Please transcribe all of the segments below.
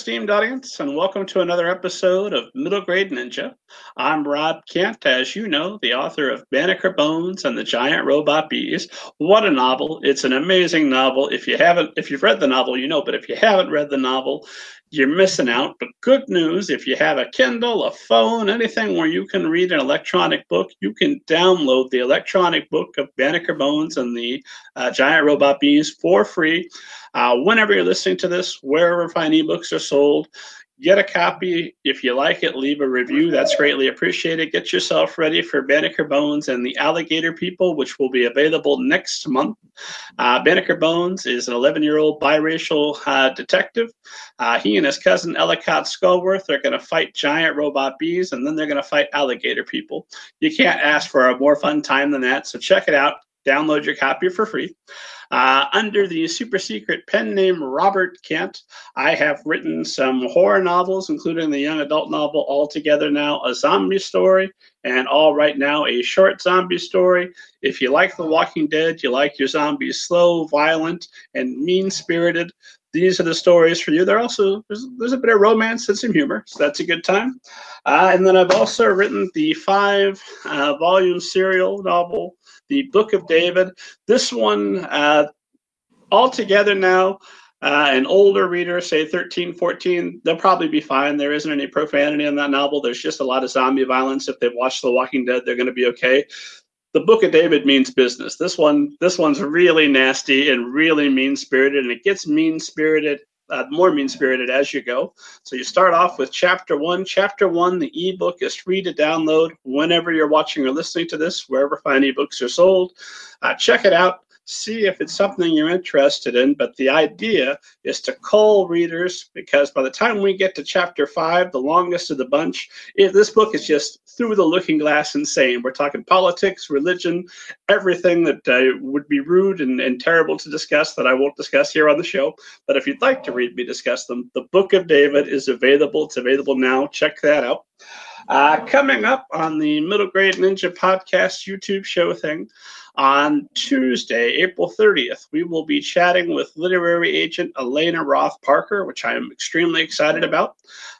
esteemed audience, and welcome to another episode of Middle Grade Ninja. I'm Rob Kent, as you know, the author of Banneker Bones and the Giant Robot Bees. What a novel! It's an amazing novel. If you haven't, if you've read the novel, you know, but if you haven't read the novel, you're missing out. But good news if you have a Kindle, a phone, anything where you can read an electronic book, you can download the electronic book of Banneker Bones and the uh, Giant Robot Bees for free. Uh, whenever you're listening to this, wherever fine ebooks are sold, get a copy. If you like it, leave a review. That's greatly appreciated. Get yourself ready for Banneker Bones and the Alligator People, which will be available next month. Uh, Banneker Bones is an 11 year old biracial uh, detective. Uh, he and his cousin Ellicott Skullworth are going to fight giant robot bees and then they're going to fight alligator people. You can't ask for a more fun time than that. So check it out. Download your copy for free. Uh, under the super secret pen name Robert Kent, I have written some horror novels, including the young adult novel All Together Now, a zombie story, and all right now a short zombie story. If you like The Walking Dead, you like your zombies slow, violent, and mean spirited, these are the stories for you. They're also there's, there's a bit of romance and some humor, so that's a good time. Uh, and then I've also written the five uh, volume serial novel the Book of David. This one, uh, altogether now, uh, an older reader, say 13, 14, they'll probably be fine. There isn't any profanity in that novel. There's just a lot of zombie violence. If they've watched The Walking Dead, they're going to be okay. The Book of David means business. This one, this one's really nasty and really mean spirited, and it gets mean spirited uh, more mean spirited as you go. So you start off with chapter one. Chapter one, the ebook is free to download whenever you're watching or listening to this, wherever fine ebooks are sold. Uh, check it out see if it's something you're interested in. But the idea is to cull readers because by the time we get to chapter five, the longest of the bunch, it, this book is just through the looking glass insane. We're talking politics, religion, everything that uh, would be rude and, and terrible to discuss that I won't discuss here on the show. But if you'd like to read me discuss them, the Book of David is available. It's available now. Check that out. Uh, coming up on the Middle Grade Ninja Podcast YouTube show thing, on Tuesday, April 30th, we will be chatting with literary agent Elena Roth Parker, which I am extremely excited about.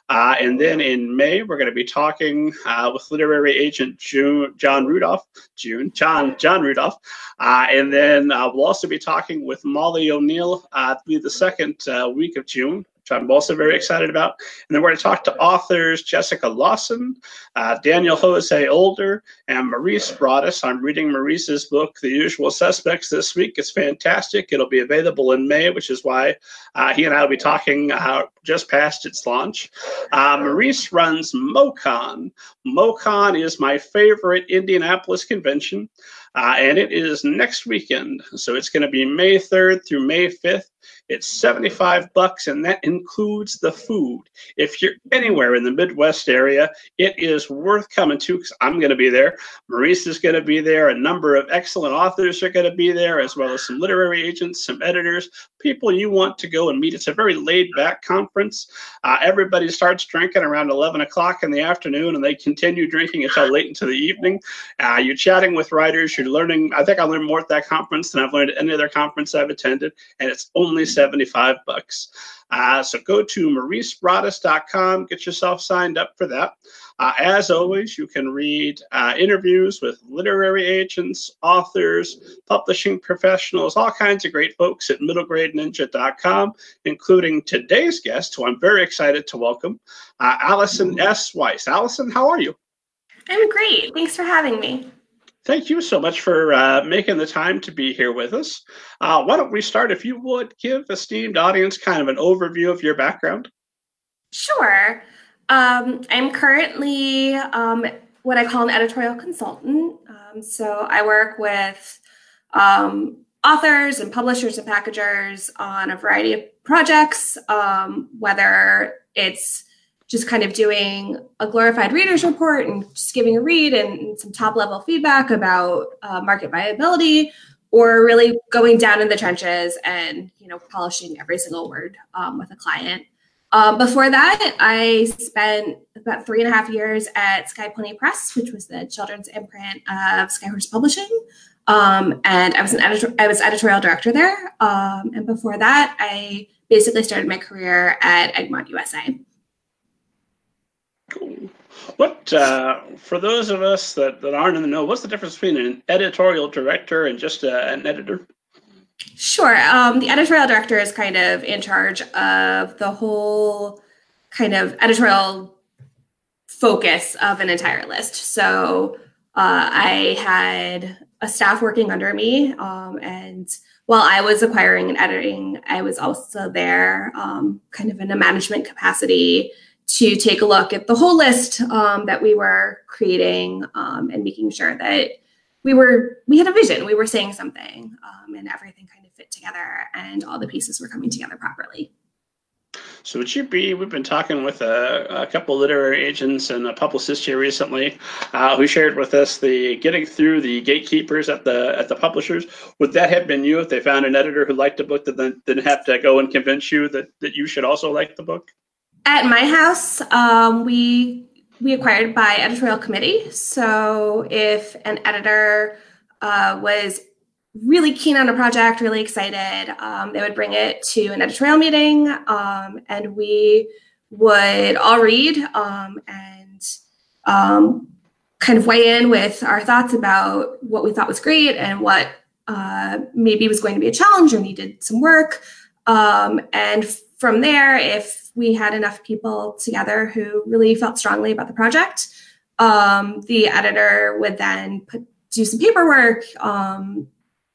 Uh, and then in May, we're going to be talking uh, with literary agent June, John Rudolph, June, John, John Rudolph. Uh, and then uh, we'll also be talking with Molly O'Neill, uh, the second uh, week of June which I'm also very excited about. And then we're going to talk to authors Jessica Lawson, uh, Daniel Jose Older, and Maurice Broaddus. I'm reading Maurice's book, The Usual Suspects, this week. It's fantastic. It'll be available in May, which is why uh, he and I will be talking uh, just past its launch. Uh, Maurice runs MoCon. MoCon is my favorite Indianapolis convention. Uh, and it is next weekend. So it's going to be May 3rd through May 5th. It's 75 bucks and that includes the food. If you're anywhere in the Midwest area, it is worth coming to because I'm going to be there. Maurice is going to be there. A number of excellent authors are going to be there, as well as some literary agents, some editors, people you want to go and meet. It's a very laid back conference. Uh, everybody starts drinking around 11 o'clock in the afternoon and they continue drinking until late into the evening. Uh, you're chatting with writers, you're learning. I think I learned more at that conference than I've learned at any other conference I've attended, and it's only 75 bucks. Uh, so go to mauricebroaddus.com, get yourself signed up for that. Uh, as always, you can read uh, interviews with literary agents, authors, publishing professionals, all kinds of great folks at middlegradeninja.com, including today's guest, who I'm very excited to welcome, uh, Allison S. Weiss. Allison, how are you? I'm great. Thanks for having me. Thank you so much for uh, making the time to be here with us. Uh, why don't we start, if you would, give esteemed audience kind of an overview of your background? Sure. Um, I'm currently um, what I call an editorial consultant. Um, so I work with um, authors and publishers and packagers on a variety of projects, um, whether it's just kind of doing a glorified readers report and just giving a read and some top level feedback about uh, market viability or really going down in the trenches and you know polishing every single word um, with a client um, before that i spent about three and a half years at sky pony press which was the children's imprint of skyhorse publishing Um, and I was an editor, I was editorial director there. Um, and before that, I basically started my career at Egmont USA. Cool. What uh, for those of us that, that aren't in the know, what's the difference between an editorial director and just uh, an editor? Sure. Um, the editorial director is kind of in charge of the whole kind of editorial focus of an entire list. So uh, I had a staff working under me, um, and while I was acquiring and editing, I was also there, um, kind of in a management capacity, to take a look at the whole list um, that we were creating um, and making sure that we were we had a vision, we were saying something, um, and everything kind of fit together, and all the pieces were coming together properly. So would you be? We've been talking with a, a couple literary agents and a publicist here recently, uh, who shared with us the getting through the gatekeepers at the at the publishers. Would that have been you if they found an editor who liked a book that then didn't have to go and convince you that that you should also like the book? At my house, um, we we acquired by editorial committee. So if an editor uh, was really keen on a project, really excited, um, they would bring it to an editorial meeting, um, and we would all read um, and um, kind of weigh in with our thoughts about what we thought was great and what uh, maybe was going to be a challenge or needed some work. Um, and from there, if we had enough people together who really felt strongly about the project, um, the editor would then put, do some paperwork, um,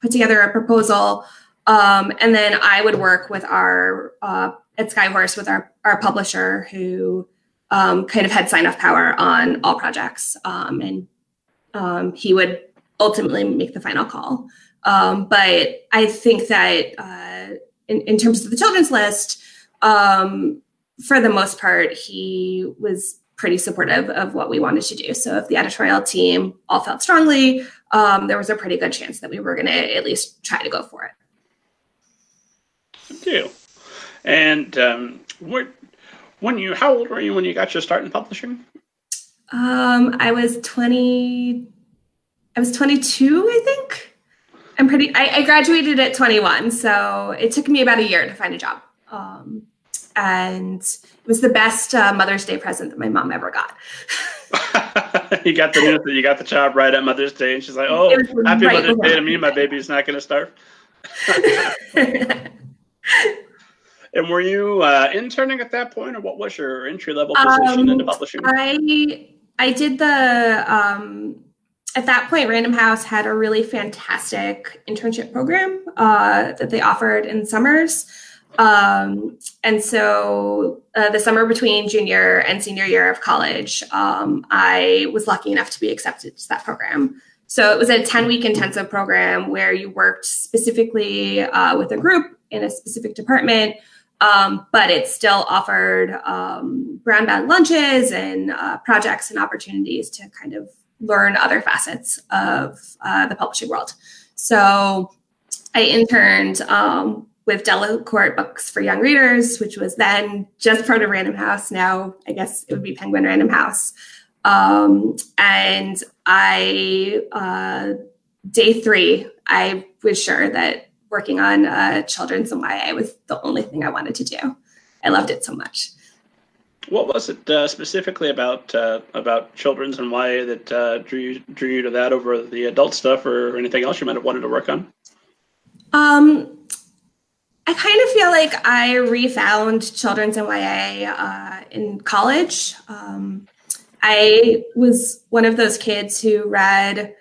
put together a proposal. Um, and then I would work with our, uh, at Skyhorse, with our, our publisher who um, kind of had sign off power on all projects. Um, and um, he would ultimately make the final call. But I think that uh, in, in, terms of the children's list, um, for the most part, he was pretty supportive of what we wanted to do. So if the editorial team all felt strongly, um, there was a pretty good chance that we were going to at least try to go for it. You. And um, what, when you, how old were you when you got your start in publishing? Um, I was 20, I was 22, I think. I'm pretty, I, I, graduated at 21. So it took me about a year to find a job. Um, and it was the best uh, Mother's Day present that my mom ever got. you got the news that you got the job right at Mother's Day, and she's like, "Oh, happy right Mother's Day to me. My baby's not going to starve." and were you uh, interning at that point, or what was your entry level position um, into publishing? I I did the um, at that point, Random House had a really fantastic internship program uh, that they offered in summers. Um, and so uh, the summer between junior and senior year of college, um, I was lucky enough to be accepted to that program. So it was a 10 week intensive program where you worked specifically uh, with a group in a specific department, um, but it still offered um, brown bag lunches and uh, projects and opportunities to kind of learn other facets of uh, the publishing world. So I interned um, with Delacorte Books for Young Readers, which was then just part of Random House. Now, I guess it would be Penguin Random House. Um, and I, uh, day three, I was sure that working on uh, children's and YA was the only thing I wanted to do. I loved it so much. What was it uh, specifically about uh, about children's and YA that uh, drew you, drew you to that over the adult stuff, or anything else you might have wanted to work on? Um, I kind of feel like I refound children's and YA uh, in college. Um, I was one of those kids who read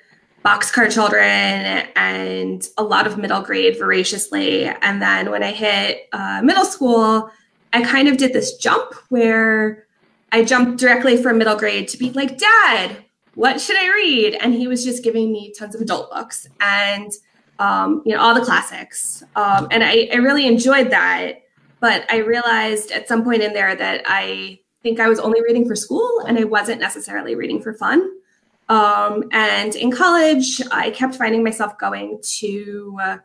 Boxcar Children and a lot of middle grade voraciously. And then when I hit uh, middle school, I kind of did this jump where I jumped directly from middle grade to be like, Dad, what should I read? And he was just giving me tons of adult books. And um, you know, all the classics. Um, and I, I really enjoyed that. But I realized at some point in there that I think I was only reading for school and I wasn't necessarily reading for fun. Um, and in college, I kept finding myself going to uh,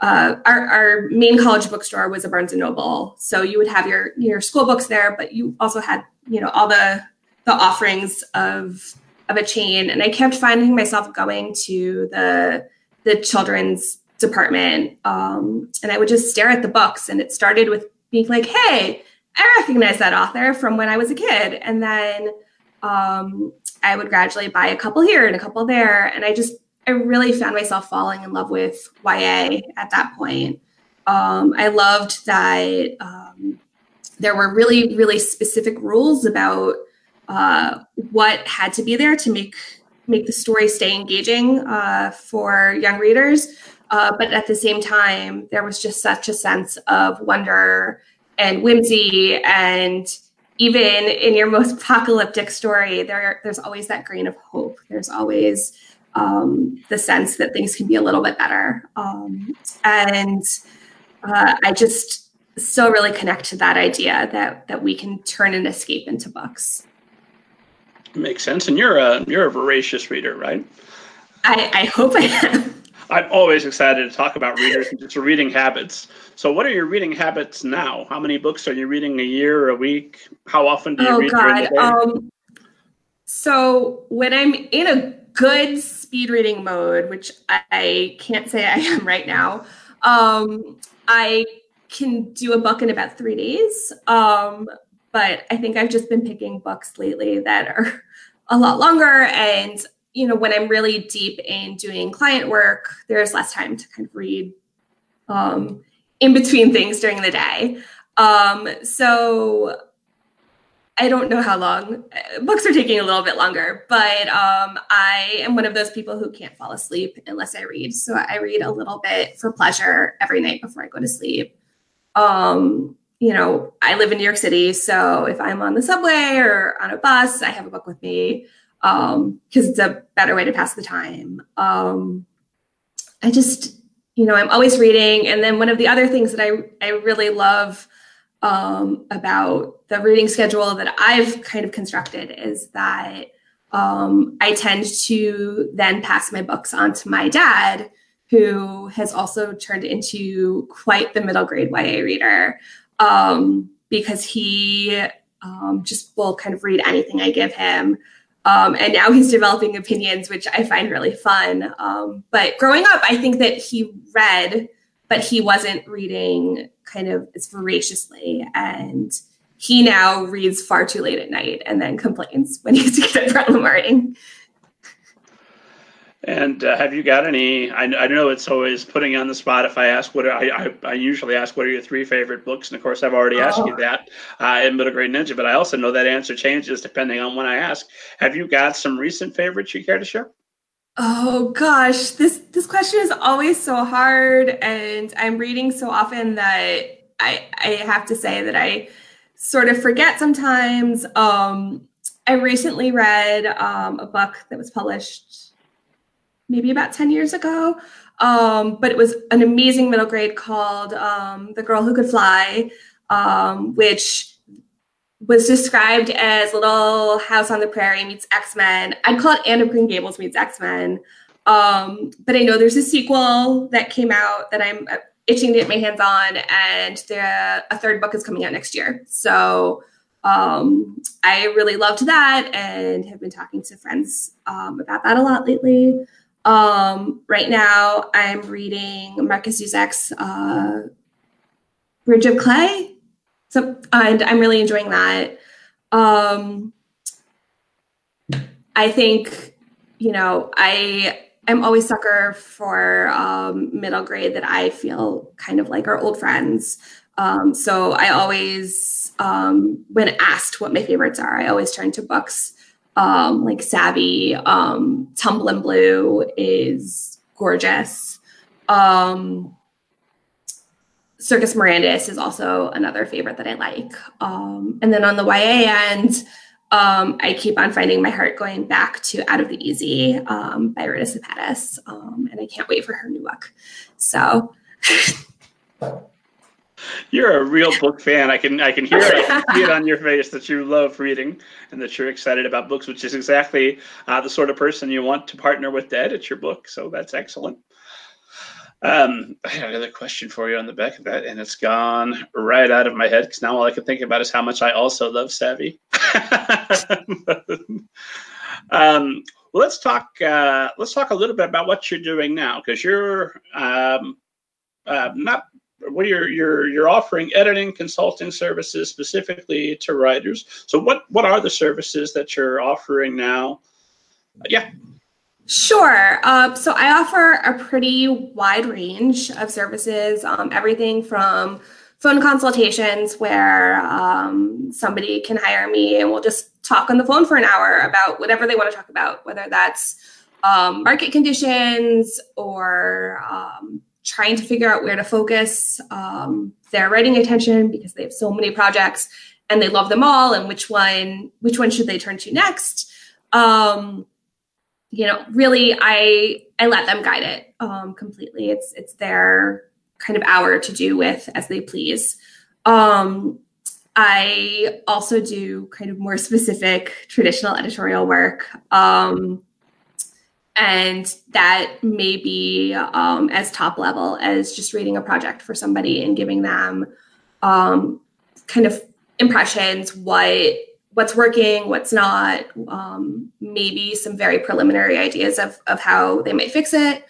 uh, our, our, main college bookstore was a Barnes and Noble, so you would have your your school books there, but you also had you know all the the offerings of of a chain. And I kept finding myself going to the the children's department, um, and I would just stare at the books. And it started with being like, "Hey, I recognize that author from when I was a kid," and then um, I would gradually buy a couple here and a couple there, and I just I really found myself falling in love with YA at that point. Um, I loved that um, there were really, really specific rules about uh, what had to be there to make make the story stay engaging uh, for young readers. Uh, but at the same time, there was just such a sense of wonder and whimsy, and even in your most apocalyptic story, there there's always that grain of hope. There's always um, the sense that things can be a little bit better, um, and uh, I just still really connect to that idea that that we can turn an escape into books. Makes sense. And you're a you're a voracious reader, right? I, I hope I am. I'm always excited to talk about readers and just reading habits. So, what are your reading habits now? How many books are you reading a year, a week? How often do you oh, read? God. Um, so, when I'm in a good speed reading mode, which I can't say I am right now, um, I can do a book in about three days. Um, but I think I've just been picking books lately that are a lot longer. And, you know, when I'm really deep in doing client work, there's less time to kind of read um, in between things during the day. Um, so I don't know how long. Books are taking a little bit longer, but um, I am one of those people who can't fall asleep unless I read. So I read a little bit for pleasure every night before I go to sleep. Um, you know, I live in New York City, so if I'm on the subway or on a bus, I have a book with me because um, it's a better way to pass the time. Um, I just, you know, I'm always reading, and then one of the other things that I I really love um, about the reading schedule that I've kind of constructed is that um, I tend to then pass my books on to my dad, who has also turned into quite the middle grade YA reader um, because he um, just will kind of read anything I give him. Um, and now he's developing opinions, which I find really fun. Um, but growing up, I think that he read, but he wasn't reading kind of as voraciously. And he now reads far too late at night and then complains when he has to get up in the morning. And uh, have you got any? I, I know it's always putting you on the spot. If I ask what I, I, I usually ask, what are your three favorite books? And of course, I've already asked oh. you that uh, in Middle Grade Ninja. But I also know that answer changes depending on when I ask. Have you got some recent favorites you care to share? Oh gosh, this this question is always so hard, and I'm reading so often that I I have to say that I sort of forget sometimes. Um, I recently read um, a book that was published maybe about 10 years ago, um, but it was an amazing middle grade called um, The Girl Who Could Fly, um, which was described as Little House on the Prairie meets X Men. I'd call it Anne of Green Gables meets X Men. Um, but I know there's a sequel that came out that I'm uh, itching to get my hands on, and a third book is coming out next year. So um, I really loved that and have been talking to friends um, about that a lot lately. Um, right now, I'm reading Markus Zusak's uh, Bridge of Clay so, and I'm really enjoying that. Um, I think, you know, I am always sucker for um, middle grade that I feel kind of like our old friends. Um, so I always, um, when asked what my favorites are, I always turn to books um, like Savvy. Um, Tumble & Blue is gorgeous. Um, Circus Mirandus is also another favorite that I like. Um, and then on the YA end, um, I keep on finding my heart going back to Out of the Easy um, by Ruta Sepetys, um, and I can't wait for her new book. So. You're a real book fan. I can I can hear it, I can see it on your face that you love reading and that you're excited about books, which is exactly uh, the sort of person you want to partner with to edit your book. So that's excellent. Um, I have another question for you on the back of that, and it's gone right out of my head because now all I can think about is how much I also love Savvy. um, let's talk. Uh, let's talk a little bit about what you're doing now, because you're um, uh, not. What you're you're you're offering editing consulting services specifically to writers. So what what are the services that you're offering now? Yeah. Sure. Uh, so I offer a pretty wide range of services, um, everything from phone consultations where um, somebody can hire me and we'll just talk on the phone for an hour about whatever they want to talk about, whether that's um, market conditions or um, trying to figure out where to focus um, their writing attention because they have so many projects and they love them all and which one which one should they turn to next um, you know, really, I I let them guide it um, completely. It's it's their kind of hour to do with as they please. Um, I also do kind of more specific traditional editorial work. Um, and that may be um, as top level as just reading a project for somebody and giving them um, kind of impressions, what what's working, what's not, um, maybe some very preliminary ideas of, of how they might fix it.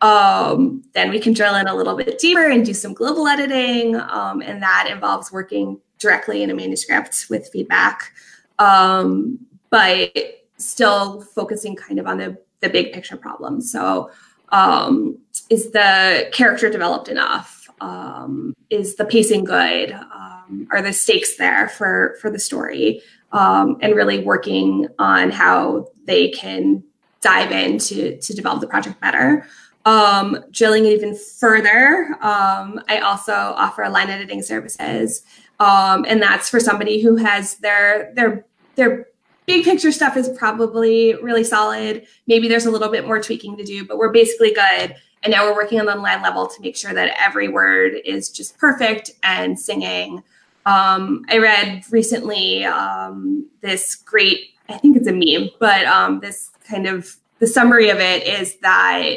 Um, then we can drill in a little bit deeper and do some global editing. Um, and that involves working directly in a manuscript with feedback, um, but still focusing kind of on the, the big picture problem. So, um, is the character developed enough? Um, is the pacing good? Um, are the stakes there for for the story? um, and really working on how they can dive in to, to develop the project better. Um, drilling it even further, um, I also offer line editing services, and that's for somebody who has their their their big picture stuff is probably really solid. Maybe there's a little bit more tweaking to do, but we're basically good. And now we're working on the line level to make sure that every word is just perfect and singing. Um, I read recently um, this great, I think it's a meme, but um, this kind of the summary of it is that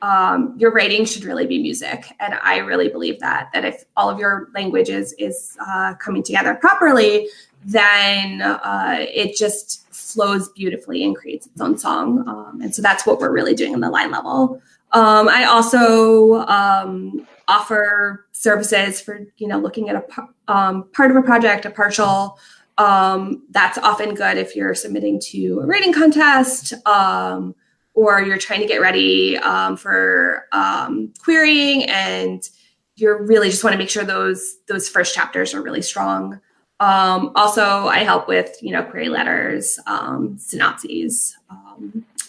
um, your writing should really be music, and I really believe that that if all of your language is is uh, coming together properly, then uh, it just flows beautifully and creates its own song. Um, and so that's what we're really doing in the line level. Um, I also um, offer services for you know looking at a um, part of a project, a partial. Um, that's often good if you're submitting to a writing contest or you're trying to get ready um, for um, querying and you really just want to make sure those those first chapters are really strong. Um, also, I help with you know query letters, synopses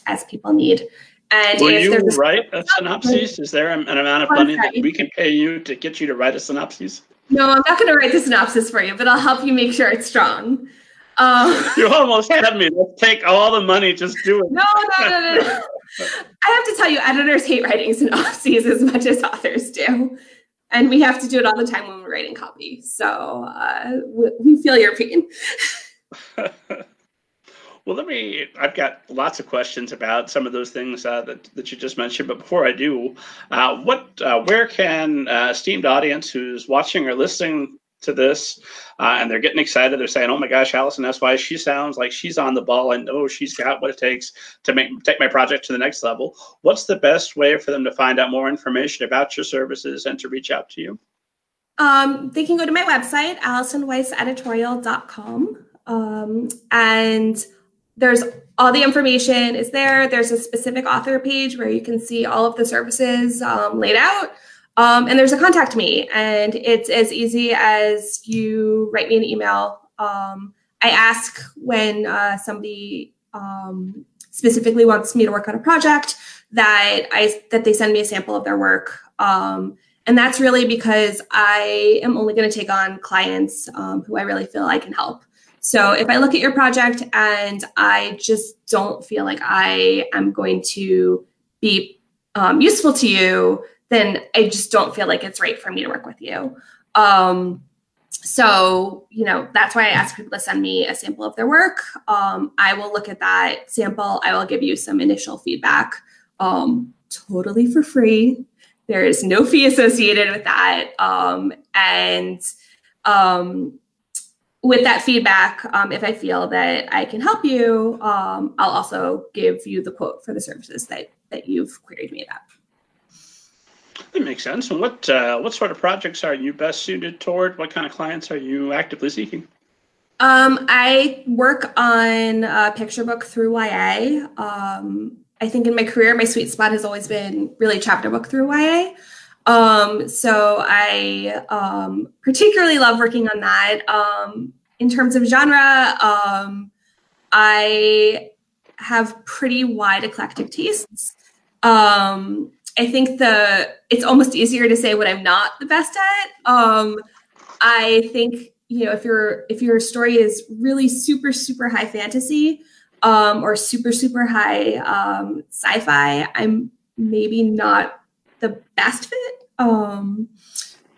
as people need. And Will you write a synopsis? Is there an amount of money that we can pay you to get you to write a synopsis? No, I'm not going to write the synopsis for you, but I'll help you make sure it's strong. Um, you almost had me. Let's take all the money, just do it. No, no, no, no, no. I have to tell you, editors hate writing synopses as much as authors do. And we have to do it all the time when we're writing copy. So uh, we, we feel your pain. Well, let me. I've got lots of questions about some of those things uh, that that you just mentioned. But before I do, uh, what, uh, where can uh, esteemed audience who's watching or listening to this, uh, and they're getting excited, they're saying, "Oh my gosh, Allison, that's why she sounds like she's on the ball and oh, she's got what it takes to make take my project to the next level." What's the best way for them to find out more information about your services and to reach out to you? Um, they can go to my website, AllisonWeissEditorial.com, um, and there's all the information is there. There's a specific author page where you can see all of the services um, laid out. Um, and there's a contact me, and it's as easy as you write me an email. Um, I ask when uh, somebody um, specifically wants me to work on a project that I that they send me a sample of their work. Um, and that's really because I am only going to take on clients um, who I really feel I can help. So if I look at your project and I just don't feel like I am going to be um, useful to you, then I just don't feel like it's right for me to work with you. Um, so, you know, that's why I ask people to send me a sample of their work. Um, I will look at that sample. I will give you some initial feedback um, totally for free. There is no fee associated with that. Um, and um, with that feedback, um, if I feel that I can help you, um, I'll also give you the quote for the services that, that you've queried me about. That makes sense. And what uh, what sort of projects are you best suited toward? What kind of clients are you actively seeking? Um, I work on a picture book through YA. Um, I think in my career, my sweet spot has always been really chapter book through YA. Um, so I um, particularly love working on that. Um, in terms of genre, um, I have pretty wide eclectic tastes. Um, I think the it's almost easier to say what I'm not the best at. Um, I think you know if your if your story is really super super high fantasy um, or super super high um, sci-fi, I'm maybe not the best fit. Um,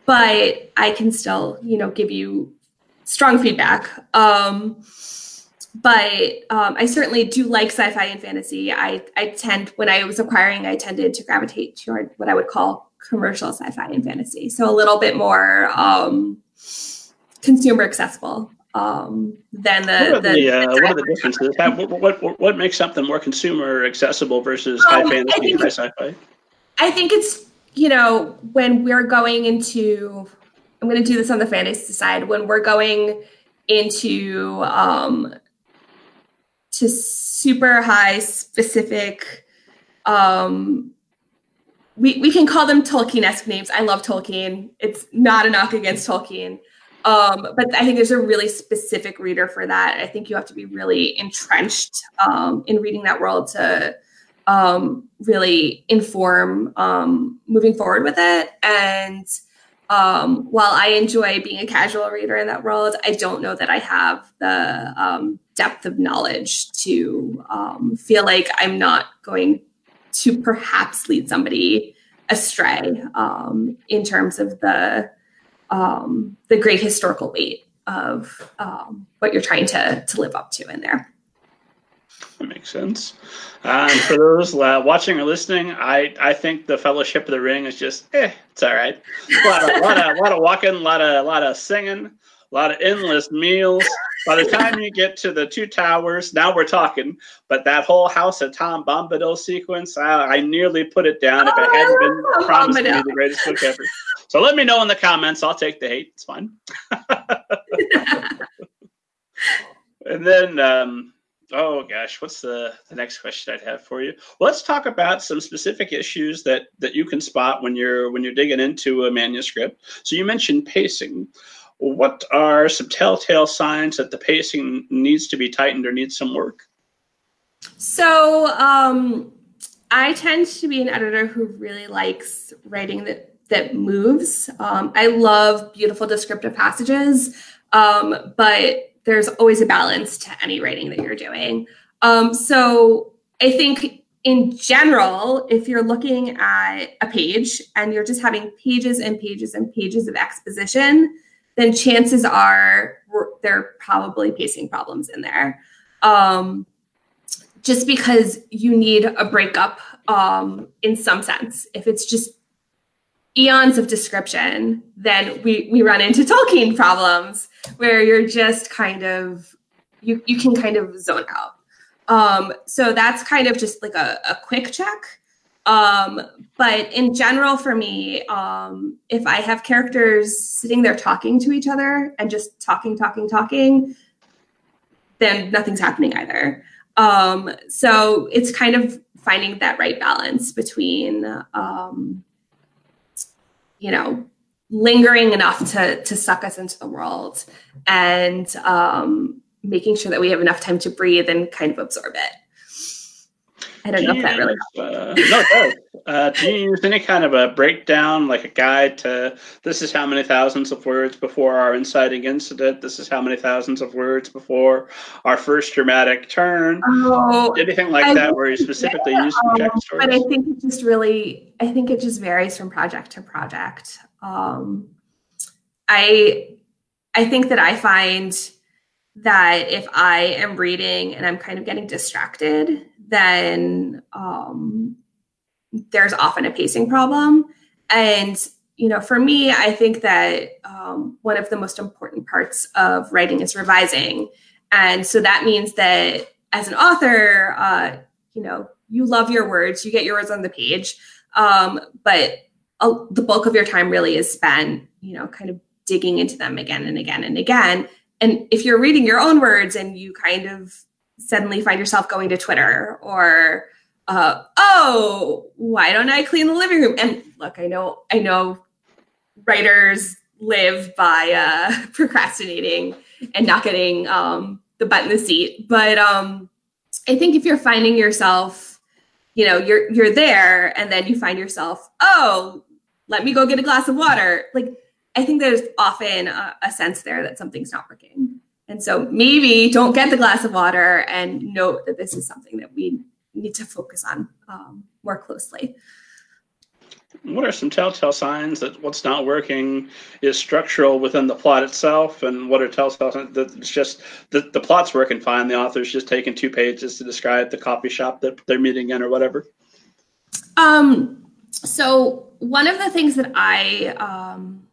but I can still you know give you strong feedback. Um, but um, I certainly do like sci-fi and fantasy. I, I tend when I was acquiring, I tended to gravitate toward what I would call commercial sci-fi and fantasy, so a little bit more um, consumer accessible um, than the. What are the, the, uh, what are the differences? How, what, what, what makes something more consumer accessible versus high fantasy and high sci-fi? I think it's you know when we're going into I'm going to do this on the fantasy side when we're going into um, to super high specific um, we, we can call them Tolkien-esque names. I love Tolkien. It's not a knock against Tolkien. Um, but I think there's a really specific reader for that. I think you have to be really entrenched um, in reading that world to um, really inform um, moving forward with it. And um, while I enjoy being a casual reader in that world, I don't know that I have the um, depth of knowledge to um, feel like I'm not going to perhaps lead somebody astray um, in terms of the um, the great historical weight of um, what you're trying to to live up to in there. That makes sense. And for those watching or listening, I, I think the Fellowship of the Ring is just eh, it's all right. A lot of, lot of, lot of walking, a lot of, lot of singing, a lot of endless meals. By the time you get to the two towers, now we're talking. But that whole House of Tom Bombadil sequence, I, I nearly put it down if it hadn't been Oh, promised to be the greatest book ever. So let me know in the comments. I'll take the hate. It's fine. and then, um, oh gosh, what's the, the next question I'd have for you? Let's talk about some specific issues that that you can spot when you're when you're digging into a manuscript. So you mentioned pacing. What are some telltale signs that the pacing needs to be tightened or needs some work? So um, I tend to be an editor who really likes writing that that moves. Um, I love beautiful descriptive passages, um, but there's always a balance to any writing that you're doing. Um, so I think in general, if you're looking at a page and you're just having pages and pages and pages of exposition, then chances are there are probably pacing problems in there. Um, just because you need a breakup um, in some sense. If it's just eons of description, then we, we run into Tolkien problems where you're just kind of, you, you can kind of zone out. Um, so that's kind of just like a, a quick check. Um, but in general, for me, um, if I have characters sitting there talking to each other and just talking, talking, talking, then nothing's happening either. Um, so it's kind of finding that right balance between, um, you know, lingering enough to to suck us into the world and um, making sure that we have enough time to breathe and kind of absorb it. I don't know if that really. Uh, no, it does. Uh, do you use any kind of a breakdown, like a guide to this is how many thousands of words before our inciting incident? This is how many thousands of words before our first dramatic turn? Oh, Anything like I that, where you specifically use some check Um, but I think it just really, I think it just varies from project to project. Um, I, I think that I find that if I am reading and I'm kind of getting distracted, then um, there's often a pacing problem. And you know, for me, I think that um, one of the most important parts of writing is revising. And so that means that as an author, uh, you know, you love your words, you get your words on the page, um, but uh, the bulk of your time really is spent, you know, kind of digging into them again and again and again. And if you're reading your own words and you kind of suddenly find yourself going to Twitter or, uh, oh, why don't I clean the living room? And look, I know, I know writers live by uh, procrastinating and not getting um, the butt in the seat. But um, I think if you're finding yourself, you know, you're you're there, and then you find yourself, oh, let me go get a glass of water. Like I think there's often a, a sense there that something's not working. And so maybe don't get the glass of water and note that this is something that we need to focus on um, more closely. What are some telltale signs that what's not working is structural within the plot itself? And what are telltale signs that it's just the, the plot's working fine. The author's just taking two pages to describe the coffee shop that they're meeting in or whatever? Um so one of the things that i um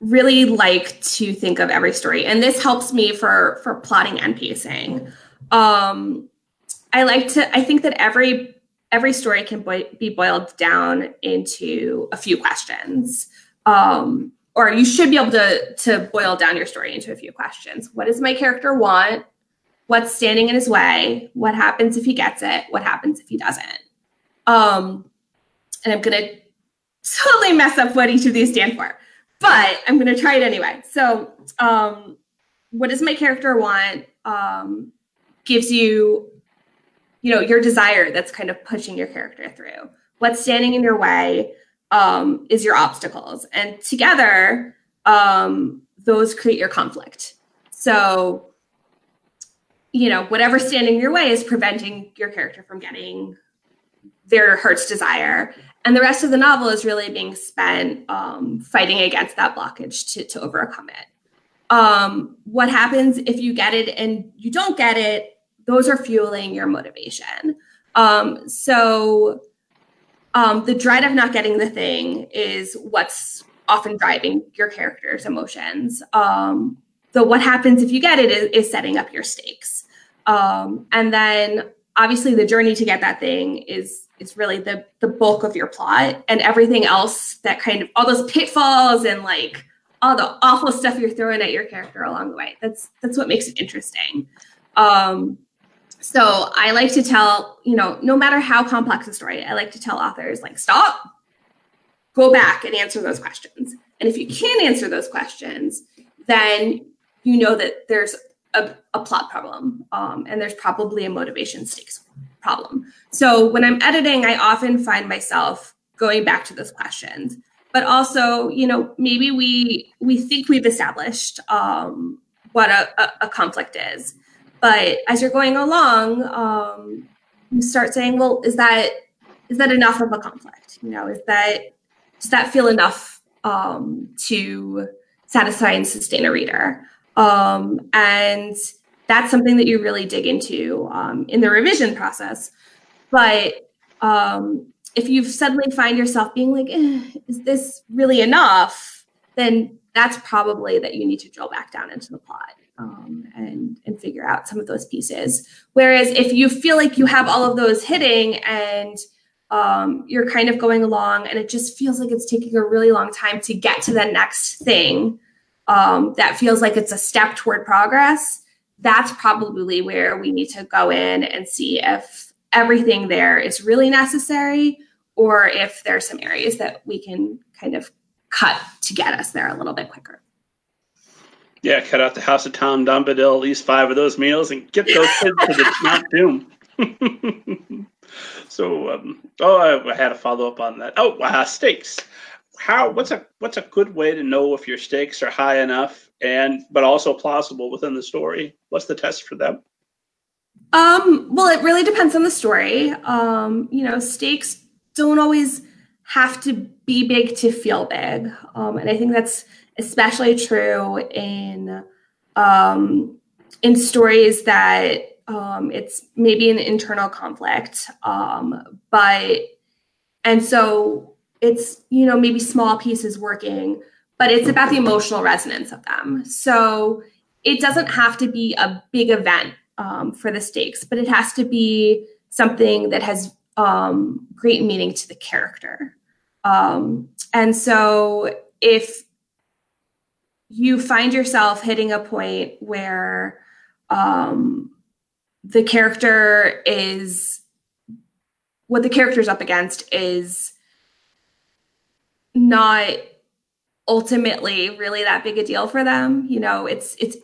really like to think of every story and this helps me for for plotting and pacing um i like to i think that every every story can be boiled down into a few questions. Um, or you should be able to, to boil down your story into a few questions. What does my character want? What's standing in his way? What happens if he gets it? What happens if he doesn't? Um, and I'm to totally mess up what each of these stand for, but I'm going to try it anyway. So, um, what does my character want? Um, gives you you know your desire that's kind of pushing your character through what's standing in your way um, is your obstacles and together um, those create your conflict so you know whatever's standing in your way is preventing your character from getting their heart's desire and the rest of the novel is really being spent um, fighting against that blockage to, to overcome it um, what happens if you get it and you don't get it those are fueling your motivation. Um, so um, the dread of not getting the thing is what's often driving your character's emotions. Um, so what happens if you get it is, is setting up your stakes. Um, and then obviously the journey to get that thing is is really the the bulk of your plot and everything else that kind of all those pitfalls and like all the awful stuff you're throwing at your character along the way. That's that's what makes it interesting. Um, so I like to tell, you know, no matter how complex a story, I like to tell authors like stop, go back and answer those questions. And if you can't answer those questions, then you know that there's a, a plot problem um, and there's probably a motivation stakes problem. So when I'm editing, I often find myself going back to those questions. But also, you know, maybe we we think we've established um, what a, a, conflict is but as you're going along, um, you start saying, well, is that is that enough of a conflict? You know, is that does that feel enough um, to satisfy and sustain a reader? Um, and that's something that you really dig into um, in the revision process. But um, if you suddenly find yourself being like, eh, is this really enough? Then that's probably that you need to drill back down into the plot um, and and figure out some of those pieces. Whereas if you feel like you have all of those hitting and um, you're kind of going along and it just feels like it's taking a really long time to get to the next thing um, that feels like it's a step toward progress, that's probably where we need to go in and see if everything there is really necessary or if there's some areas that we can kind of cut to get us there a little bit quicker. Yeah, cut out the House of Tom Bombadil, at least five of those meals, and get those kids to the Mount Doom. so, um, oh, I, I, had a follow up on that. Oh, uh, stakes. How? What's a what's a good way to know if your stakes are high enough and but also plausible within the story? What's the test for them? Um, well, it really depends on the story. Um, you know, stakes don't always have to be big to feel big, um, and I think that's especially true in um, in stories that um, it's maybe an internal conflict, um, but and so it's you know maybe small pieces working but it's about the emotional resonance of them. So it doesn't have to be a big event um, for the stakes but it has to be something that has um, great meaning to the character. Um, and so if you find yourself hitting a point where um, the character is what the character's up against is not ultimately really that big a deal for them you know it's it's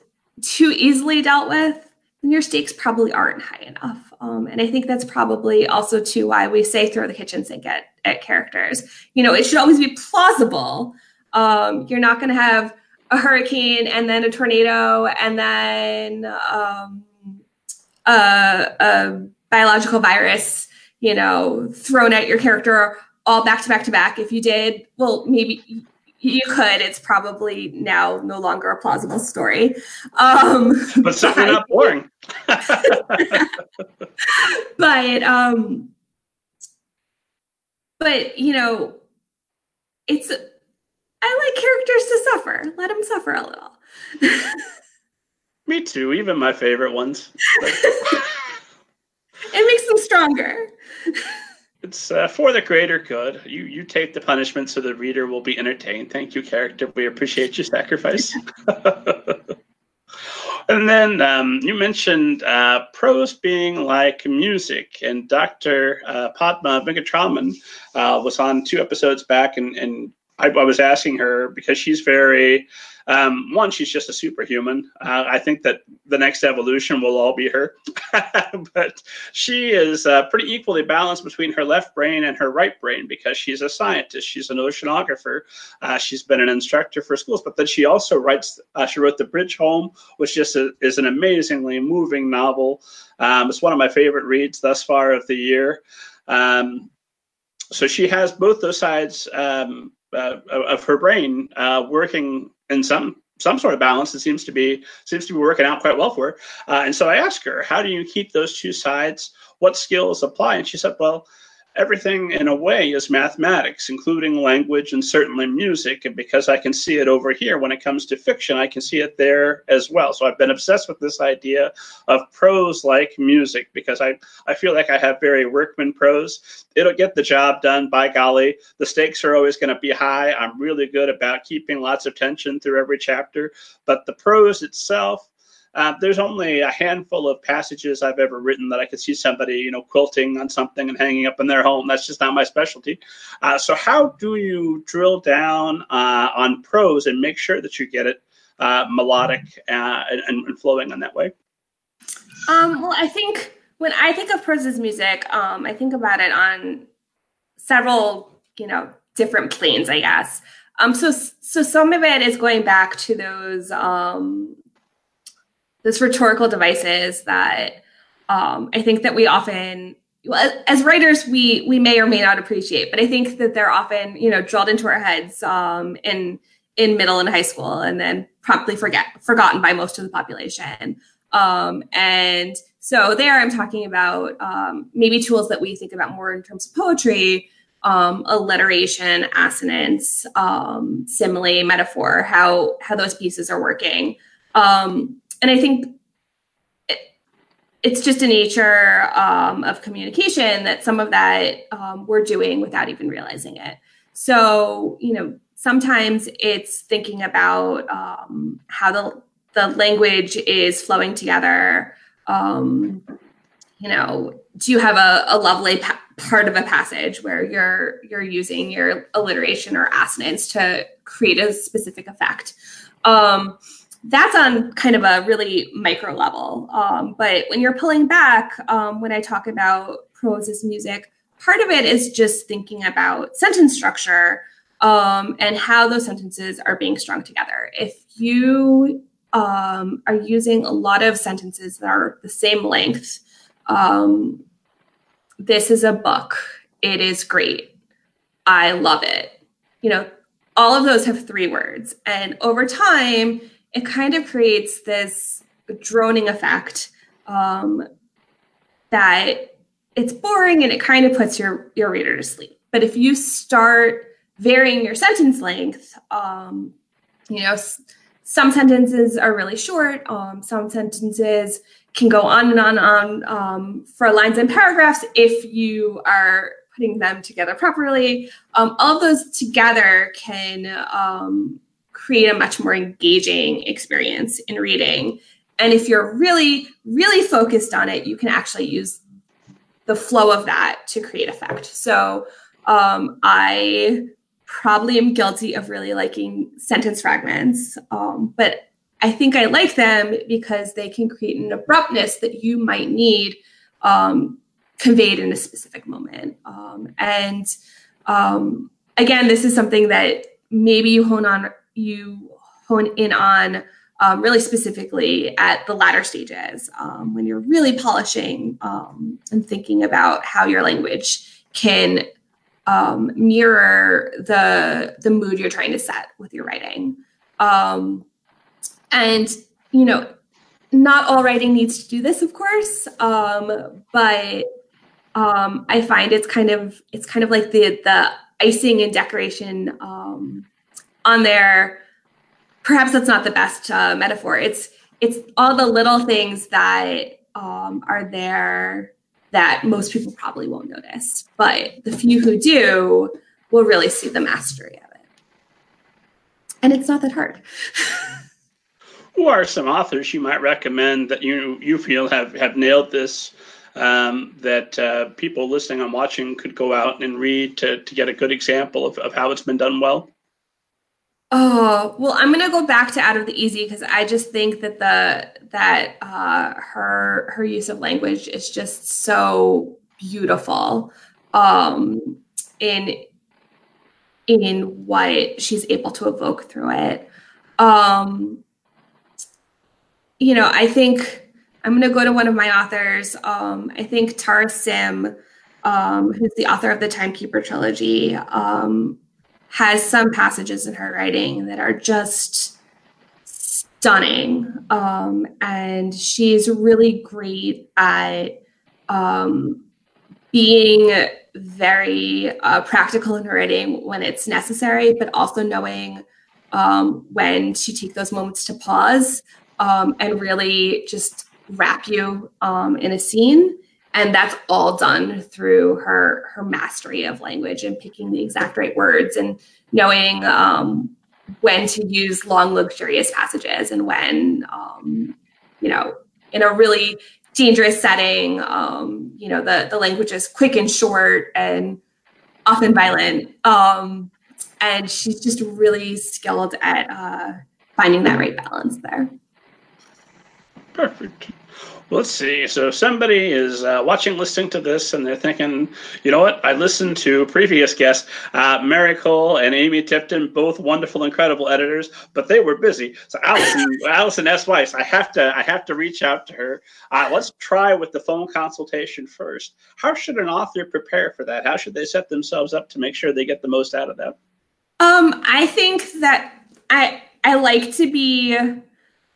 too easily dealt with then your stakes probably aren't high enough. Um, and i think that's probably also too why we say throw the kitchen sink at, at characters. You know it should always be plausible. Um, you're not going to have a hurricane and then a tornado and then um, a, a biological virus you know thrown at your character all back to back to back. If you did, well, maybe you could. It's probably now no longer a plausible story. Um, but certainly not boring. but um, but you know, it's. I like characters to suffer. Let them suffer a little. Me too. Even my favorite ones. it makes them stronger. It's uh, for the greater good. You you take the punishment so the reader will be entertained. Thank you, character. We appreciate your sacrifice. and then um, you mentioned uh, prose being like music, and Dr. Uh, Padma Venkatraman uh, was on two episodes back, and, and I, I was asking her because she's very um, one, she's just a superhuman. Uh, I think that the next evolution will all be her. but she is uh, pretty equally balanced between her left brain and her right brain because she's a scientist. She's an oceanographer. Uh, she's been an instructor for schools, but then she also writes. Uh, she wrote *The Bridge Home*, which just a, is an amazingly moving novel. Um, it's one of my favorite reads thus far of the year. Um, so she has both those sides um, uh, of her brain uh, working in some some sort of balance. It seems to be seems to be working out quite well for her. Uh, and so I asked her, "How do you keep those two sides? What skills apply?" And she said, "Well." Everything in a way is mathematics, including language and certainly music. And because I can see it over here when it comes to fiction, I can see it there as well. So I've been obsessed with this idea of prose like music because I, I feel like I have very workman prose. It'll get the job done, by golly. The stakes are always going to be high. I'm really good about keeping lots of tension through every chapter. But the prose itself, uh, there's only a handful of passages I've ever written that I could see somebody, you know, quilting on something and hanging up in their home. That's just not my specialty. Uh, so how do you drill down uh, on prose and make sure that you get it uh, melodic uh, and, and, flowing in that way? Um, well, I think when I think of prose as music, um, I think about it on several, you know, different planes, I guess. Um, so, so some of it is going back to those um, those rhetorical devices that um, I think that we often as writers we we may or may not appreciate but i think that they're often you know drilled into our heads um, in in middle and high school and then promptly forget forgotten by most of the population. Um, and so there i'm talking about um, maybe tools that we think about more in terms of poetry um, alliteration assonance um, simile metaphor how how those pieces are working. Um, and I think it, it's just a nature um, of communication that some of that um, we're doing without even realizing it. So, you know, sometimes it's thinking about um, how the the language is flowing together. Um, you know, do you have a, a lovely pa- part of a passage where you're you're using your alliteration or assonance to create a specific effect? Um, that's on kind of a really micro level. Um, but when you're pulling back, um, when I talk about prose as music, part of it is just thinking about sentence structure um, and how those sentences are being strung together. If you um, are using a lot of sentences that are the same length, um, this is a book. It is great. I love it. You know, all of those have three words. And over time, it kind of creates this droning effect um, that it's boring and it kind of puts your your reader to sleep. But if you start varying your sentence length, um, you know, some sentences are really short. Um, some sentences can go on and on and on um, for lines and paragraphs if you are putting them together properly. Um, all of those together can um, create a much more engaging experience in reading. And if you're really, really focused on it, you can actually use the flow of that to create effect. So um, I probably am guilty of really liking sentence fragments, um, but I think I like them because they can create an abruptness that you might need um, conveyed in a specific moment. Um, and um, again, this is something that maybe you hone on, you hone in on um, really specifically at the latter stages um, when you're really polishing um, and thinking about how your language can um, mirror the the mood you're trying to set with your writing. Um, and you know, not all writing needs to do this, of course, um, but I find it's kind of it's kind of like the the icing and decoration on there perhaps that's not the best uh, metaphor. It's it's all the little things that um, are there that most people probably won't notice, but the few who do will really see the mastery of it. And it's not that hard. who are some authors you might recommend that you you feel have have nailed this? Um, that uh, people listening and watching could go out and read to, to get a good example of, of how it's been done well? Oh, well, I'm gonna go back to out of the easy because I just think that the that uh, her her use of language is just so beautiful um, in in what she's able to evoke through it. Um, you know, I think I'm gonna go to one of my authors. Um, I think Tara Sim, um, who's the author of the Timekeeper trilogy. Um, has some passages in her writing that are just stunning. Um, and she's really great at um, being very uh, practical in her writing when it's necessary, but also knowing um, when to take those moments to pause um, and really just wrap you um, in a scene and that's all done through her her mastery of language and picking the exact right words and knowing um, when to use long luxurious passages and when um, you know in a really dangerous setting um, you know the the language is quick and short and often violent. Um, and she's just really skilled at uh, finding that right balance there. Perfect Let's see. So somebody is uh, watching, listening to this, and they're thinking, you know what? I listened to previous guests, uh, Mary Cole and Amy Tipton, both wonderful, incredible editors, but they were busy. So Allison, Allison S. Weiss, I have to, I have to reach out to her. Uh, let's try with the phone consultation first. How should an author prepare for that? How should they set themselves up to make sure they get the most out of that? Um, I think that I I like to be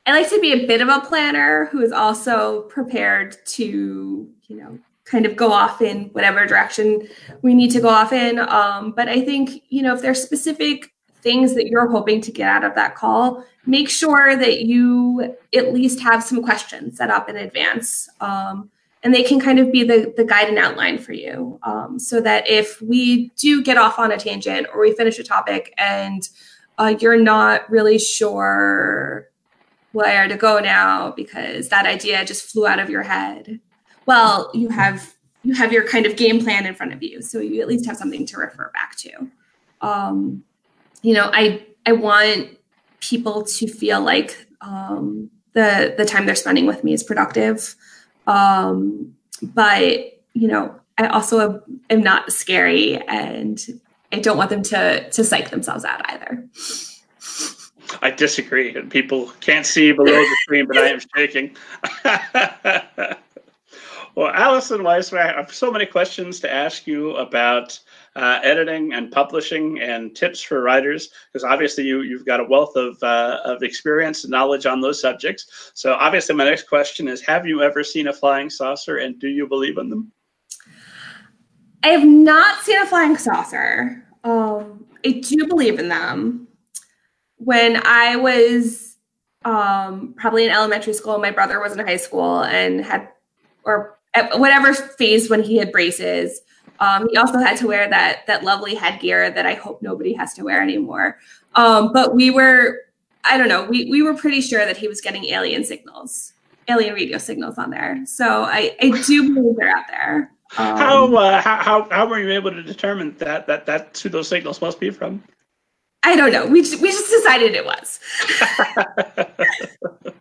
I like to be a bit of a planner who is also prepared to, you know, kind of go off in whatever direction we need to go off in. Um, but I think, you know, if there's specific things that you're hoping to get out of that call, make sure that you at least have some questions set up in advance. Um, and they can kind of be the, the guide and outline for you um, so that if we do get off on a tangent or we finish a topic and uh, you're not really sure where to go now because that idea just flew out of your head. Well, you have you have your kind of game plan in front of you, so you at least have something to refer back to. Um, you know, I I want people to feel like um, the the time they're spending with me is productive, um, but you know, I also am not scary, and I don't want them to to psych themselves out either. I disagree. And people can't see below the screen, but I am shaking. well, Allison Weiss, I have so many questions to ask you about uh, editing and publishing and tips for writers, because obviously you, you've got a wealth of, uh, of experience and knowledge on those subjects. So obviously my next question is, have you ever seen a flying saucer and do you believe in them? I have not seen a flying saucer. Um, I do believe in them. When I was um, probably in elementary school, my brother was in high school and had, or at whatever phase when he had braces. Um, he also had to wear that that lovely headgear that I hope nobody has to wear anymore. Um, but we were, I don't know, we we were pretty sure that he was getting alien signals, alien radio signals on there. So I I do believe they're out there. Um, how, uh, how how were you able to determine that that that's who those signals must be from? I don't know. We just, we just decided it was.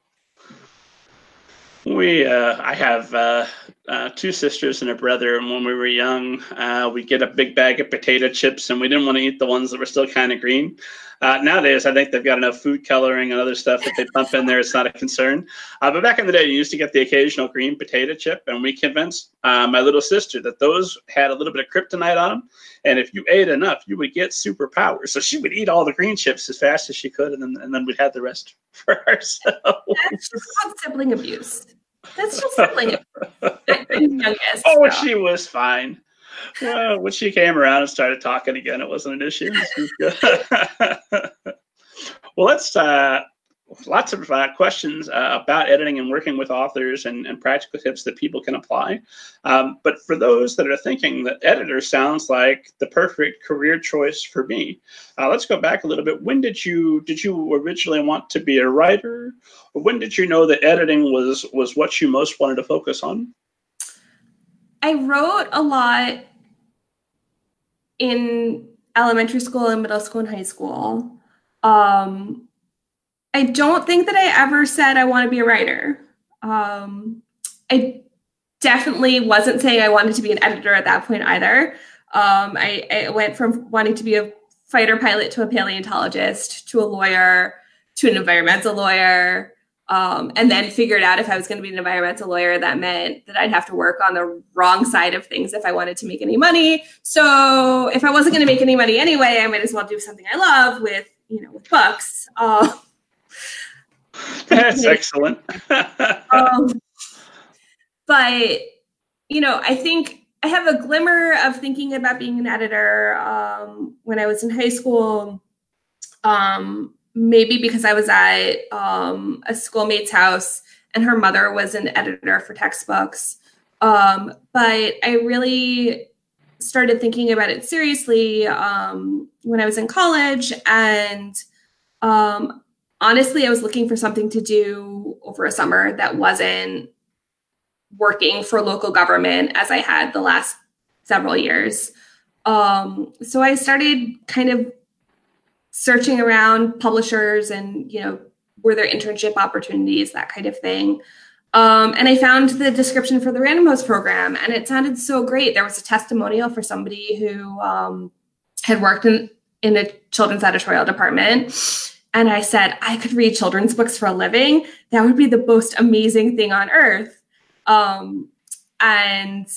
we uh, I have uh, uh, two sisters and a brother, and when we were young, uh, we get a big bag of potato chips, and we didn't want to eat the ones that were still kind of green. Uh, nowadays, I think they've got enough food coloring and other stuff that they pump in there. It's not a concern. Uh, but back in the day, you used to get the occasional green potato chip, and we convinced uh, my little sister that those had a little bit of kryptonite on them, and if you ate enough, you would get superpowers. So she would eat all the green chips as fast as she could, and then and then we'd have the rest for ourselves. That's sibling abuse. That's just abuse. youngest, oh, so. she was fine well, when she came around and started talking again, it wasn't an issue. well, let's uh, lots of uh, questions uh, about editing and working with authors and, and, practical tips that people can apply. Um, but for those that are thinking that editor sounds like the perfect career choice for me, uh, let's go back a little bit. When did you did you originally want to be a writer, or when did you know that editing was was what you most wanted to focus on? I wrote a lot in elementary school and middle school and high school. Um, I don't think that I ever said I want to be a writer. Um, I definitely wasn't saying I wanted to be an editor at that point either. Um, I, I, went from wanting to be a fighter pilot to a paleontologist to a lawyer to an environmental lawyer um, and then figured out if I was going to be an environmental lawyer, that meant that I'd have to work on the wrong side of things if I wanted to make any money. So if I wasn't going to make any money anyway, I might as well do something I love with, you know, with books. Uh, That's excellent. um, but you know, I think I have a glimmer of thinking about being an editor um, when I was in high school. Um, maybe because I was at um, a schoolmate's house and her mother was an editor for textbooks. Um, but I really started thinking about it seriously um, when I was in college. And um, honestly, I was looking for something to do over a summer that wasn't working for local government as I had the last several years. Um, so I started kind of searching around publishers and you know were there internship opportunities that kind of thing. Um, and i found the description for the random house program and it sounded so great. There was a testimonial for somebody who um, had worked in, in a children's editorial department and i said i could read children's books for a living that would be the most amazing thing on earth um, and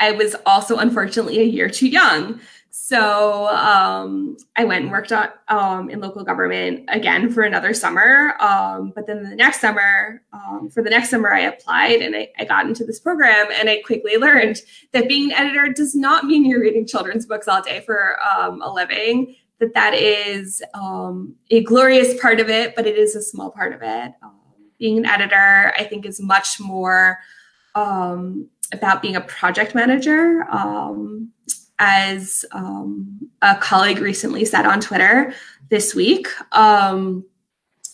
i was also unfortunately a year too young so um, I went and worked on, um, in local government again for another summer. Um, but then the next summer, um, for the next summer, I applied and I, I, got into this program. And I quickly learned that being an editor does not mean you're reading children's books all day for um, a living. That that is um, a glorious part of it, but it is a small part of it. being an editor, I think, is much more about being a project manager. Um, as um, a colleague recently said on Twitter this week, um,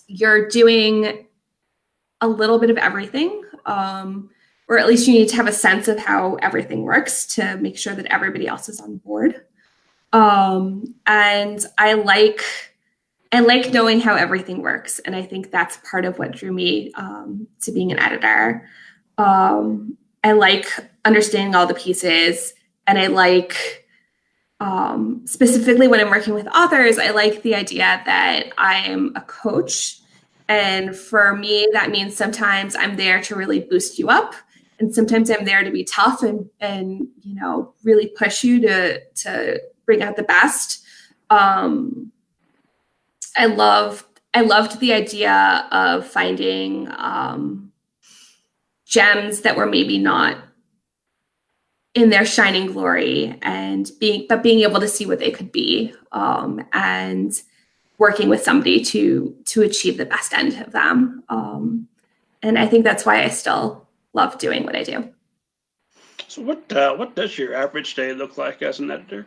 you're doing a little bit of everything, um, or at least you need to have a sense of how everything works to make sure that everybody else is on board. Um, and I like I like knowing how everything works, and I think that's part of what drew me um, to being an editor. Um, I like understanding all the pieces and I like um, specifically when I'm working with authors, I like the idea that I'm a coach. And for me, that means sometimes I'm there to really boost you up. And sometimes I'm there to be tough and, and you know, really push you to, to bring out the best. Um, I love I loved the idea of finding um, gems that were maybe not in their shining glory and being but being able to see what they could be um, and working with somebody to to achieve the best end of them. Um, and i think that's why i still love doing what i do. So what uh, what does your average day look like as an editor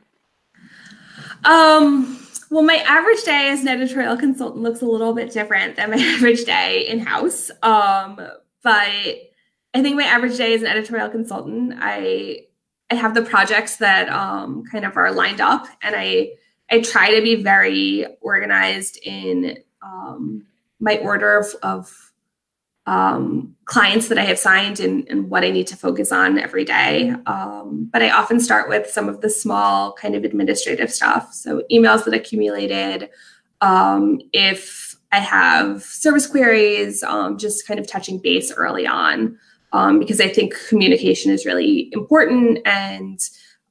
um well my average day as an editorial consultant looks a little bit different than my average day in house um but I think my average day as an editorial consultant, I I have the projects that um, kind of are lined up, and I I try to be very organized in um, my order of, of um, clients that I have signed and, and, what I need to focus on every day. Um, but I often start with some of the small kind of administrative stuff. So emails that accumulated. Um, if I have service queries, um, just kind of touching base early on um, because I think communication is really important. And,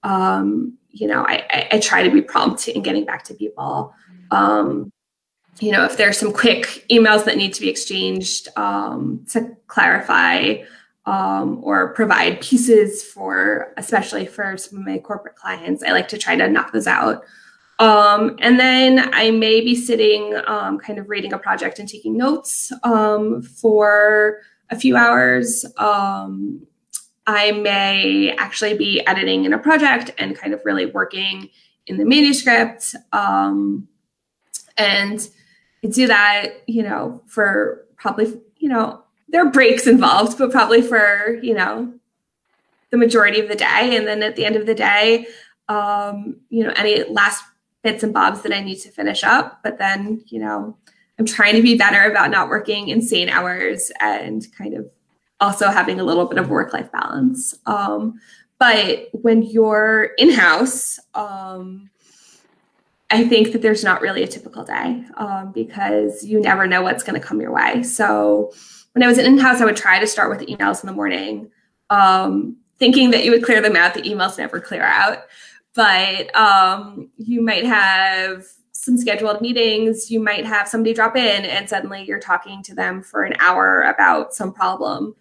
um, you know, I, I, I, try to be prompt in getting back to people. Um, you know, if there's some quick emails that need to be exchanged um, to clarify um, or provide pieces for, especially for some of my corporate clients, I like to try to knock those out. Um, and then I may be sitting, um, kind of reading a project and taking notes um, for a few hours. Um, I may actually be editing in a project and kind of really working in the manuscript. And I do that, you know, for probably, you know, there are breaks involved, but probably for, you know, the majority of the day. And then at the end of the day, um, you know, any last bits and bobs that I need to finish up. But then, you know, I'm trying to be better about not working insane hours and kind of also having a little bit of work life balance. Um, but when you're in house, um, I think that there's not really a typical day um, because you never know what's going to come your way. So when I was in house, I would try to start with emails in the morning, um, thinking that you would clear them out. The emails never clear out, but um, you might have some scheduled meetings, you might have somebody drop in and suddenly you're talking to them for an hour about some problem.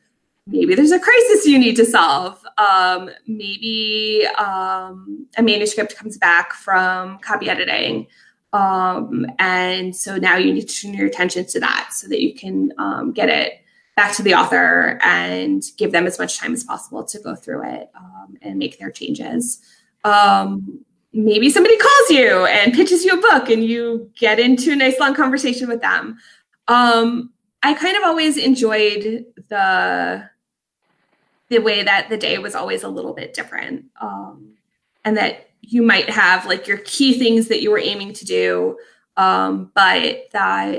Maybe there's a crisis you need to solve. Um, maybe um, a manuscript comes back from copy editing. Um, and so now you need to turn your attention to that so that you can um, get it back to the author and give them as much time as possible to go through it um, and make their changes. Um, maybe somebody calls you and pitches you a book and you get into a nice long conversation with them. I kind of always enjoyed the the way that the day was always a little bit different. Um, and that you might have like your key things that you were aiming to do, um, but that,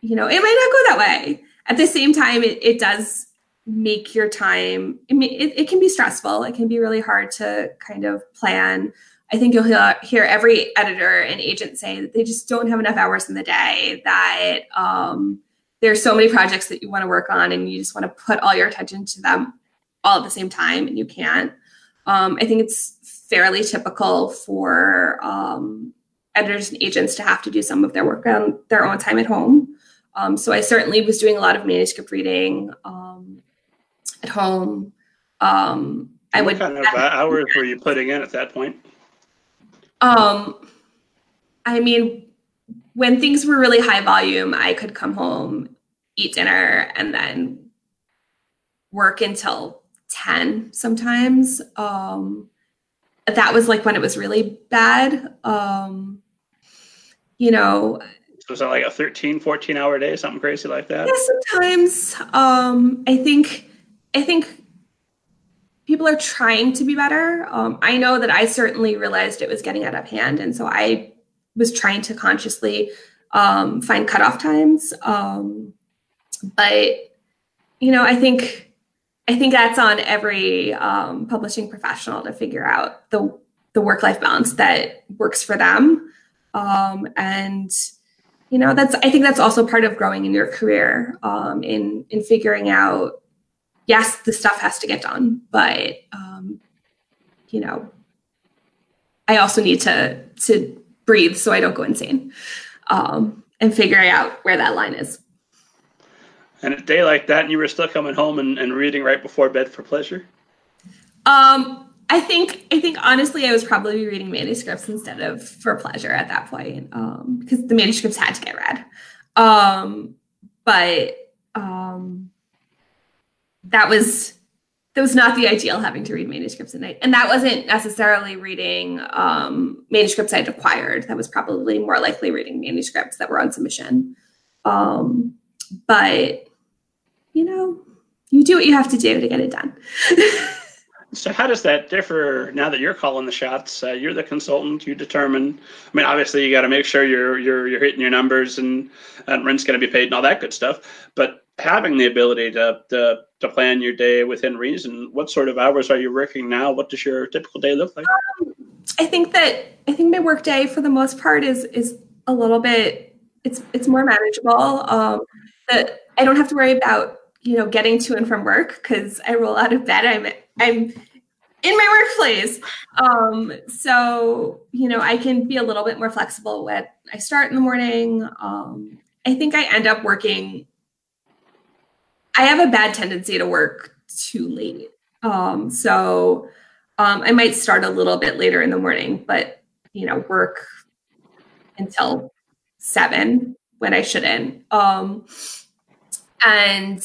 you know, it might not go that way. At the same time, it, it does make your time, it, it, it can be stressful. It can be really hard to kind of plan I think you'll hear, hear every editor and agent say that they just don't have enough hours in the day, that um, there's so many projects that you want to work on and you just want to put all your attention to them all at the same time and you can't. Um, I think it's fairly typical for um, editors and agents to have to do some of their work on their own time at home. Um, so I certainly was doing a lot of manuscript reading um, at home. Um, I what would kind of hours were you putting in at that point? Um, I mean, when things were really high volume, I could come home, eat dinner, and then work until 10 sometimes. Um, that was like when it was really bad. Um, you know, it was that like a 13, 14 hour day, something crazy like that? Yeah, sometimes. Um, I think, I think people are trying to be better. Um, I know that I certainly realized it was getting out of hand, and so I was trying to consciously um, find cutoff times. Um, but you know, I think I think that's on every um, publishing professional to figure out the the work life balance that works for them, um, and you know that's I think that's also part of growing in your career um, in in figuring out yes, the stuff has to get done, but um, you know, I also need to to breathe so I don't go insane, um, and figuring out where that line is. And a day like that, and you were still coming home and, and reading right before bed for pleasure. Um, I think I think honestly, I was probably reading manuscripts instead of for pleasure at that point, um, because the manuscripts had to get read. Um, but um, that was that was not the ideal having to read manuscripts at night, and that wasn't necessarily reading um, manuscripts I'd acquired. That was probably more likely reading manuscripts that were on submission. Um, but you know, you do what you have to do to get it done. So how does that differ now that you're calling the shots? Uh, you're the consultant. You determine. I mean, obviously, you got to make sure you're you're you're hitting your numbers and, and rent's going to be paid and all that good stuff. But having the ability to, to to plan your day within reason, what sort of hours are you working now? What does your typical day look like? Um, I think that I think my work day for the most part is is a little bit it's it's more manageable. Um, that I don't have to worry about you know getting to and from work because I roll out of bed. I'm I'm in my workplace. Um, so you know I can be a little bit more flexible when I start in the morning. Um, I think I end up working. I have a bad tendency to work too late. Um, so um, I might start a little bit later in the morning, but you know work until seven when I shouldn't. Um, and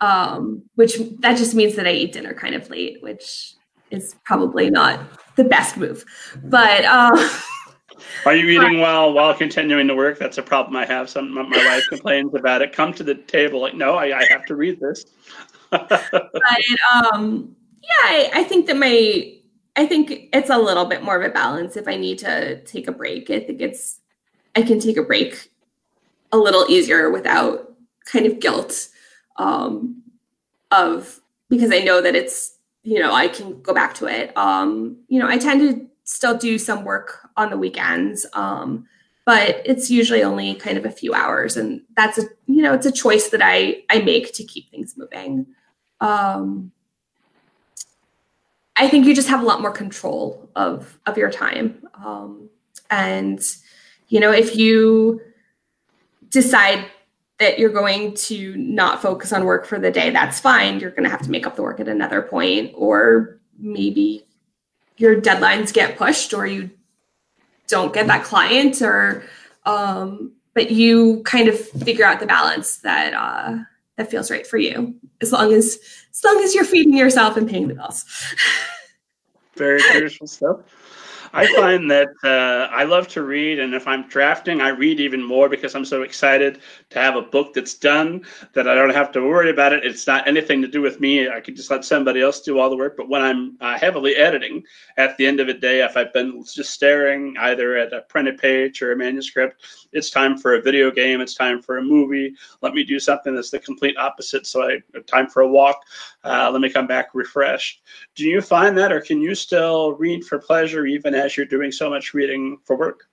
um, which that just means that I eat dinner kind of late, which is probably not the best move. But uh, are you eating while while continuing to work? That's a problem I have. Some my wife complains about it. Come to the table, like no, I, I have to read this. but um, yeah, I, I think that my I think it's a little bit more of a balance if I need to take a break. I think it's I can take a break a little easier without kind of guilt um, of because I know that it's you know I can go back to it. Um, you know, I tend to still do some work on the weekends, um, but it's usually only kind of a few hours, and that's a you know it's a choice that I I make to keep things moving. Um, I think you just have a lot more control of of your time, um, and you know if you decide that you're going to not focus on work for the day, that's fine. You're going to have to make up the work at another point, or maybe your deadlines get pushed, or you don't get that client, or um, but you kind of figure out the balance that uh, that feels right for you, as long as as long as you're feeding yourself and paying the bills. Very crucial stuff. I find that uh, I love to read, and if I'm drafting, I read even more because I'm so excited to have a book that's done that I don't have to worry about it. It's not anything to do with me. I can just let somebody else do all the work. But when I'm uh, heavily editing, at the end of the day, if I've been just staring either at a printed page or a manuscript, it's time for a video game. It's time for a movie. Let me do something that's the complete opposite. So I time for a walk. Uh, let me come back refreshed. Do you find that, or can you still read for pleasure even as you're doing so much reading for work?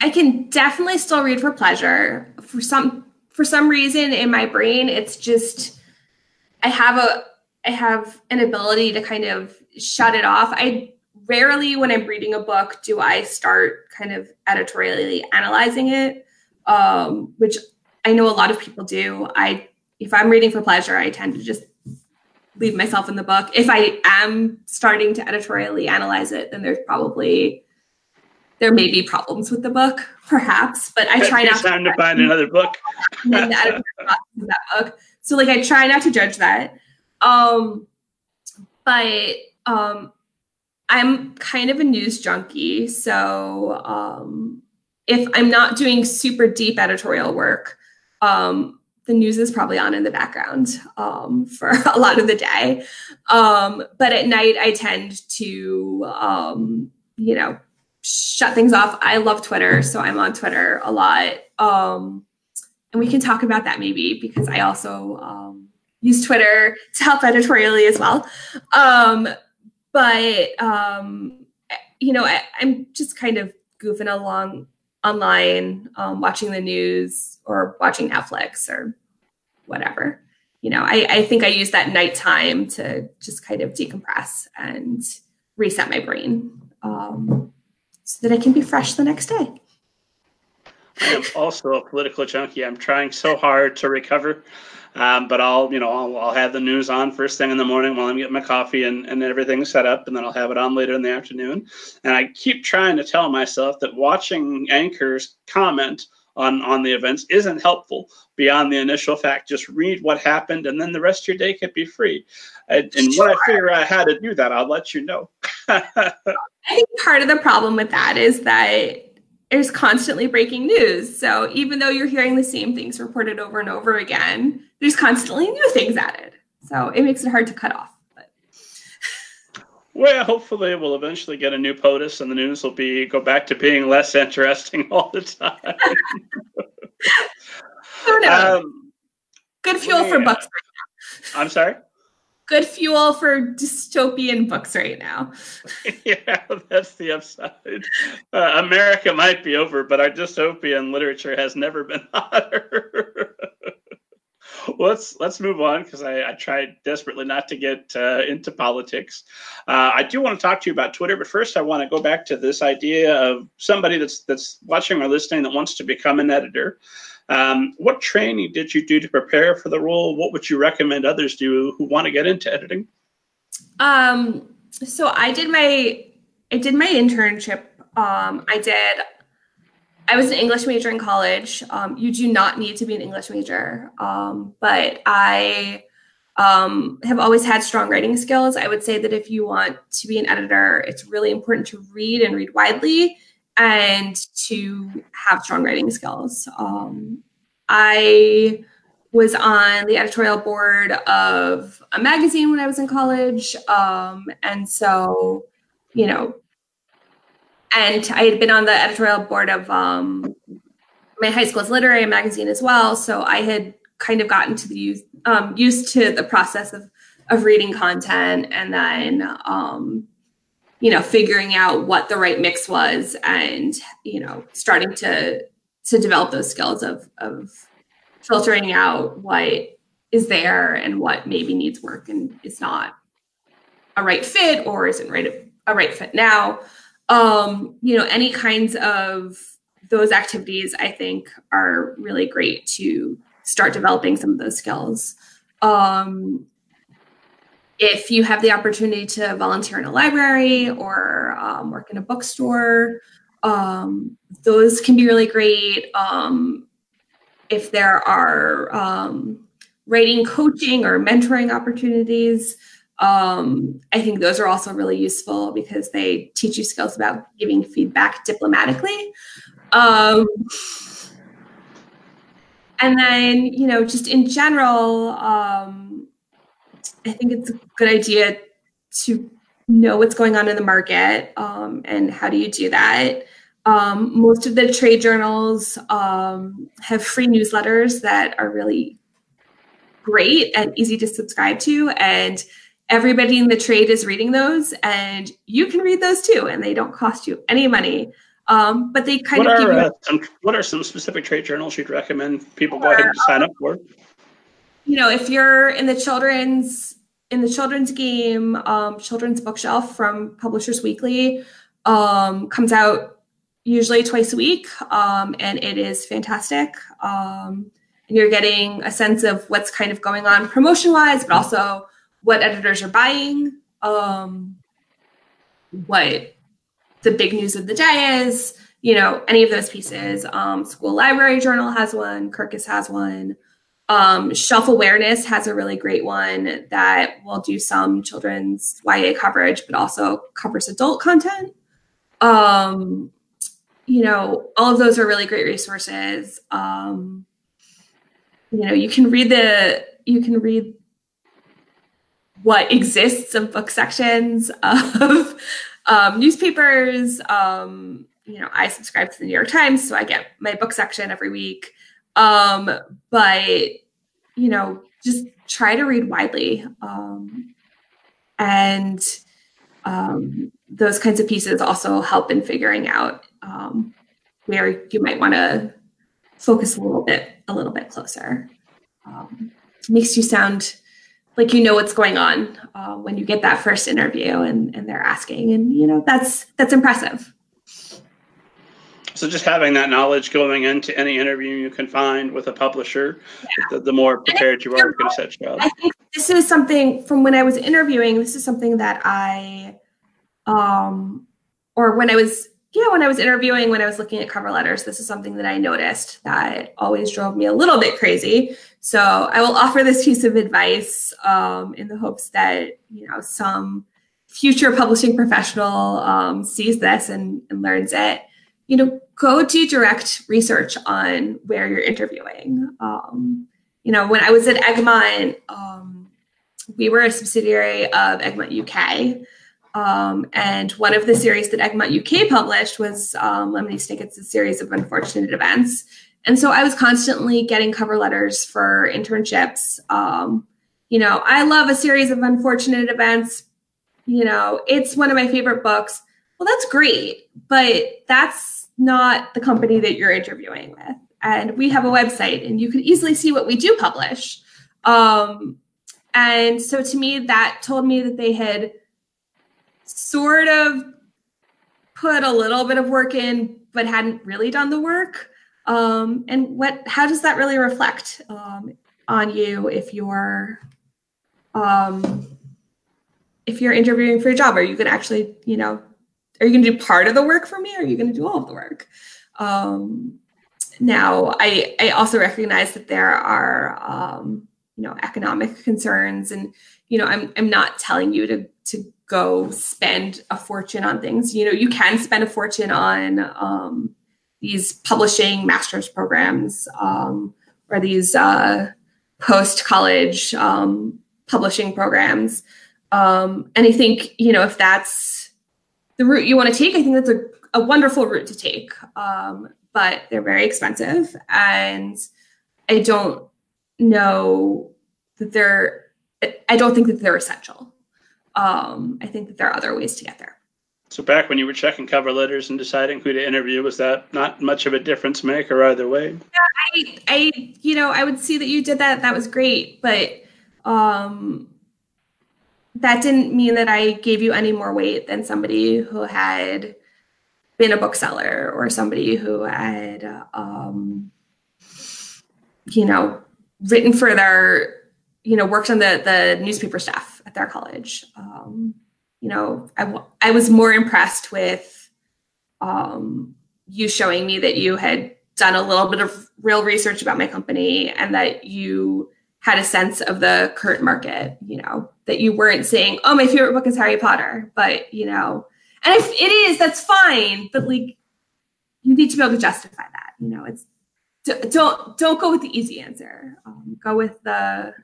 I can definitely still read for pleasure. For some for some reason in my brain, it's just I have a I have an ability to kind of shut it off. I rarely when I'm reading a book do I start kind of editorially analyzing it, um, which I know a lot of people do. I if I'm reading for pleasure, I tend to just leave myself in the book. If I am starting to editorially analyze it, then there's probably there may be problems with the book, perhaps, but I try not time to, to find another book. that book. So like I try not to judge that. Um, but um, I'm kind of a news junkie. So um, if I'm not doing super deep editorial work, um, the news is probably on in the background um, for a lot of the day. Um, but at night, I tend to, um, you know, shut things off. I love Twitter, so I'm on Twitter a lot. Um, and we can talk about that maybe because I also use Twitter to help editorially as well. Um, but, you know, I, I'm just kind of goofing along online, um, watching the news or watching Netflix or whatever. You know, I, I think I use that nighttime to just kind of decompress and reset my brain um, so that I can be fresh the next day. I am also a political junkie. I'm trying so hard to recover. Um, but I'll, you know, I'll, I'll, have the news on first thing in the morning while I'm getting my coffee and, and everything set up, and then I'll have it on later in the afternoon. And I keep trying to tell myself that watching anchors comment on on the events isn't helpful beyond the initial fact. Just read what happened, and then the rest of your day could be free. And, and when I figure out how to do that, I'll let you know. I think part of the problem with that is that there's constantly breaking news. So even though you're hearing the same things reported over and over again, there's constantly new things added. So it makes it hard to cut off. But. Well, hopefully we'll eventually get a new POTUS and the news will be go back to being less interesting all the time. Um, Good fuel yeah. for books. I'm sorry? Good fuel for dystopian books right now. yeah, that's the upside. Uh, America might be over, but our dystopian literature has never been hotter. let's let's move on because I, I tried desperately not to get uh, into politics. Uh, I do want to talk to you about Twitter, but first I want to go back to this idea of somebody that's that's watching or listening that wants to become an editor. Um, what training did you do to prepare for the role? What would you recommend others do who want to get into editing? Um, so I did my I did my internship. Um, I did. I was an English major in college. Um, you do not need to be an English major, um, but I um, have always had strong writing skills. I would say that if you want to be an editor, it's really important to read and read widely and to have strong writing skills. Um, I was on the editorial board of a magazine when I was in college. Um, and so, you know, and I had been on the editorial board of um, my high school's literary magazine as well. So I had kind of gotten to the use, um, used to the process of, of reading content and then um, you know figuring out what the right mix was and you know starting to to develop those skills of of filtering out what is there and what maybe needs work and is not a right fit or isn't right a right fit now. Um you know any kinds of those activities i think are really great to start developing some of those skills. Um if you have the opportunity to volunteer in a library or um, work in a bookstore, um, those can be really great. Um, if there are um, writing coaching or mentoring opportunities, um, I think those are also really useful because they teach you skills about giving feedback diplomatically. Um, and then, you know, just in general, I think it's a good idea to know what's going on in the market um, and how do you do that. Um, most of the trade journals um, have free newsletters that are really great and easy to subscribe to, and everybody in the trade is reading those, and you can read those too, and they don't cost you any money. Um, but they kind what of are, you, uh, some, what are some specific trade journals you'd recommend people go ahead and sign up for? You know, if you're in the children's in the children's game, um, children's bookshelf from Publishers Weekly um, comes out usually twice a week, um, and it is fantastic. Um, and you're getting a sense of what's kind of going on promotion wise, but also what editors are buying, um, what the big news of the day is. You know, any of those pieces. Um, School Library Journal has one. Kirkus has one. Um, Shelf Awareness has a really great one that will do some children's YA coverage, but also covers adult content. Um, you know, all of those are really great resources. Um, you know, you can read the you can read what exists of book sections of um, newspapers. Um, you know, I subscribe to the New York Times, so I get my book section every week. Um, but you know, just try to read widely. Um, and um, those kinds of pieces also help in figuring out um, where you might want to focus a little bit, a little bit closer. Um, makes you sound like you know what's going on uh, when you get that first interview and, and they're asking, and you know that's that's impressive. So just having that knowledge going into any interview you can find with a publisher, yeah. the, the, more prepared you are to set you up. I think this is something from when I was interviewing. This is something that I, um, or when I was yeah, when I was interviewing, when I was looking at cover letters, this is something that I noticed that always drove me a little bit crazy. So I will offer this piece of advice um, in the hopes that you know some future publishing professional um, sees this and, and learns it. You know, go do direct research on where you're interviewing. Um, you know, when I was at Egmont, um, we were a subsidiary of Egmont UK. Um, and one of the series that Egmont UK published was um, Lemony Snicket's A series of unfortunate events. And so I was constantly getting cover letters for internships. Um, you know, I love a series of unfortunate events. You know, it's one of my favorite books. Well, that's great, but that's not the company that you're interviewing with. And we have a website, and you can easily see what we do publish. Um, and so to me, that told me that they had sort of put a little bit of work in, but hadn't really done the work. Um, and what? How does that really reflect um, on you if you're um, if you're interviewing for a job? Are you going to actually, you know, are you going to do part of the work for me? Or are you going to do all of the work? Um, now, I I also recognize that there are um, you know economic concerns, and you know I'm I'm not telling you to to go spend a fortune on things. You know, you can spend a fortune on um, these publishing master's programs um, or these uh, post college um, publishing programs. Um, and I think, you know, if that's the route you want to take, I think that's a, a wonderful route to take. Um, but they're very expensive. And I don't know that they're, I don't think that they're essential um, I think that there are other ways to get there. So back when you were checking cover letters and deciding who to interview, was that not much of a difference maker either way? Yeah, I, I, you know, I would see that you did that. That was great, but um, that didn't mean that I gave you any more weight than somebody who had been a bookseller or somebody who had, um, you know, written for their you know, worked on the the newspaper staff at their college. Um, you know, I, I was more impressed with um, you showing me that you had done a little bit of real research about my company and that you had a sense of the current market, you know, that you weren't saying, oh, my favorite book is Harry Potter, but, you know, and if it is, that's fine, but like, you need to be able to justify that, you know, it's, don't, don't go with the easy answer. Um, go with the,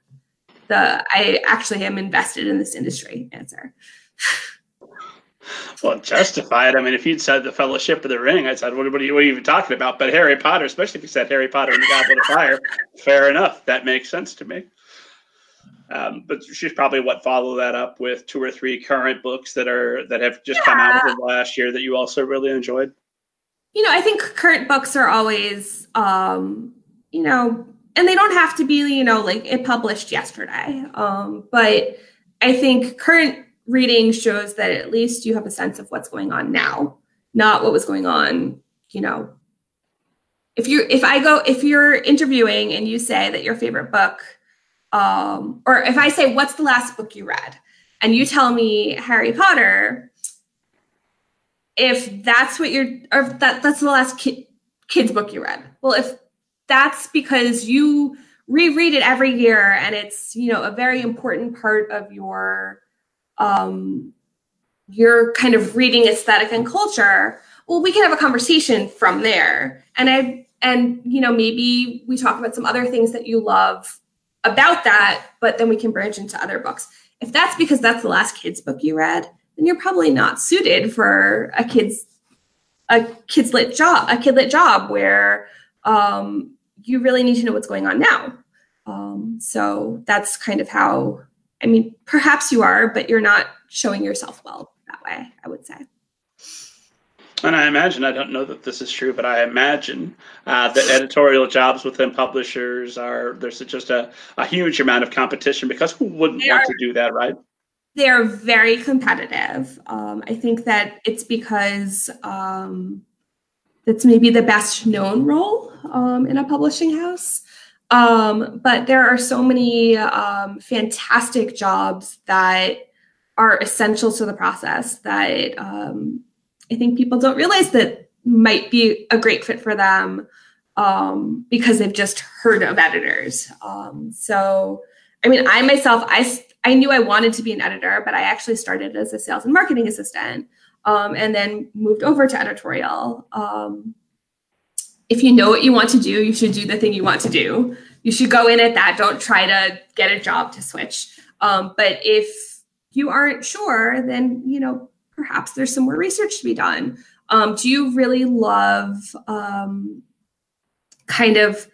the I actually am invested in this industry answer. well, justified. I mean, if you'd said the Fellowship of the Ring, I said, what, what, are you, what are you even talking about? But Harry Potter, especially if you said Harry Potter and the Goblet of Fire, fair enough. That makes sense to me. Um, but she's probably what follow that up with two or three current books that are that have just yeah. come out within the last year that you also really enjoyed. You know, I think current books are always, um, you know, and they don't have to be you know like it published yesterday um, but i think current reading shows that at least you have a sense of what's going on now not what was going on you know. If you if i go if you're interviewing and you say that your favorite book um, or if i say what's the last book you read? and you tell me harry potter if that's what you're or that that's the last ki- kids book you read. Well if that's because you reread it every year and it's you know a very important part of your um you're kind of reading aesthetic and culture well we can have a conversation from there and i and you know maybe we talk about some other things that you love about that but then we can branch into other books if that's because that's the last kids book you read then you're probably not suited for a kids a kids lit job a kid lit job where um, you really need to know what's going on now. Um, so that's kind of how, I mean, perhaps you are, but you're not showing yourself well that way, I would say. And I imagine, I don't know that this is true, but I imagine uh, that editorial jobs within publishers are, there's just a, a huge amount of competition because who wouldn't they want are, to do that, right? They're very competitive. Um, I think that it's because um, that's maybe the best known role um, in a publishing house. Um, but there are so many um, fantastic jobs that are essential to the process that um, I think people don't realize that might be a great fit for them um, because they've just heard of editors. Um, so, I mean, I myself, I I knew I wanted to be an editor, but I actually started as a sales and marketing assistant, um, and then moved over to editorial. Um, if you know what you want to do, you should do the thing you want to do. You should go in at that. Don't try to get a job to switch. Um, but if you aren't sure, then you know perhaps there's some more research to be done. Um, do you really love um, kind of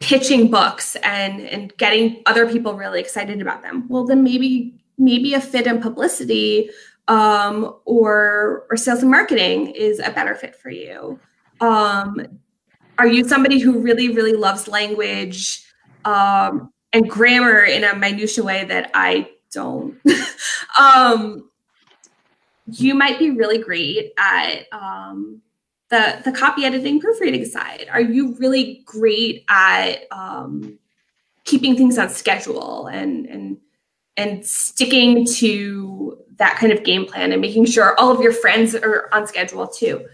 pitching books and and getting other people really excited about them? Well, then maybe maybe a fit in publicity um, or or sales and marketing is a better fit for you. Um, are you somebody who really really loves language um, and grammar in a minutia way that I don't? um, you might be really great at um, the the copy editing proofreading side. Are you really great at um, keeping things on schedule and and and sticking to that kind of game plan and making sure all of your friends are on schedule too?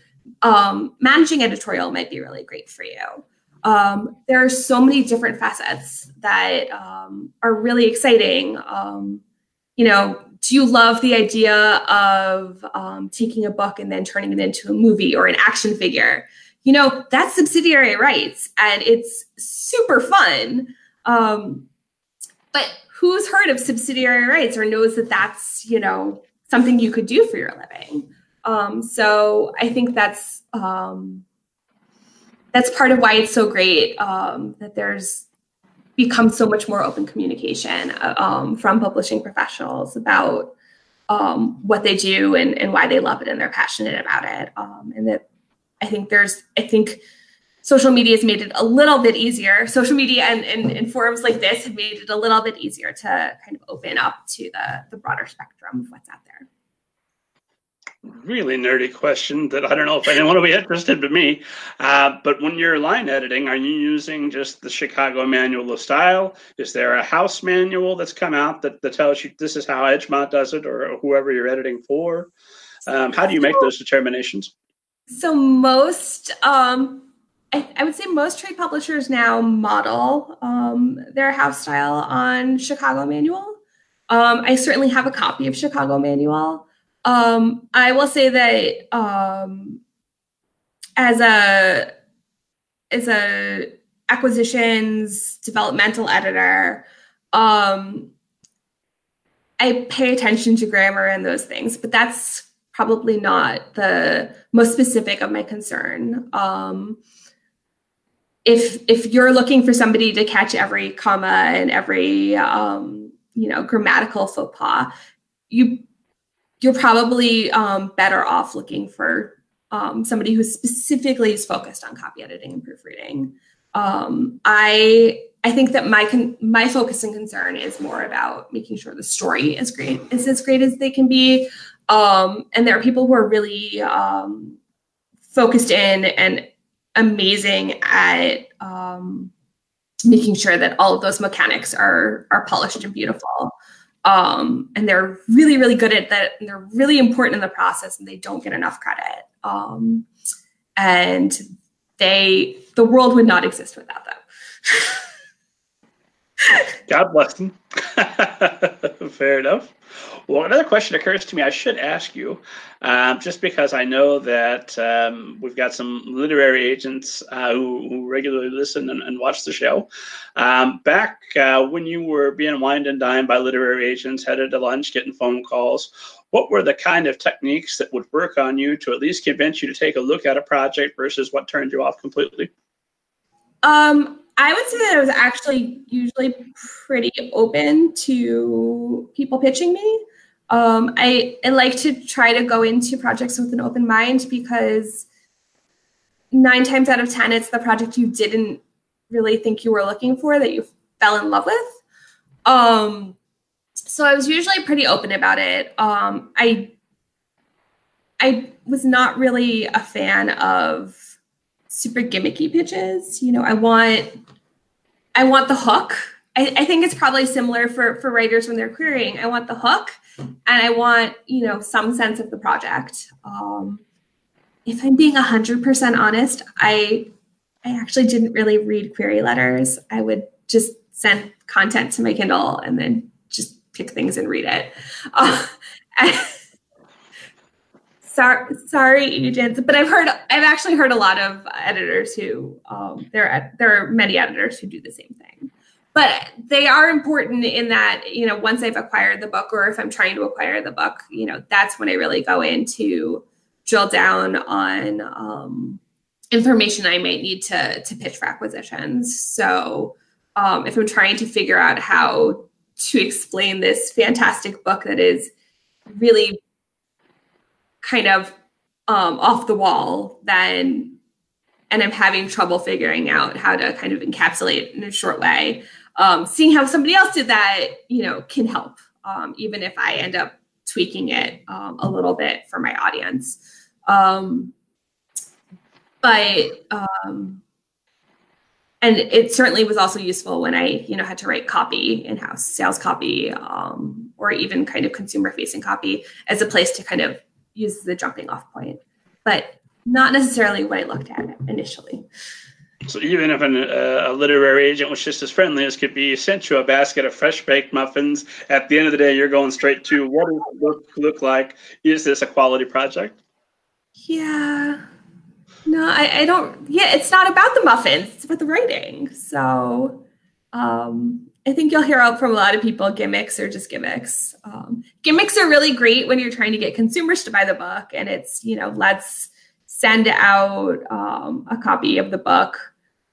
Um, managing editorial might be really great for you. Um, there are so many different facets that um, are really exciting. Um, you know, do you love the idea of um, taking a book and then turning it into a movie or an action figure? You know, that's subsidiary rights and it's super fun. Um, but who's heard of subsidiary rights or knows that that's, you know, something you could do for your living? Um, so I think that's um, that's part of why it's so great um, that there's become so much more open communication uh, um, from publishing professionals about um, what they do and, and why they love it and they're passionate about it. Um, and that I think there's, I think social media has made it a little bit easier. Social media and, and, and forums like this have made it a little bit easier to kind of open up to the, the broader spectrum of what's out there really nerdy question that I don't know if anyone will be interested but me. Uh, but when you're line editing, are you using just the Chicago Manual of Style? Is there a house manual that's come out that, that tells you this is how Egmont does it or whoever you're editing for? Um, how do you make those determinations? So most, um, I, I, would say most trade publishers now model um, their house style on Chicago Manual. Um, I certainly have a copy of Chicago Manual. Um, I will say that um, as a as a acquisitions developmental editor, um, I pay attention to grammar and those things, but that's probably not the most specific of my concern. Um, if if you're looking for somebody to catch every comma and every um, you know grammatical faux pas, you you're probably um, better off looking for um, somebody who specifically is focused on copy editing and proofreading. Um, I I think that my con- my focus and concern is more about making sure the story is great is as great as they can be, um, and there are people who are really um, focused in and amazing at um, making sure that all of those mechanics are are polished and beautiful um, and they're really really good at that and they're really important in the process and they don't get enough credit. Um, and they the world would not exist without them god bless them fair enough well, another question occurs to me. I should ask you, um, just because I know that um, we've got some literary agents uh, who, who, regularly listen and, and watch the show. Um, back uh, when you were being wined and dined by literary agents, headed to lunch, getting phone calls, what were the kind of techniques that would work on you to at least convince you to take a look at a project versus what turned you off completely? Um, I would say that I was actually usually pretty open to people pitching me. Um, I, I like to try to go into projects with an open mind because nine times out of 10, it's the project you didn't really think you were looking for that you fell in love with. Um, so I was usually pretty open about it. Um, I I was not really a fan of super gimmicky pitches. You know, I want I want the hook. I, I think it's probably similar for for writers when they're querying. I want the hook, and I want you know some sense of the project. Um, if I'm being hundred percent honest, I I actually didn't really read query letters. I would just send content to my Kindle and then just pick things and read it. Uh, sorry, sorry, but I've heard, I've actually heard a lot of editors who, um, there, there are many editors who do the same thing. But they are important in that, you know, once I've acquired the book or if I'm trying to acquire the book, you know, that's when I really go into drill down on um, information I might need to, to pitch for acquisitions. So um, if I'm trying to figure out how to explain this fantastic book that is really kind of um, off the wall, then and I'm having trouble figuring out how to kind of encapsulate in a short way. Um, seeing how somebody else did that, you know, can help, um, even if I end up tweaking it um, a little bit for my audience. Um, but um, and it certainly was also useful when I, you know, had to write copy in-house, sales copy, um, or even kind of consumer-facing copy as a place to kind of use the jumping-off point, but not necessarily what I looked at initially. So even if an, uh, a literary agent was just as friendly as could be, sent you a basket of fresh baked muffins. At the end of the day, you're going straight to what does it look, look like? Is this a quality project? Yeah, no, I, I don't. Yeah, it's not about the muffins. It's about the writing. So, um, I think you'll hear out from a lot of people gimmicks are just gimmicks. Um, gimmicks are really great when you're trying to get consumers to buy the book, and it's you know let's send out um, a copy of the book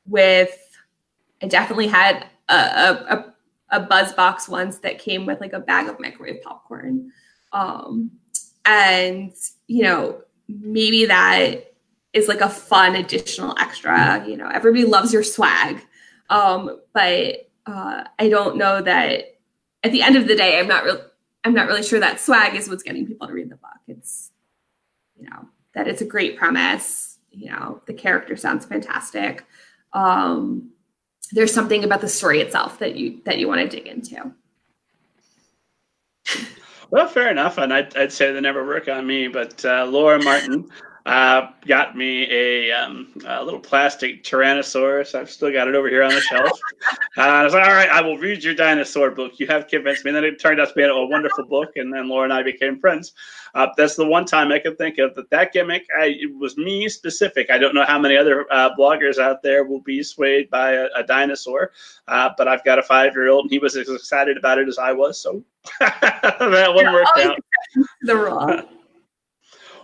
with. I definitely had a, a, a buzz box once that came with like a bag of microwave popcorn, um, and you know maybe that is like a fun additional extra. You know, everybody loves your swag. Um, but uh, I don't know that at the end of the day, I'm not really I'm not really sure that swag is what's getting people to read the book. It's you know that it's a great premise. You know, the character sounds fantastic. Um, there's something about the story itself that you that you want to dig into. Well, fair enough, and I'd, I'd say they never work on me. But uh, Laura Martin uh, got me a, um, a, little plastic Tyrannosaurus. I've still got it over here on the shelf. Uh, I was like, all right, I will read your dinosaur book. You have convinced me. And then it turned out to be a wonderful book, and then Laura and I became friends. Uh, that's the one time I could think of that that gimmick. I, it was me specific. I don't know how many other uh, bloggers out there will be swayed by a, a dinosaur, uh, but I've got a five-year-old, and he was as excited about it as I was. So that one worked out. The raw.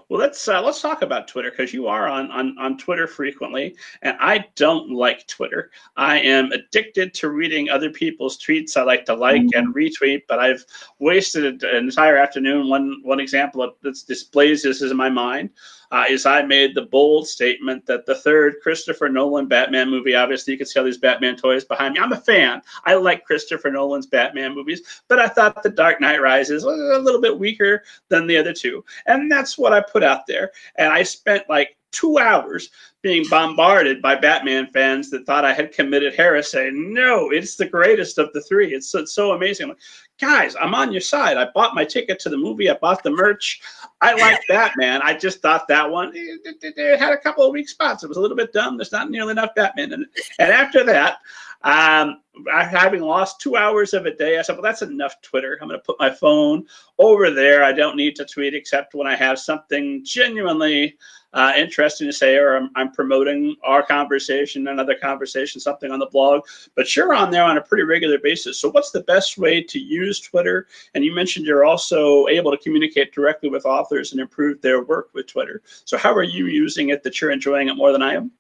Well, let's uh, let's talk about Twitter because you are on, on on Twitter frequently, and I don't like Twitter. I am addicted to reading other people's tweets. I like to like and mm-hmm. retweet, but I've wasted an entire afternoon. One one example this displays this is in my mind uh, is I made the bold statement that the third Christopher Nolan Batman movie, obviously you can see all these Batman toys behind me. I'm a fan. I like Christopher Nolan's Batman movies, but I thought The Dark Knight Rises was a little bit weaker than the other two. And that's what I put out there. And I spent like two hours being bombarded by Batman fans that thought I had committed heresy. No, it's the greatest of the three. It's, it's so amazing. Like, Guys, I'm on your side. I bought my ticket to the movie. I bought the merch. I like Batman. I just thought that one it, it, it, had a couple of weak spots. It was a little bit dumb. There's not nearly enough Batman in it. And after that, um, having lost two hours of a day, I said, well, that's enough Twitter. I'm going to put my phone over there. I don't need to tweet except when I have something genuinely uh, interesting to say, or I'm, I'm, promoting our conversation, another conversation, something on the blog. But you're on there on a pretty regular basis. So, what's the best way to use Twitter? And you mentioned you're also able to communicate directly with authors and improve their work with Twitter. So, how are you using it that you're enjoying it more than I am?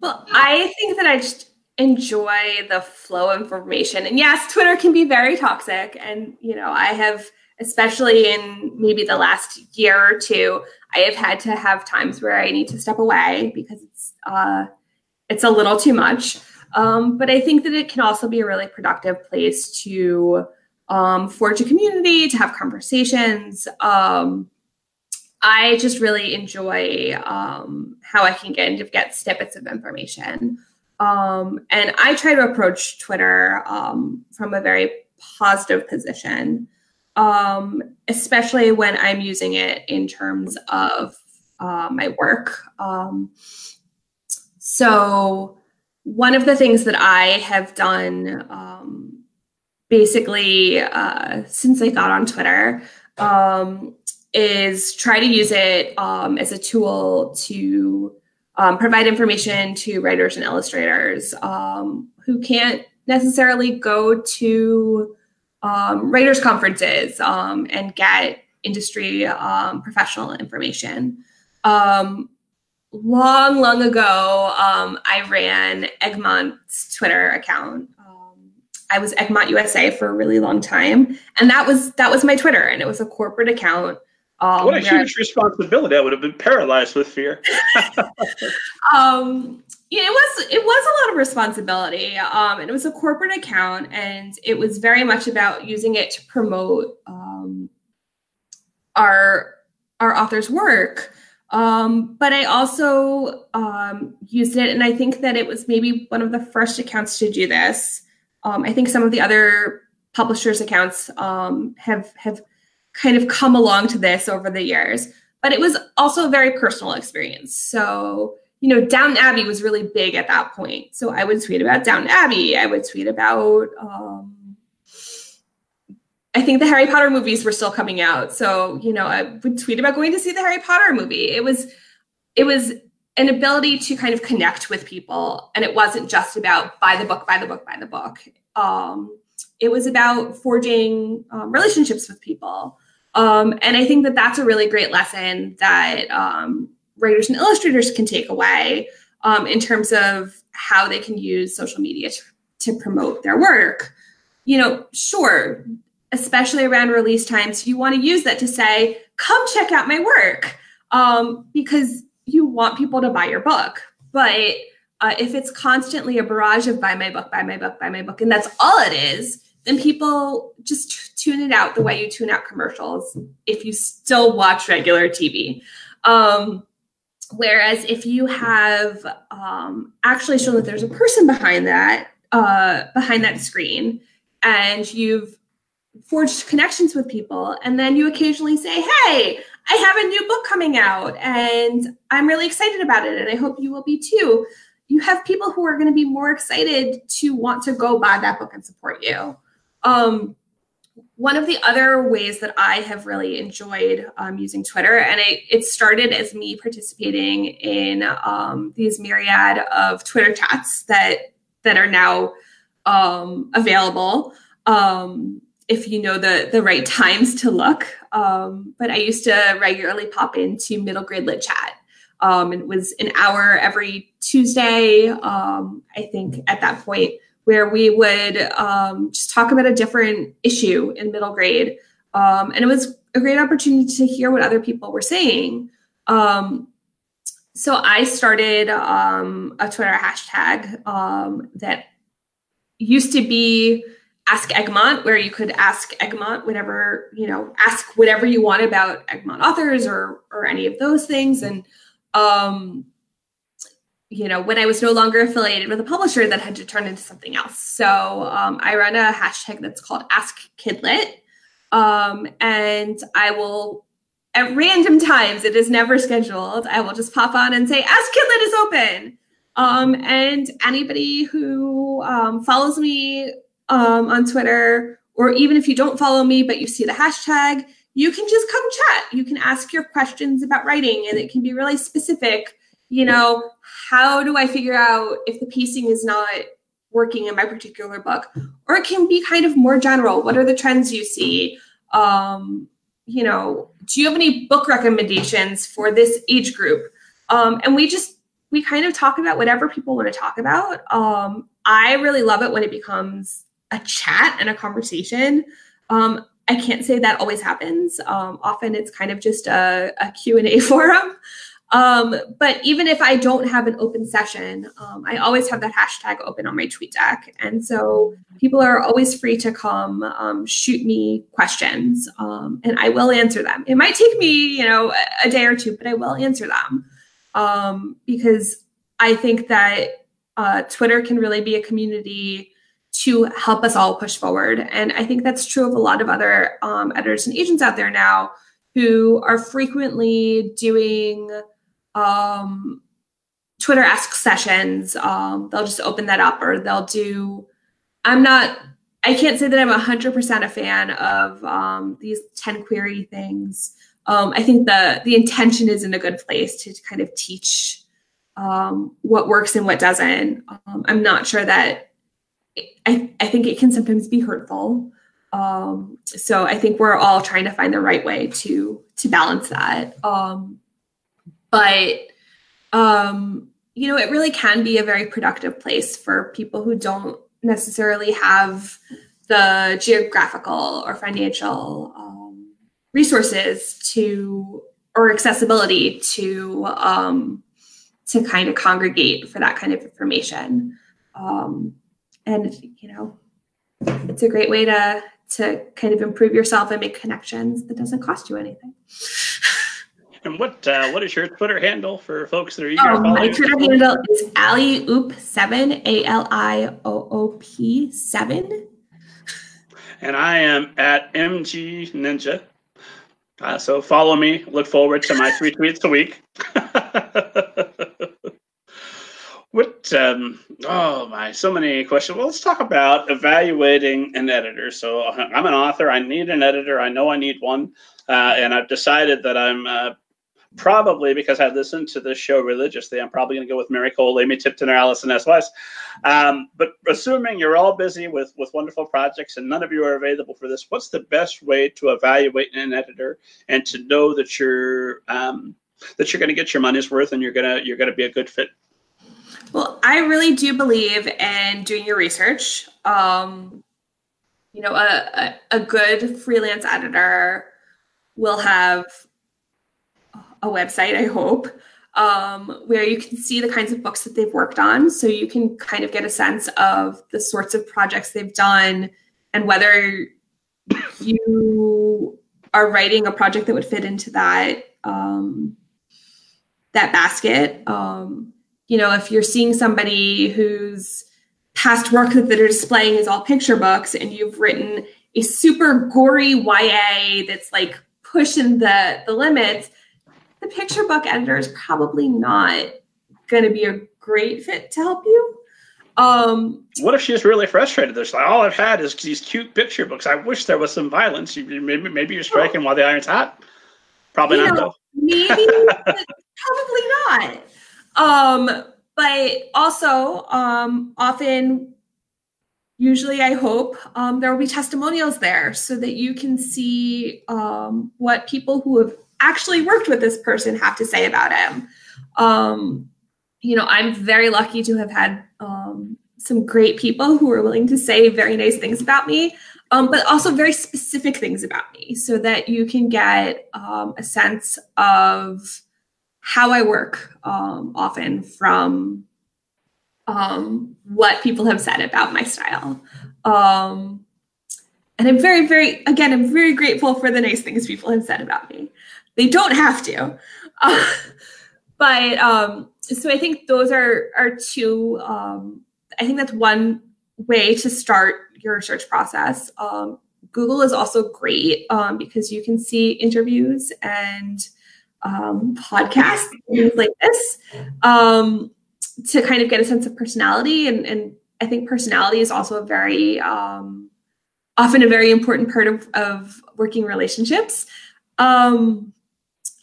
Well, I think that I just enjoy the flow of information. And yes, Twitter can be very toxic. And, you know, I have, especially in maybe the last year or two, I have had to have times where I need to step away because it's uh, it's a little too much. Um, but I think that it can also be a really productive place to um, forge a community, to have conversations. Um, I just really enjoy um, how I can get get snippets of information. Um, and I try to approach Twitter um, from a very positive position, um, especially when I'm using it in terms of uh, my work. Um, so, one of the things that I have done um, basically uh, since I got on Twitter um, is try to use it as a tool to um, provide information to writers and illustrators um, who can't necessarily go to um, writers conferences um, and get industry um, professional information. long, long ago, I ran Egmont's Twitter account. I was Egmont USA for a really long time, and that was that was my Twitter, and it was a corporate account um, what a huge responsibility! I would have been paralyzed with fear. um, yeah, it was it was a lot of responsibility. Um, and it was a corporate account, and it was very much about using it to promote um, our our author's work. Um, but I also um, used it, and I think that it was maybe one of the first accounts to do this. Um, I think some of the other publishers' accounts um, have have kind of come along to this over the years. But it was also a very personal experience. So, you know, Downton Abbey was really big at that point. So I would tweet about Downton Abbey. I would tweet about, um, I think the Harry Potter movies were still coming out. So, you know, I would tweet about going to see the Harry Potter movie. It was, it was an ability to kind of connect with people. And it wasn't just about buy the book, buy the book, buy the book. Um, it was about forging um, relationships with people. Um, and I think that that's a really great lesson that um, writers and illustrators can take away um, in terms of how they can use social media to, to promote their work. You know, sure, especially around release times, you want to use that to say, come check out my work um, because you want people to buy your book. But uh, if it's constantly a barrage of buy my book, buy my book, buy my book, and that's all it is, then people just tune it out the way you tune out commercials if you still watch regular TV. Um, whereas if you have um, actually shown that there's a person behind that uh, behind that screen, and you've forged connections with people, and then you occasionally say, "Hey, I have a new book coming out, and I'm really excited about it, and I hope you will be too." You have people who are going to be more excited to want to go buy that book and support you. Um, one of the other ways that I have really enjoyed um, using Twitter, and it, it, started as me participating in um, these myriad of Twitter chats that that are now um, available. Um, if you know the the right times to look, um, but I used to regularly pop into middle grade lit chat. Um, it was an hour every Tuesday. I think at that point where we would um, just talk about a different issue in middle grade. Um, and it was a great opportunity to hear what other people were saying. Um, so I started um, a Twitter hashtag um, that used to be Ask Egmont, where you could ask Egmont whatever, you know, ask whatever you want about Egmont authors or or any of those things. And um, you know, when I was no longer affiliated with a publisher, that had to turn into something else. So um, I run a hashtag that's called Ask Kidlit, um, and I will at random times. It is never scheduled. I will just pop on and say, "Ask Kidlit is open," um, and anybody who um, follows me um, on Twitter, or even if you don't follow me but you see the hashtag, you can just come chat. You can ask your questions about writing, and it can be really specific you know, how do I figure out if the pacing is not working in my particular book? Or it can be kind of more general. What are the trends you see? Um, you know, do you have any book recommendations for this age group? Um, and we just we kind of talk about whatever people want to talk about. Um, I really love it when it becomes a chat and a conversation. Um, I can't say that always happens. Um, often it's kind of just a, a Q&A forum. Um, but even if I don't have an open session, um, I always have that hashtag open on my tweet deck. And so people are always free to come um, shoot me questions um, and I will answer them. It might take me, you know, a, a day or two, but I will answer them um, because I think that uh, Twitter can really be a community to help us all push forward. And I think that's true of a lot of other um, editors and agents out there now who are frequently doing um, Twitter ask sessions. Um, they'll just open that up or they'll do, I'm not, I can't say that I'm 100% a fan of um, these 10 query things. Um, I think the, the intention is in a good place to kind of teach um, what works and what doesn't. I'm not sure that, I, I think it can sometimes be hurtful. Um, so I think we're all trying to find the right way to to balance that. Um, but um, you know, it really can be a very productive place for people who don't necessarily have the geographical or financial um, resources to or accessibility to um, to kind of congregate for that kind of information. Um, and you know, it's a great way to to kind of improve yourself and make connections that doesn't cost you anything. And what uh, what is your Twitter handle for folks that are eager oh, to follow My you? Twitter handle is AliOop7, A L I O O P 7. And I am at MG Ninja. Uh, so follow me. Look forward to my three tweets a week. what? Um, oh my! So many questions. Well, let's talk about evaluating an editor. So I'm an author. I need an editor. I know I need one, uh, and I've decided that I'm uh, probably because I listened to this show religiously, I'm probably going to go with Mary Kole, Amy Tipton, or Allison S. Weiss. Um, but assuming you're all busy with, with wonderful projects and none of you are available for this, what's the best way to evaluate an editor and to know that you're um, that you're going to get your money's worth and you're gonna you're gonna be a good fit? Well, I really do believe in doing your research. Um, you know, a, a, a good freelance editor will have a website, I hope, um, where you can see the kinds of books that they've worked on. So you can kind of get a sense of the sorts of projects they've done and whether you are writing a project that would fit into that um, that basket. Um, you know, if you're seeing somebody whose past work that they're displaying is all picture books and you've written a super gory YA that's like pushing the the limits, the picture book editor is probably not going to be a great fit to help you. Um, what if she's really frustrated? There's like all I've had is these cute picture books. I wish there was some violence. You, maybe maybe you're striking while the iron's hot. Probably not know, maybe, probably not. Um, but also, um, often, usually, I hope um, there will be testimonials there so that you can see um, what people who have actually worked with this person have to say about him. Um, you know, I'm very lucky to have had um, some great people who are willing to say very nice things about me, um, but also very specific things about me so that you can get um, a sense of how I work um, often from um, what people have said about my style. Um, and I'm very, very, again, I'm very grateful for the nice things people have said about me. They don't have to. Uh, but um, so I think those are are two. Um, I think that's one way to start your search process. Um, Google is also great um, because you can see interviews and um, podcasts things like this um, to kind of get a sense of personality. And, and I think personality is also a very um, often a very important part of, of working relationships. Um,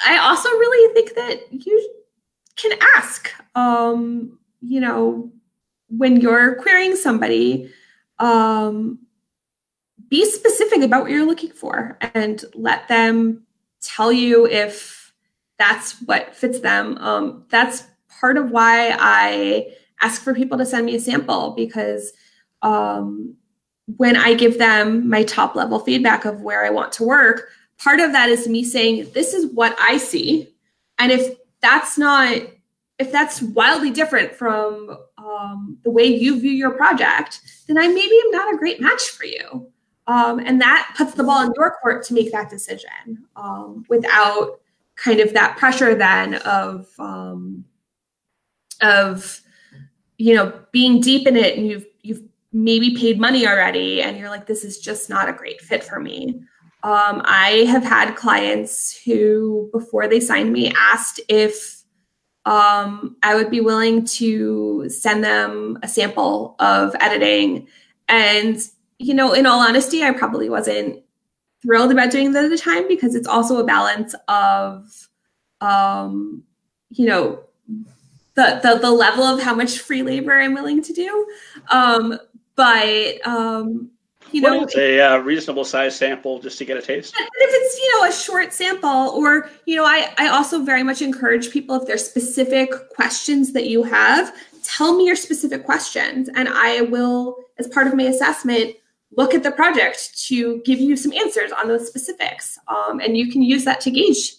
I also really think that you can ask, um, you know, when you're querying somebody, um, be specific about what you're looking for and let them tell you if that's what fits them. Um, that's part of why I ask for people to send me a sample because um, when I give them my top level feedback of where I want to work, part of that is me saying, this is what I see. And if that's not if that's wildly different from um, the way you view your project, then I maybe am not a great match for you. Um, and that puts the ball in your court to make that decision um, without kind of that pressure then of um, of you know being deep in it and you've you've maybe paid money already and you're like this is just not a great fit for me. Um, i have had clients who before they signed me asked if um, i would be willing to send them a sample of editing. And you know in all honesty i probably wasn't thrilled about doing that at the time because it's also a balance of um, you know the, the the level of how much free labor I'm willing to do. Um, but um, you know, is a uh, reasonable size sample just to get a taste? if it's you know a short sample, or you know, I I also very much encourage people if there's specific questions that you have, tell me your specific questions, and I will, as part of my assessment, look at the project to give you some answers on those specifics, um, and you can use that to gauge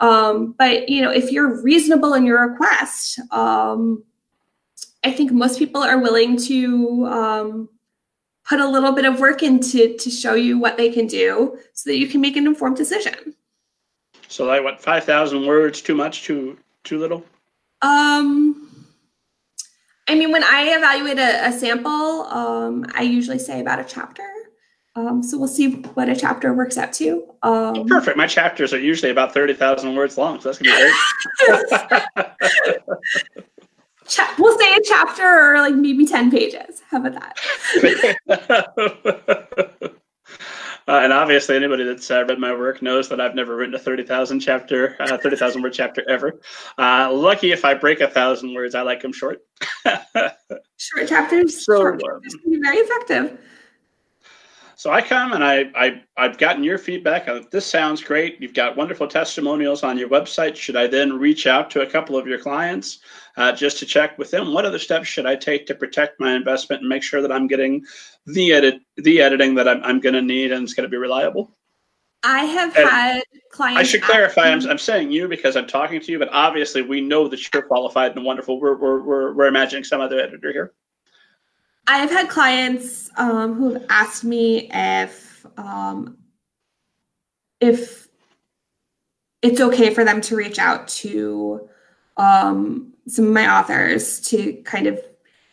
um, but you know, if you're reasonable in your request, um, I think most people are willing to um, put a little bit of work into to show you what they can do, so that you can make an informed decision. So, like, what five thousand words? Too much? Too too little? Um, I mean, when I evaluate a, a sample, um, I usually say about a chapter. Um, so we'll see what a chapter works out to. Um, Perfect. My chapters are usually about 30,000 words long, so that's going to be great. Cha- we'll say a chapter or like maybe 10 pages. How about that? Uh, and obviously, anybody that's uh, read my work knows that I've never written a thirty thousand chapter, uh, thirty thousand word chapter ever. Uh, lucky if I break a thousand words, I like them short. short chapters, so, short chapters can be very effective. So I come and I, I I've gotten your feedback. This sounds great. You've got wonderful testimonials on your website. Should I then reach out to a couple of your clients uh, just to check with them? What other steps should I take to protect my investment and make sure that I'm getting the edit the editing that I'm, I'm going to need and it's going to be reliable? I have and had clients. I should clarify. I'm, I'm saying you because I'm talking to you, but obviously we know that you're qualified and wonderful. We're we're we're, we're imagining some other editor here. I've had clients um, who have asked me if um, if it's okay for them to reach out to um, some of my authors to kind of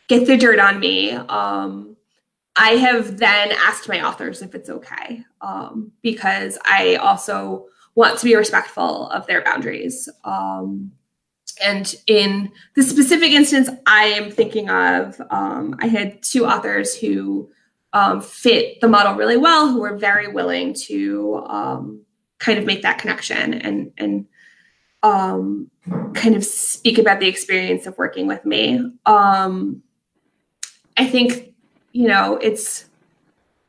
get the dirt on me. Um, I have then asked my authors if it's okay um, because I also want to be respectful of their boundaries. Um, and in the specific instance I am thinking of, um, I had two authors who um, fit the model really well, who were very willing to um, kind of make that connection and and um, kind of speak about the experience of working with me. Um, I think you know it's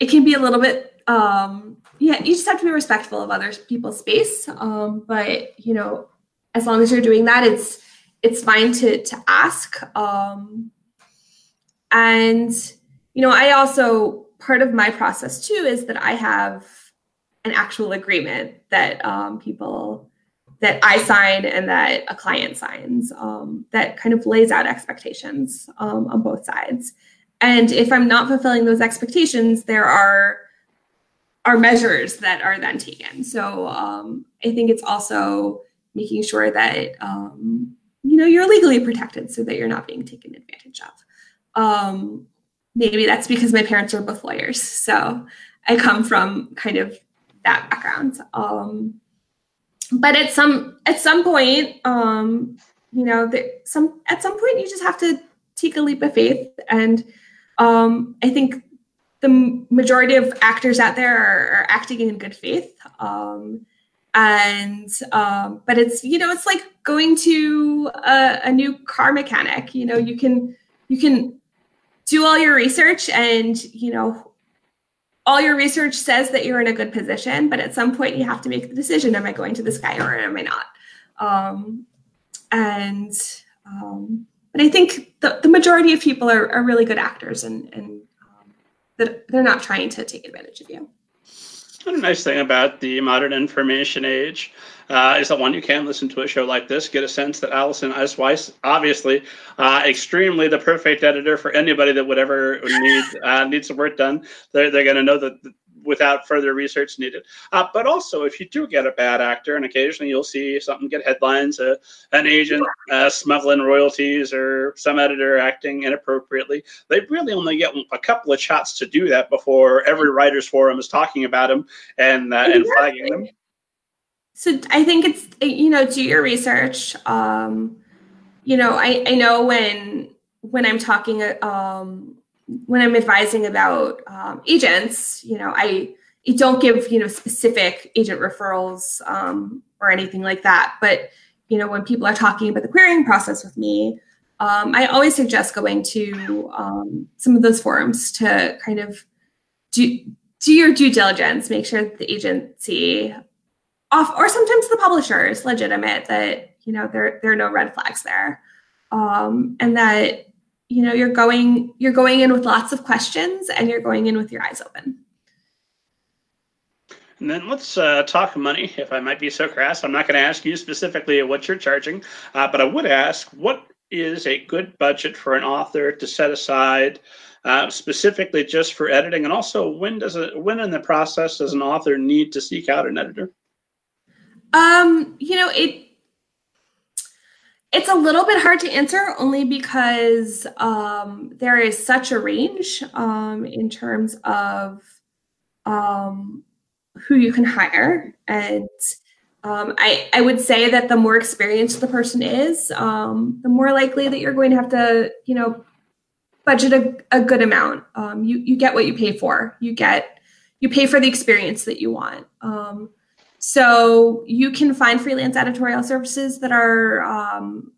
it can be a little bit um, yeah you just have to be respectful of other people's space um, but you know as long as you're doing that, it's it's fine to to ask. Um, and you know, I also part of my process too is that I have an actual agreement that um, people that I sign and that a client signs um, that kind of lays out expectations um, on both sides. And if I'm not fulfilling those expectations, there are are measures that are then taken. So um, I think it's also making sure that um, you know you're legally protected so that you're not being taken advantage of um, maybe that's because my parents are both lawyers so i come from kind of that background um, but at some at some point um, you know some at some point you just have to take a leap of faith. And um, i think the majority of actors out there are, are acting in good faith. Um, and um, but it's you know it's like going to a, a, new car mechanic. You know you can you can do all your research and you know all your research says that you're in a good position but at some point you have to make the decision am i going to this guy or am i not? Um, and um, but i think the, the majority of people are, are really good actors and and um, that they're not trying to take advantage of you. A nice thing about the modern information age uh, is that one you can listen to a show like this, get a sense that Allison S. Weiss, obviously, uh, extremely the perfect editor for anybody that would ever need uh, need some work done. They're, they're going to know that without further research needed. Uh, but also, if you do get a bad actor, and occasionally you'll see something get headlines, uh, an agent uh, smuggling royalties or some editor acting inappropriately, they really only get a couple of shots to do that before every writer's forum is talking about them and, uh, and flagging them. So I think it's, you know, do your research. Um, you know, I, I know when when I'm talking um, when I'm advising about um, agents, you know, I, don't give you know specific agent referrals um, or anything like that. But you know, when people are talking about the querying process with me, um, I always suggest going to um, some of those forums to kind of do do your due diligence, make sure that the agency off, or sometimes the publisher is legitimate that you know there there are no red flags there, um, and that you know you're going you're going in with lots of questions and you're going in with your eyes open and then let's uh, talk money, if I might be so crass. I'm not going to ask you specifically what you're charging, uh, but I would ask what is a good budget for an author to set aside uh, specifically just for editing, and also when does it when in the process does an author need to seek out an editor? Um, you know, it it's a little bit hard to answer only because um, there is such a range um, in terms of um, who you can hire. And um, I, I would say that the more experienced the person is, um, the more likely that you're going to have to, you know, budget a, a good amount. Um, you, you get what you pay for. You get, you pay for the experience that you want. So you can find freelance editorial services that are um,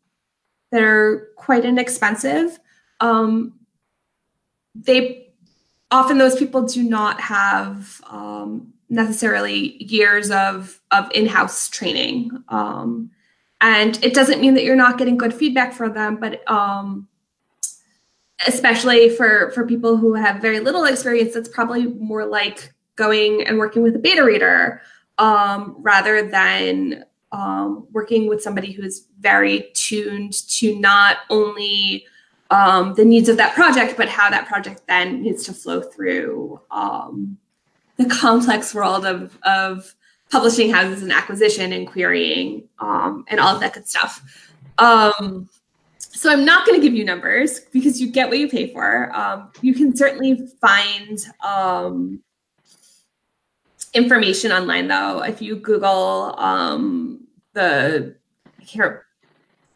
that are quite inexpensive. Um, they often those people do not have um, necessarily years of of in-house training, um, and it doesn't mean that you're not getting good feedback from them, but um, especially for for people who have very little experience, it's probably more like going and working with a beta reader um, rather than um, working with somebody who's very tuned to not only um, the needs of that project, but how that project then needs to flow through um, the complex world of, of publishing houses and acquisition and querying um, and all of that good stuff. Um, so I'm not going to give you numbers because you get what you pay for. Um, you can certainly find information online though. If you Google um, the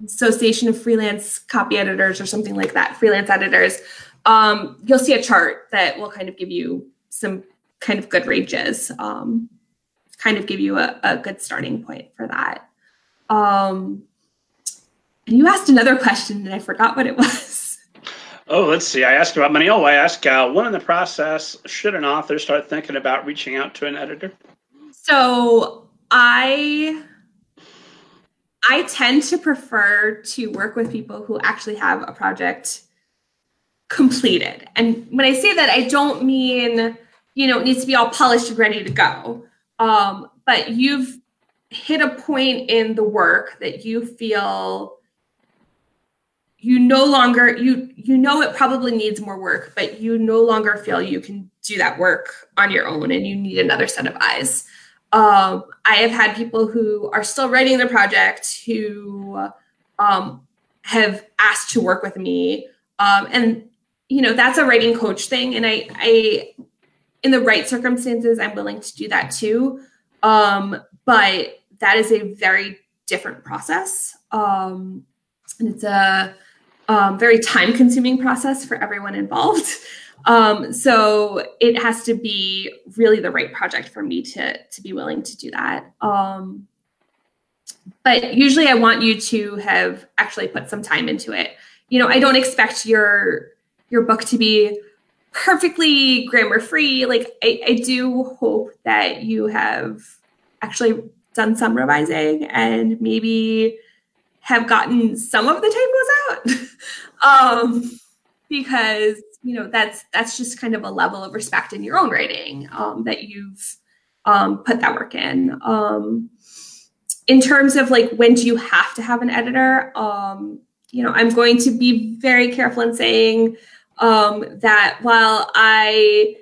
Association of Freelance Copy Editors or something like that, freelance editors, um, you'll see a chart that will kind of give you some kind of good ranges, um, kind of give you a, a, good starting point for that. Um, and you asked another question and I forgot what it was. Oh, let's see. I asked about money. Oh, I asked uh, when in the process should an author start thinking about reaching out to an editor? So I I tend to prefer to work with people who actually have a project completed. And when I say that, I don't mean you know it needs to be all polished and ready to go. Um, but you've hit a point in the work that you feel you no longer you you know it probably needs more work but you no longer feel you can do that work on your own and you need another set of eyes. Um, i have had people who are still writing the project who um, have asked to work with me. Um, and you know that's a writing coach thing and i i in the right circumstances i'm willing to do that too. Um, but that is a very different process. Um, and it's a um, very time consuming process for everyone involved. Um, so it has to be really the right project for me to, to be willing to do that. Um, but usually I want you to have actually put some time into it. You know, I don't expect your your book to be perfectly grammar free. Like I, I do hope that you have actually done some revising and maybe have gotten some of the typos out um, because you know that's that's just kind of a level of respect in your own writing um, that you've um, put that work in. Um, in terms of like when do you have to have an editor, um, you know, I'm going to be very careful in saying um, that while I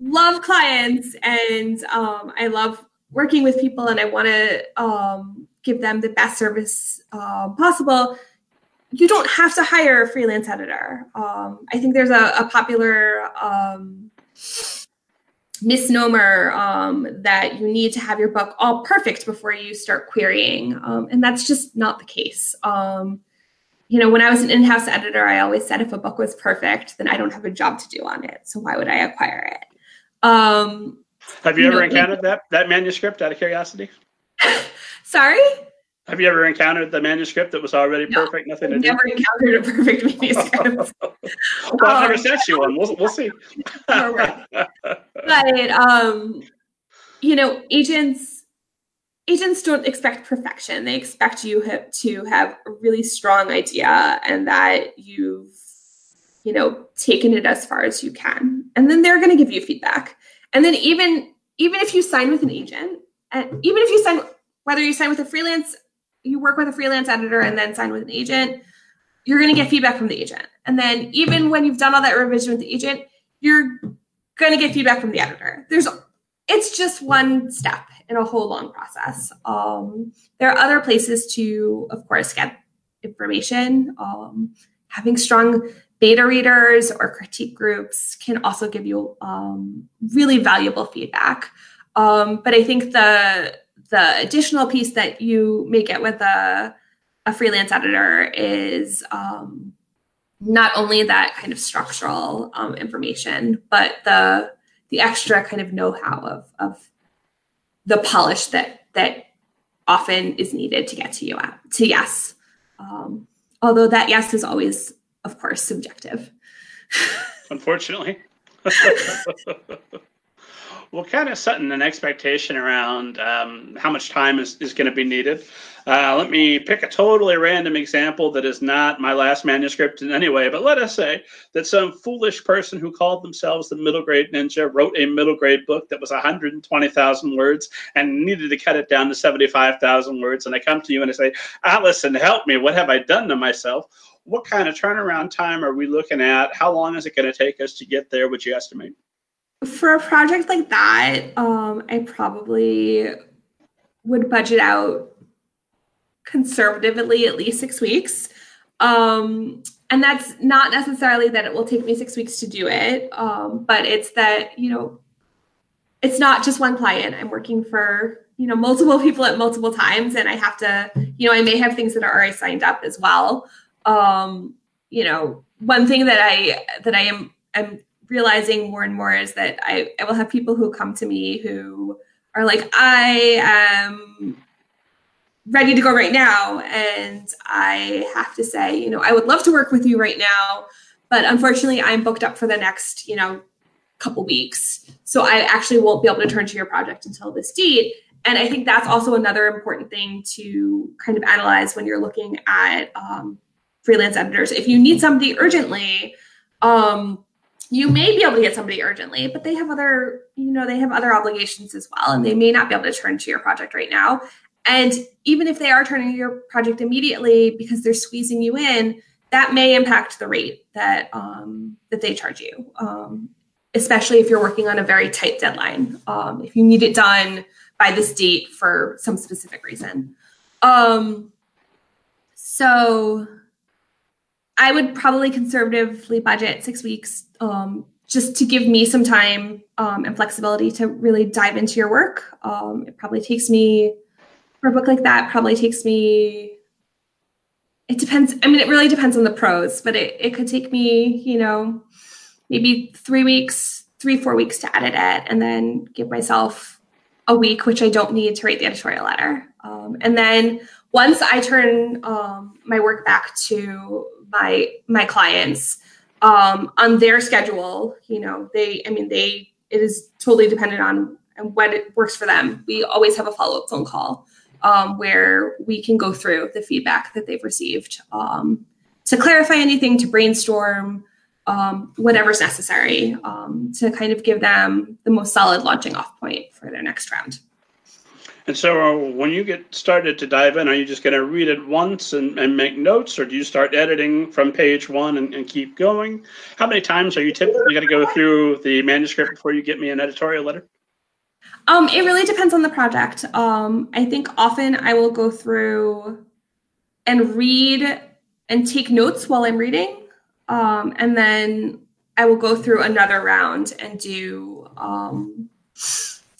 love clients and um, I love working with people and I want to um, give them the best service uh, possible, you don't have to hire a freelance editor. Um, I think there's a, a popular um, misnomer um, that you need to have your book all perfect before you start querying, um, and that's just not the case. Um, you know, when I was an in-house editor, I always said if a book was perfect, then I don't have a job to do on it. So why would I acquire it? Um, have you, you ever know, encountered that that manuscript out of curiosity? Sorry. Have you ever encountered the manuscript that was already no, perfect? Nothing to do? never do? encountered a perfect manuscript. well, I've never um, sent you one. We'll, we'll see. but um, you know, agents agents don't expect perfection. They expect you ha- to have a really strong idea and that you've you know taken it as far as you can, and then they're going to give you feedback. And then even even if you sign with an agent, and even if you sign whether you sign with a freelance you work with a freelance editor and then sign with an agent, you're going to get feedback from the agent. And then even when you've done all that revision with the agent, you're going to get feedback from the editor. There's it's just one step in a whole long process. Um, there are other places to, of course, get information. Um, having strong beta readers or critique groups can also give you um, really valuable feedback. Um, but I think the the additional piece that you may get with a, a freelance editor is um, not only that kind of structural um, information, but the the extra kind of know-how of of the polish that that often is needed to get to you at, to yes. Um, although that yes is always, of course, subjective. Unfortunately. well, kind of setting an expectation around um, how much time is, is going to be needed. Uh, let me pick a totally random example that is not my last manuscript in any way, but let us say that some foolish person who called themselves the middle grade ninja wrote a middle grade book that was 120,000 words and needed to cut it down to 75,000 words. And I come to you and I say, Allison, help me. What have I done to myself? What kind of turnaround time are we looking at? How long is it going to take us to get there? Would you estimate? For a project like that, um, I probably would budget out conservatively at least six weeks. Um, and that's not necessarily that it will take me six weeks to do it, um, but it's that, you know, it's not just one client. I'm working for, you know, multiple people at multiple times, and I have to, you know, I may have things that are already signed up as well. Um, you know, one thing that I that I am I'm realizing more and more is that I, I will have people who come to me who are like, I am ready to go right now. And I have to say, you know, I would love to work with you right now, but unfortunately, I'm booked up for the next, you know, couple weeks. So I actually won't be able to turn to your project until this date. And I think that's also another important thing to kind of analyze when you're looking at um, freelance editors. If you need somebody urgently, um, you may be able to get somebody urgently, but they have other, you know, they have other obligations as well, and they may not be able to turn to your project right now. And even if they are turning to your project immediately because they're squeezing you in, that may impact the rate that um, that they charge you, um, especially if you're working on a very tight deadline. Um, if you need it done by this date for some specific reason. Um, so I would probably conservatively budget six weeks um, just to give me some time um, and flexibility to really dive into your work. Um, it probably takes me, for a book like that, probably takes me, it depends. I mean, it really depends on the prose, but it, it could take me, you know, maybe three weeks, three, four weeks to edit it and then give myself a week, which I don't need to write the editorial letter. Um, and then once I turn um, my work back to my my clients um, on their schedule. You know, they I mean they it is totally dependent on and when it works for them. We always have a follow up phone call um, where we can go through the feedback that they've received um, to clarify anything, to brainstorm, um, whatever's necessary um, to kind of give them the most solid launching off point for their next round. And so, uh, when you get started to dive in, are you just going to read it once and, and, make notes, or do you start editing from page one and, and keep going? How many times are you typically going to go through the manuscript before you get me an editorial letter? Um, it really depends on the project. Um, I think often I will go through and read and take notes while I'm reading, um, and then I will go through another round and do um,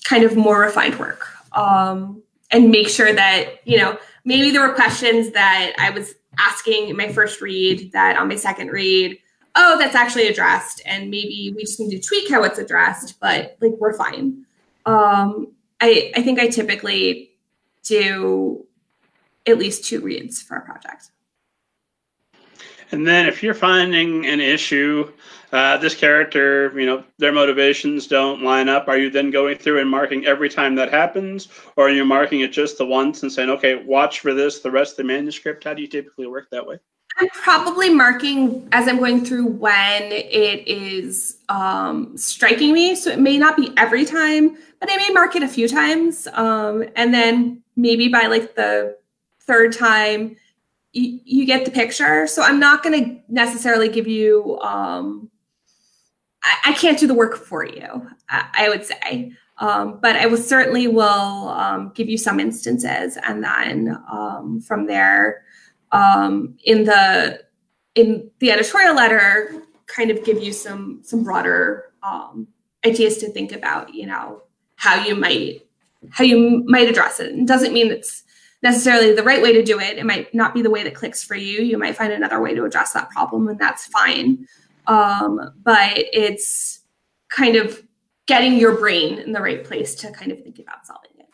kind of more refined work um, and make sure that you know maybe there were questions that I was asking in my first read that on my second read, oh, that's actually addressed, and maybe we just need to tweak how it's addressed, but like we're fine. Um, I I think I typically do at least two reads for a project. And then if you're finding an issue uh, this character, you know, their motivations don't line up. Are you then going through and marking every time that happens, or are you marking it just the once and saying, okay, watch for this the rest of the manuscript? How do you typically work that way? I'm probably marking as I'm going through when it is um, striking me. So it may not be every time, but I may mark it a few times. Um, and then maybe by like the third time, you, get the picture. So I'm not going to necessarily give you um, I, I can't do the work for you, I, I would say. Um, but I will certainly will um, give you some instances, and then um, from there, um, in the in the editorial letter, kind of give you some some broader um, ideas to think about. You know how you might how you might address it. It doesn't mean it's necessarily the right way to do it. It might not be the way that clicks for you. You might find another way to address that problem, and that's fine. Um, but it's kind of getting your brain in the right place to kind of think about solving it.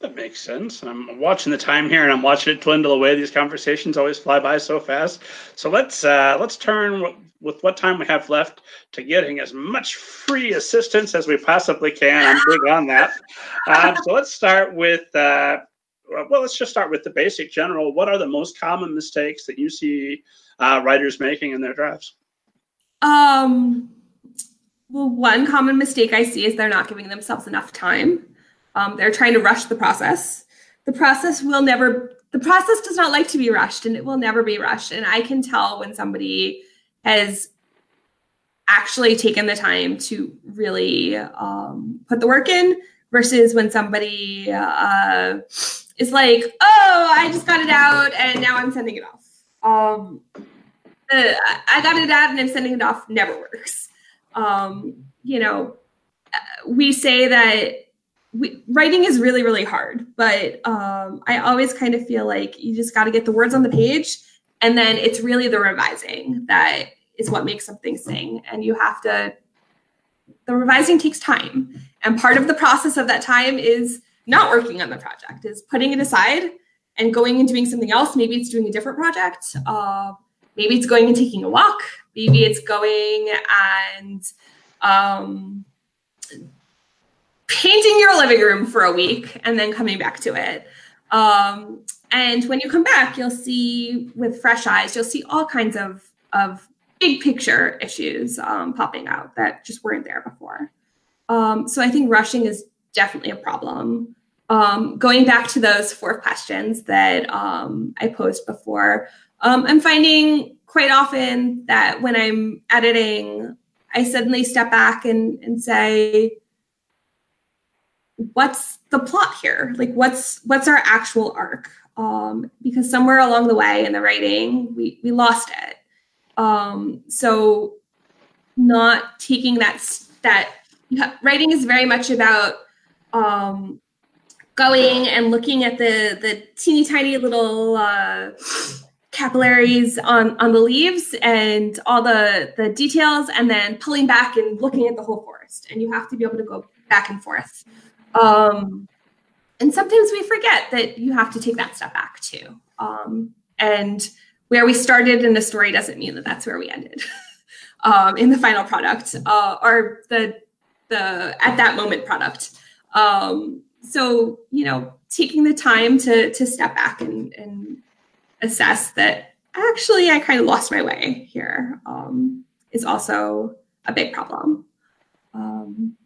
That makes sense. I'm watching the time here, and I'm watching it dwindle away. These conversations always fly by so fast. So let's uh, let's turn with what time we have left to getting as much free assistance as we possibly can. I'm big on that. Um, so let's start with. Uh, well, let's just start with the basic general. What are the most common mistakes that you see uh, writers making in their drafts? Um, well, one common mistake I see is they're not giving themselves enough time. Um, they're trying to rush the process. The process will never, the process does not like to be rushed and it will never be rushed. And I can tell when somebody has actually taken the time to really um, put the work in versus when somebody uh, is like, oh, I just got it out and now I'm sending it off. Um, the, I got it out and I'm sending it off never works. Um, you know, we say that we, writing is really, really hard, but um, I always kind of feel like you just got to get the words on the page, and then it's really the revising that is what makes something sing. And you have to, the revising takes time, and part of the process of that time is not working on the project, is putting it aside and going and doing something else. Maybe it's doing a different project. Uh, maybe it's going and taking a walk. Maybe it's going and um, painting your living room for a week and then coming back to it. Um, and when you come back, you'll see with fresh eyes, you'll see all kinds of, of big picture issues um, popping out that just weren't there before. Um, so I think rushing is definitely a problem. Um, going back to those four questions that um, I posed before, um, I'm finding quite often that when I'm editing, I suddenly step back and, and say, what's the plot here? Like what's what's our actual arc? Um, because somewhere along the way in the writing, we we lost it. Um, so not taking that that writing is very much about um, going and looking at the the teeny tiny little uh, capillaries on on the leaves and all the the details, and then pulling back and looking at the whole forest. And you have to be able to go back and forth. Um, and sometimes we forget that you have to take that step back too. Um, and where we started in the story doesn't mean that that's where we ended um, in the final product uh, or the the at that moment product. Um, so you know taking the time to to step back and, and assess that actually I kind of lost my way here um, is also a big problem. Um,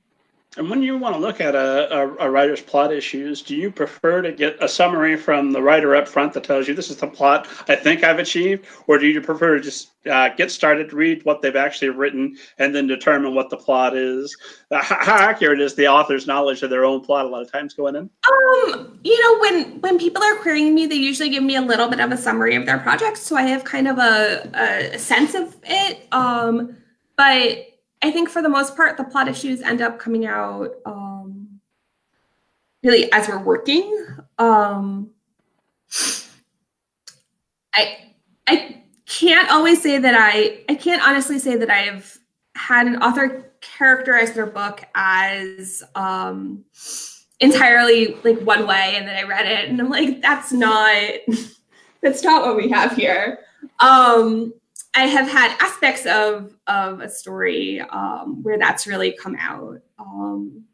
and when you want to look at a, a, a, writer's plot issues, do you prefer to get a summary from the writer up front that tells you this is the plot I think I've achieved, or do you prefer to just uh, get started, read what they've actually written, and then determine what the plot is? Uh, how, how, accurate is the author's knowledge of their own plot a lot of times going in? Um, you know, when when people are querying me, they usually give me a little bit of a summary of their project, so I have kind of a, a sense of it. Um, but I think for the most part, the plot issues end up coming out um, really as we're working. Um, I I can't always say that I I can't honestly say that I've had an author characterize their book as um, entirely like one way, and then I read it and I'm like, that's not that's not what we have here. Um, I have had aspects of of a story um, where that's really come out, um,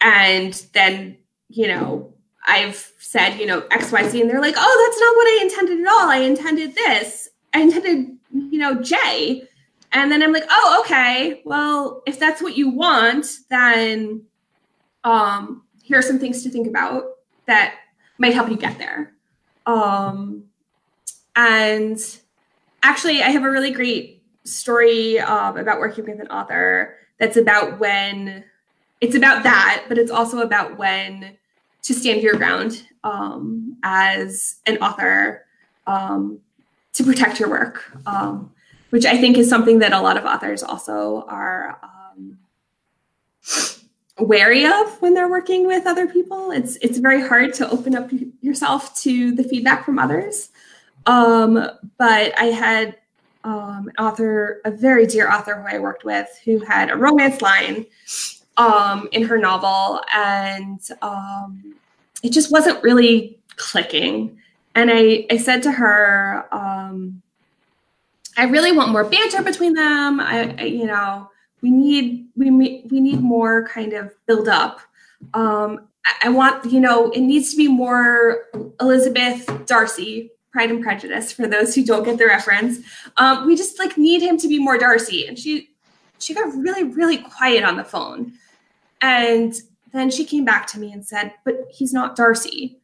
and then you know I've said you know X Y Z, and they're like, oh, that's not what I intended at all. I intended this. I intended you know J, and then I'm like, oh, okay. Well, if that's what you want, then um, here are some things to think about that might help you get there. Um, and actually, I have a really great story um, about working with an author that's about when it's about that, but it's also about when to stand your ground um, as an author um, to protect your work, um, which I think is something that a lot of authors also are um, wary of when they're working with other people. It's it's very hard to open up yourself to the feedback from others. Um, but I had um, an author, a very dear author who I worked with, who had a romance line um, in her novel, and um, it just wasn't really clicking. And I, I said to her, um, I really want more banter between them. I, I, you know, we need we we need more kind of build up. Um, I, I want, you know, it needs to be more Elizabeth Darcy Pride and Prejudice for those who don't get the reference. Um, we just like need him to be more Darcy. And she she got really, really quiet on the phone. And then she came back to me and said, But he's not Darcy.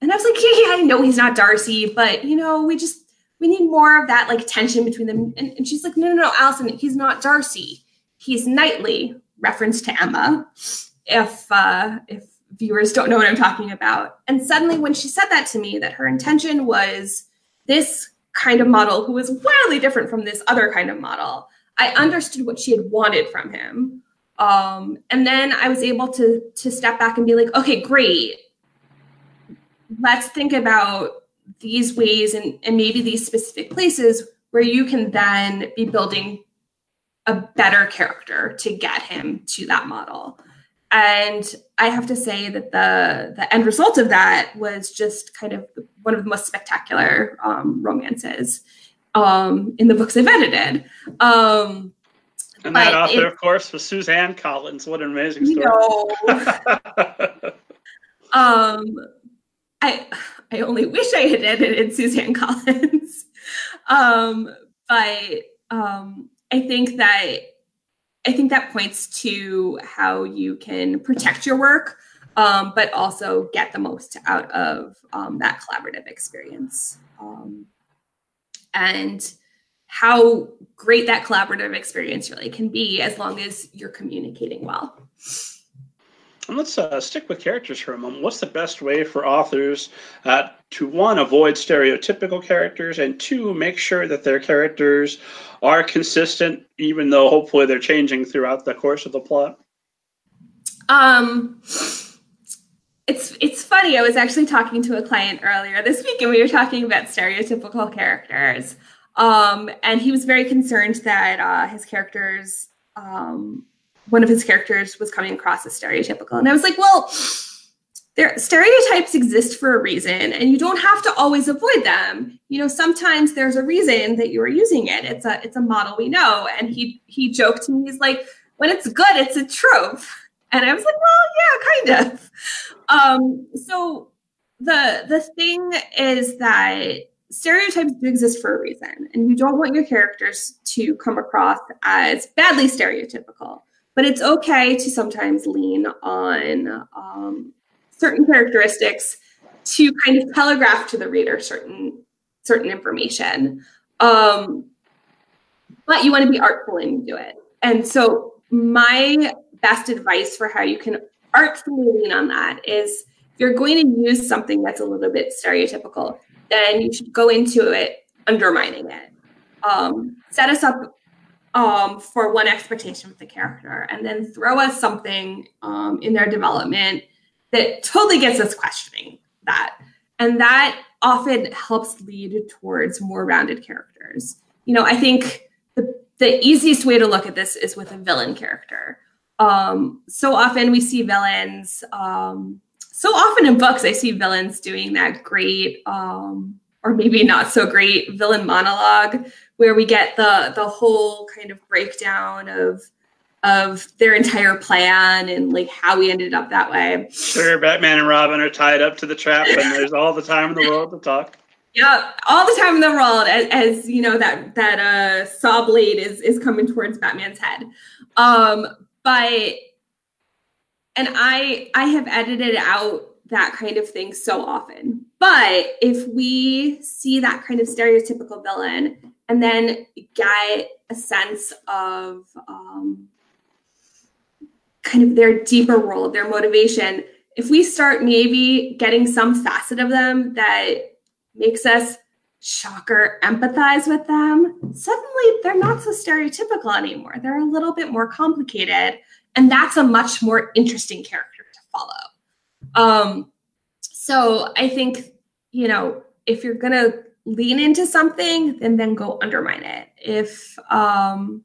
And I was like, Yeah, yeah, I know he's not Darcy, but you know, we just we need more of that like tension between them. And, and she's like, No, no, no, Allison, he's not Darcy. He's Knightley, reference to Emma. If uh if viewers don't know what I'm talking about. And suddenly, when she said that to me, that her intention was this kind of model who was wildly different from this other kind of model, I understood what she had wanted from him. Um, and then I was able to to step back and be like, okay, great. Let's think about these ways and, and maybe these specific places where you can then be building a better character to get him to that model and I have to say that the the end result of that was just kind of one of the most spectacular um, romances um, in the books I've edited. Um, and that author, it, of course, was Suzanne Collins. What an amazing story! You know, um, I I only wish I had edited Suzanne Collins, um, but um, I think that I think that points to how you can protect your work, um, but also get the most out of um, that collaborative experience. Um, and how great that collaborative experience really can be as long as you're communicating well. And let's uh, stick with characters for a moment. What's the best way for authors uh, to one avoid stereotypical characters and two make sure that their characters are consistent, even though hopefully they're changing throughout the course of the plot? Um, it's it's funny. I was actually talking to a client earlier this week, and we were talking about stereotypical characters. Um, and he was very concerned that uh, his characters um, one of his characters was coming across as stereotypical. And I was like, well, there stereotypes exist for a reason and you don't have to always avoid them. You know, sometimes there's a reason that you are using it. It's a it's a model we know. And he he joked to me, he's like, when it's good, it's a trope. And I was like, well, yeah, kind of. Um, so the the thing is that stereotypes do exist for a reason, and you don't want your characters to come across as badly stereotypical. But it's okay to sometimes lean on um, certain characteristics to kind of telegraph to the reader certain certain information. Um, but you want to be artful and do it. And so my best advice for how you can artfully lean on that is if you're going to use something that's a little bit stereotypical, then you should go into it undermining it. Um, set us up um, for one expectation with the character, and then throw us something um, in their development that totally gets us questioning that. And that often helps lead towards more rounded characters. You know, I think the, the easiest way to look at this is with a villain character. Um, so often we see villains, um, so often in books, I see villains doing that great, um, or maybe not so great villain monologue where we get the the whole kind of breakdown of of their entire plan and like how we ended up that way. Sure, Batman and Robin are tied up to the trap, and there's all the time in the world to talk. Yeah, all the time in the world, as, as you know that that uh, saw blade is is coming towards Batman's head. Um, but and I I have edited out that kind of thing so often. But if we see that kind of stereotypical villain and then get a sense of um, kind of their deeper role, their motivation, if we start maybe getting some facet of them that makes us shocker empathize with them suddenly they're not so stereotypical anymore. They're a little bit more complicated. And that's a much more interesting character to follow. Um so i think you know if you're gonna lean into something and then go undermine it if um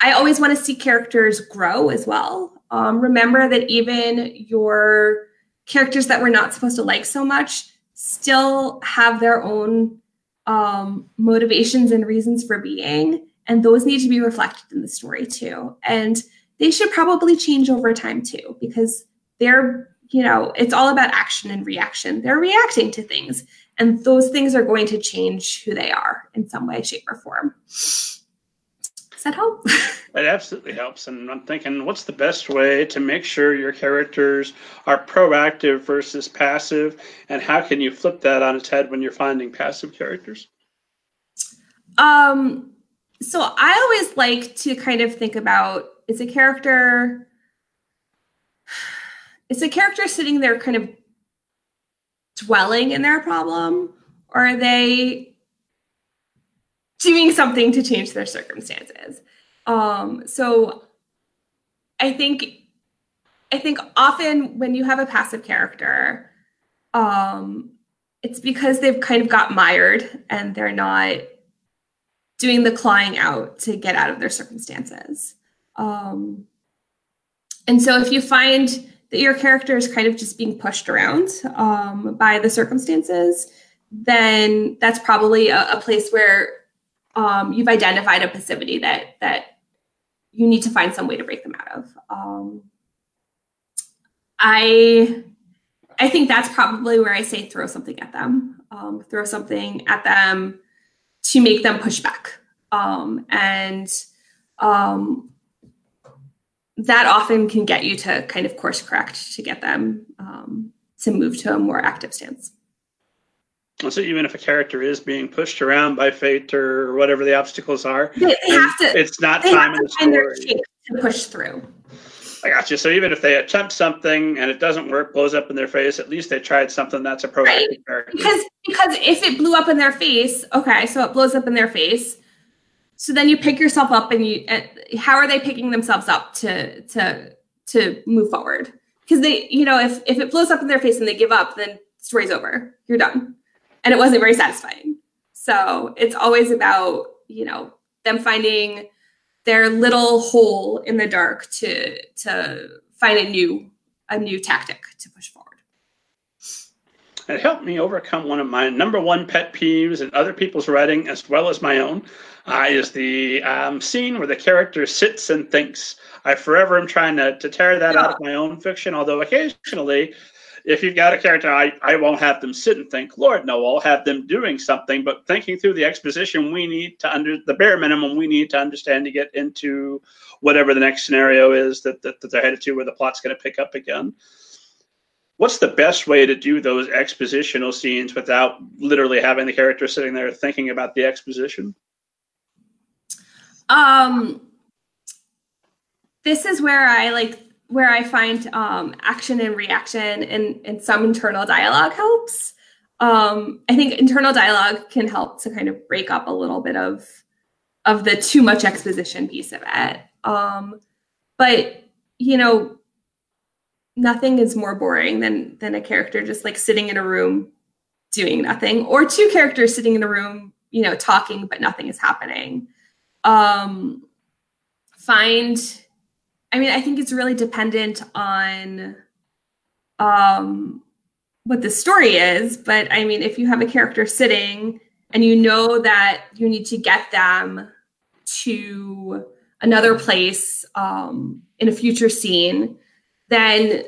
i always want to see characters grow as well um, remember that even your characters that we're not supposed to like so much still have their own um, motivations and reasons for being, and those need to be reflected in the story too. And they should probably change over time too, because they're, you know, it's all about action and reaction. They're reacting to things, and those things are going to change who they are in some way, shape, or form. Does that help? It absolutely helps. And I'm thinking, what's the best way to make sure your characters are proactive versus passive? And how can you flip that on its head when you're finding passive characters? Um, so I always like to kind of think about is a character is a character sitting there kind of dwelling in their problem or are they doing something to change their circumstances um, so I think I think often when you have a passive character, um, it's because they've kind of got mired and they're not doing the clawing out to get out of their circumstances. Um, and so if you find that your character is kind of just being pushed around um, by the circumstances, then that's probably a, a place where um, you've identified a passivity that that you need to find some way to break them out of. Um, I I think that's probably where I say throw something at them, um, throw something at them to make them push back, um, and um, that often can get you to kind of course correct to get them um, to move to a more active stance. So even if a character is being pushed around by fate or whatever the obstacles are, they, they have to. It's not time in the story to push through. I got you. So even if they attempt something and it doesn't work, blows up in their face, at least they tried something that's a proactive right. character. Because because if it blew up in their face, okay, so it blows up in their face. So then you pick yourself up and you. How are they picking themselves up to to to move forward? Because they, you know, if if it blows up in their face and they give up, then story's over. You're done and it wasn't very satisfying. So it's always about, you know, them finding their little hole in the dark to to find a new a new tactic to push forward. It helped me overcome one of my number one pet peeves in other people's writing as well as my own. Uh, is the um, scene where the character sits and thinks. I forever am trying to, to tear that yeah. out of my own fiction, although occasionally if you've got a character, I, I won't have them sit and think, Lord, no, I'll have them doing something, but thinking through the exposition we need to under the bare minimum we need to understand to get into whatever the next scenario is that, that, that they're headed to where the plot's going to pick up again. What's the best way to do those expositional scenes without literally having the character sitting there thinking about the exposition? Um, this is where I like where I find um, action and reaction and, and some internal dialogue helps. Um, I think internal dialogue can help to kind of break up a little bit of of the too much exposition piece of it. Um, but you know, nothing is more boring than than a character just like sitting in a room doing nothing, or two characters sitting in a room, you know, talking but nothing is happening. Um, find I mean, I think it's really dependent on um, what the story is. But I mean, if you have a character sitting and you know that you need to get them to another place um, in a future scene, then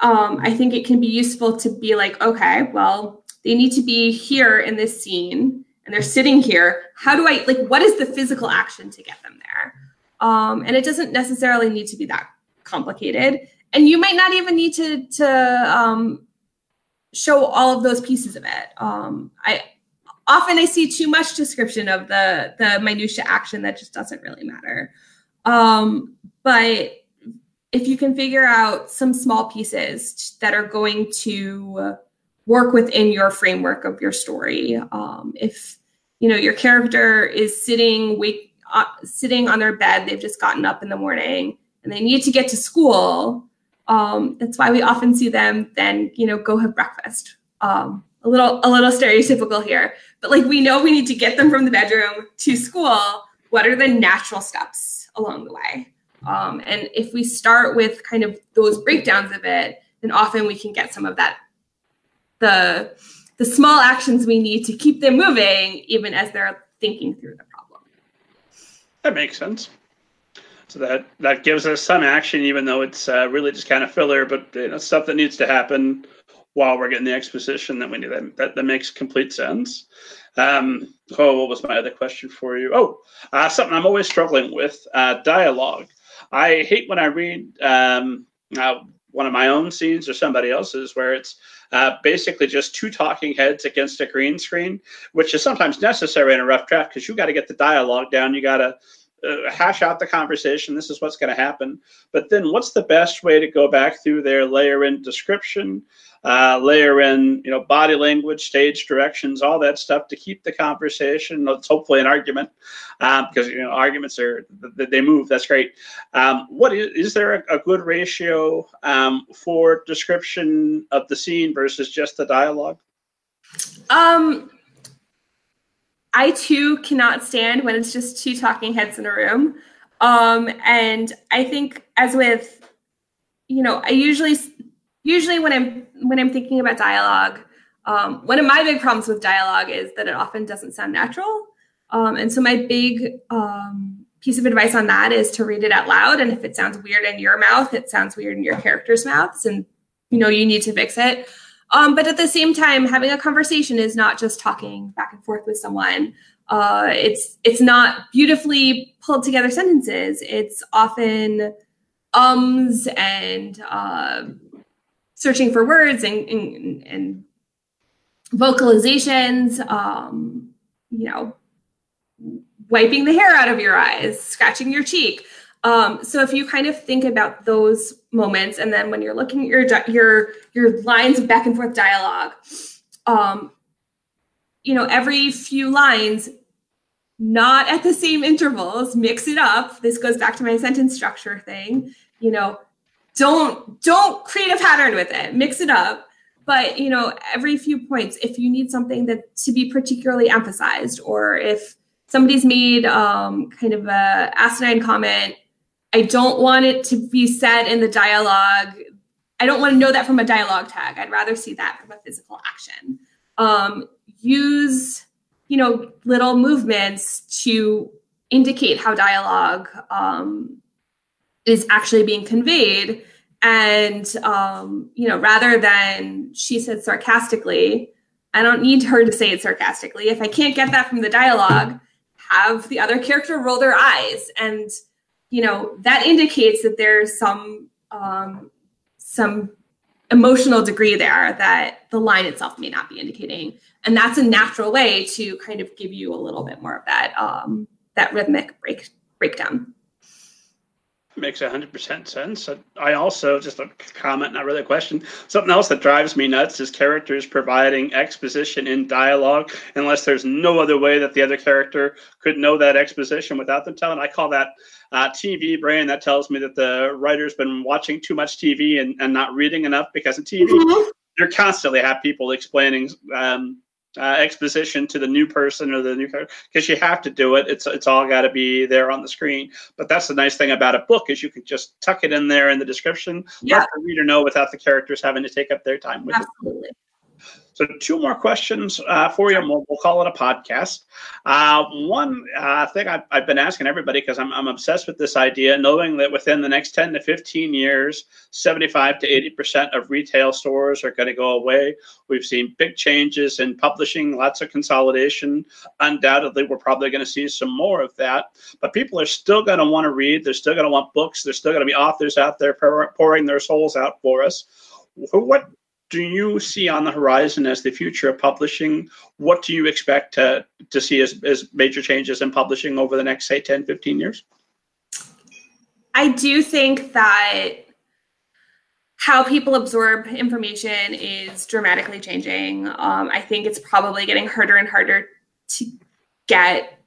um, I think it can be useful to be like, okay, well, they need to be here in this scene and they're sitting here. How do I, like, what is the physical action to get them there? Um, and it doesn't necessarily need to be that complicated. And you might not even need to to um, show all of those pieces of it. Um, I often I see too much description of the the minutia action that just doesn't really matter. Um, but if you can figure out some small pieces that are going to work within your framework of your story, um, if you know your character is sitting wake uh, sitting on their bed. They've just gotten up in the morning and they need to get to school. Um, that's why we often see them then, you know, go have breakfast. Um, a little, a little stereotypical here, but like we know we need to get them from the bedroom to school. What are the natural steps along the way? Um, and if we start with kind of those breakdowns of it, then often we can get some of that the the small actions we need to keep them moving even as they're thinking through the problem. That makes sense. So that that gives us some action, even though it's uh, really just kind of filler, but you know, stuff that needs to happen while we're getting the exposition that we need. That that, that makes complete sense. Um, oh, what was my other question for you? Oh, uh, something I'm always struggling with: uh, dialogue. I hate when I read um, uh, one of my own scenes or somebody else's where it's uh, basically just two talking heads against a green screen, which is sometimes necessary in a rough draft because you got to get the dialogue down. You got to uh, hash out the conversation. This is what's going to happen. But then, what's the best way to go back through there, layer in description, uh, layer in you know body language, stage directions, all that stuff to keep the conversation. It's hopefully an argument um, because you know arguments are they move. That's great. Um, what is, is there a, a good ratio um, for description of the scene versus just the dialogue? Um, I too cannot stand when it's just two talking heads in a room. Um, and I think as with, you know, I usually usually when I'm when I'm thinking about dialogue, um, one of my big problems with dialogue is that it often doesn't sound natural. Um, and so my big um, piece of advice on that is to read it out loud. And if it sounds weird in your mouth, it sounds weird in your character's mouths, and you know you need to fix it. Um, but at the same time, having a conversation is not just talking back and forth with someone. Uh, it's it's not beautifully pulled together sentences. It's often ums and uh, searching for words and, and, and vocalizations. Um, you know, wiping the hair out of your eyes, scratching your cheek. Um, so if you kind of think about those moments, and then when you're looking at your your your lines of back and forth dialogue, um, you know, every few lines, not at the same intervals, mix it up. This goes back to my sentence structure thing. You know, don't don't create a pattern with it. Mix it up. But you know, every few points, if you need something that to be particularly emphasized, or if somebody's made um, kind of a asinine comment I don't want it to be said in the dialogue. I don't want to know that from a dialogue tag. I'd rather see that from a physical action. Um, use, you know, little movements to indicate how dialogue um, is actually being conveyed. And um, you know, rather than she said sarcastically, I don't need her to say it sarcastically. If I can't get that from the dialogue, have the other character roll their eyes, and you know that indicates that there's some um, some emotional degree there that the line itself may not be indicating. And that's a natural way to kind of give you a little bit more of that um, that rhythmic break breakdown makes 100% sense. I also, just a comment, not really a question, something else that drives me nuts is characters providing exposition in dialogue unless there's no other way that the other character could know that exposition without them telling. I call that uh, TV brain. That tells me that the writer's been watching too much TV and, and not reading enough because in TV, mm-hmm. you're constantly have people explaining um, uh, exposition to the new person or the new because you have to do it. It's it's all got to be there on the screen. But that's the nice thing about a book is you can just tuck it in there in the description, yeah. let the reader know without the characters having to take up their time with Absolutely. it. So two more questions uh, for you, we'll, we'll, call it a podcast. Uh, one uh, thing I've, I've, been asking everybody because I'm, I'm obsessed with this idea, knowing that within the next 10 to 15 years, 75 to 80 percent of retail stores are going to go away. We've seen big changes in publishing, lots of consolidation. Undoubtedly, we're probably going to see some more of that. But people are still going to want to read. They're still going to want books. There's still going to be authors out there pouring their souls out for us. What do you see on the horizon as the future of publishing? What do you expect to, to see as, as major changes in publishing over the next, say, 10, 15 years? I do think that how people absorb information is dramatically changing. Um, I think it's probably getting harder and harder to get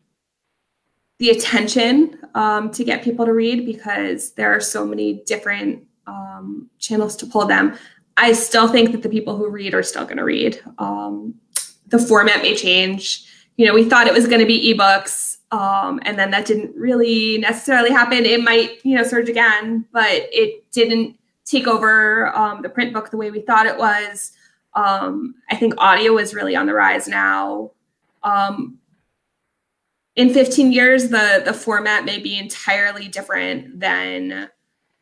the attention um, to get people to read because there are so many different um, channels to pull them. I still think that the people who read are still going to read. Um, the format may change. You know, we thought it was going to be ebooks, um, and then that didn't really necessarily happen. It might, you know, surge again, but it didn't take over um, the print book the way we thought it was. Um, I think audio is really on the rise now. Um, in 15 years, the the format may be entirely different than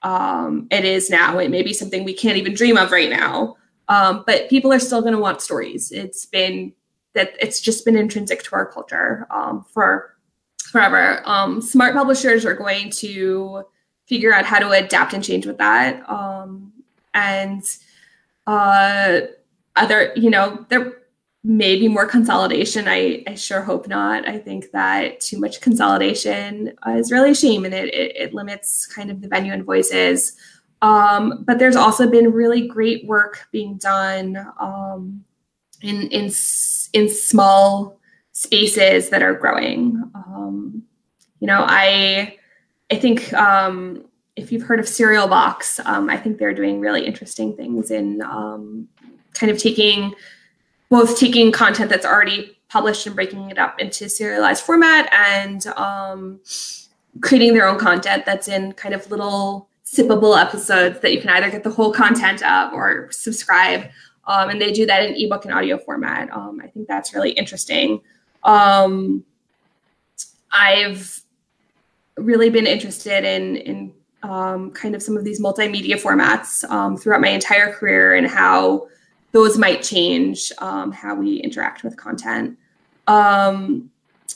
um, it is now. It may be something we can't even dream of right now. Um, but people are still going to want stories. It's been that it's just been intrinsic to our culture um, for forever. Um, smart publishers are going to figure out how to adapt and change with that. Um, and uh, other, you know, there maybe more consolidation. I, I sure hope not. I think that too much consolidation uh, is really a shame and it, it, it, limits kind of the venue and voices. Um, but there's also been really great work being done um, in, in, in small spaces that are growing. Um, you know, I, I think um, if you've heard of Serial Box, um, I think they're doing really interesting things in um, kind of taking both taking content that's already published and breaking it up into serialized format and um, creating their own content that's in kind of little sippable episodes that you can either get the whole content of or subscribe. Um, and they do that in ebook and audio format. Um, I think that's really interesting. Um, I've really been interested in in um, kind of some of these multimedia formats um, throughout my entire career and how those might change um, how we interact with content. Um,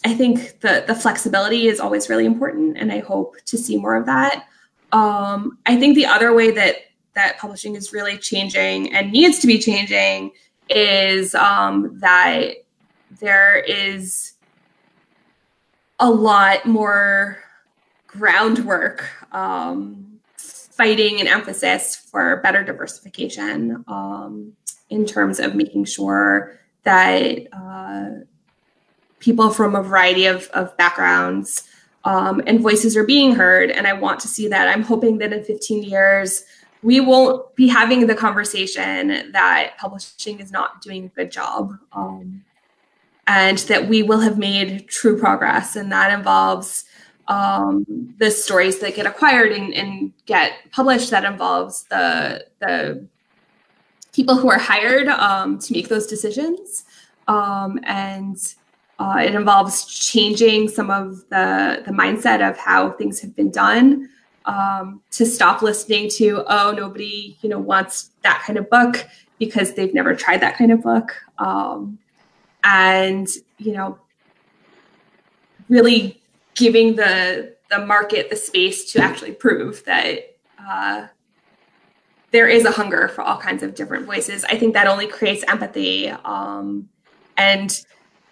I think the the flexibility is always really important, and I hope to see more of that. Um, I think the other way that that publishing is really changing and needs to be changing is um, that there is a lot more groundwork um, fighting and emphasis for better diversification um, in terms of making sure that uh, people from a variety of, of backgrounds um, and voices are being heard. And I want to see that. I'm hoping that in 15 years, we won't be having the conversation that publishing is not doing a good job. Um, and that we will have made true progress. And that involves um, the stories that get acquired and, and, get published. That involves the the people who are hired um, to make those decisions. Um, and uh, it involves changing some of the, the mindset of how things have been done um, to stop listening to oh nobody you know wants that kind of book because they've never tried that kind of book um, and you know really giving the the market the space to actually prove that uh, there is a hunger for all kinds of different voices i think that only creates empathy um, and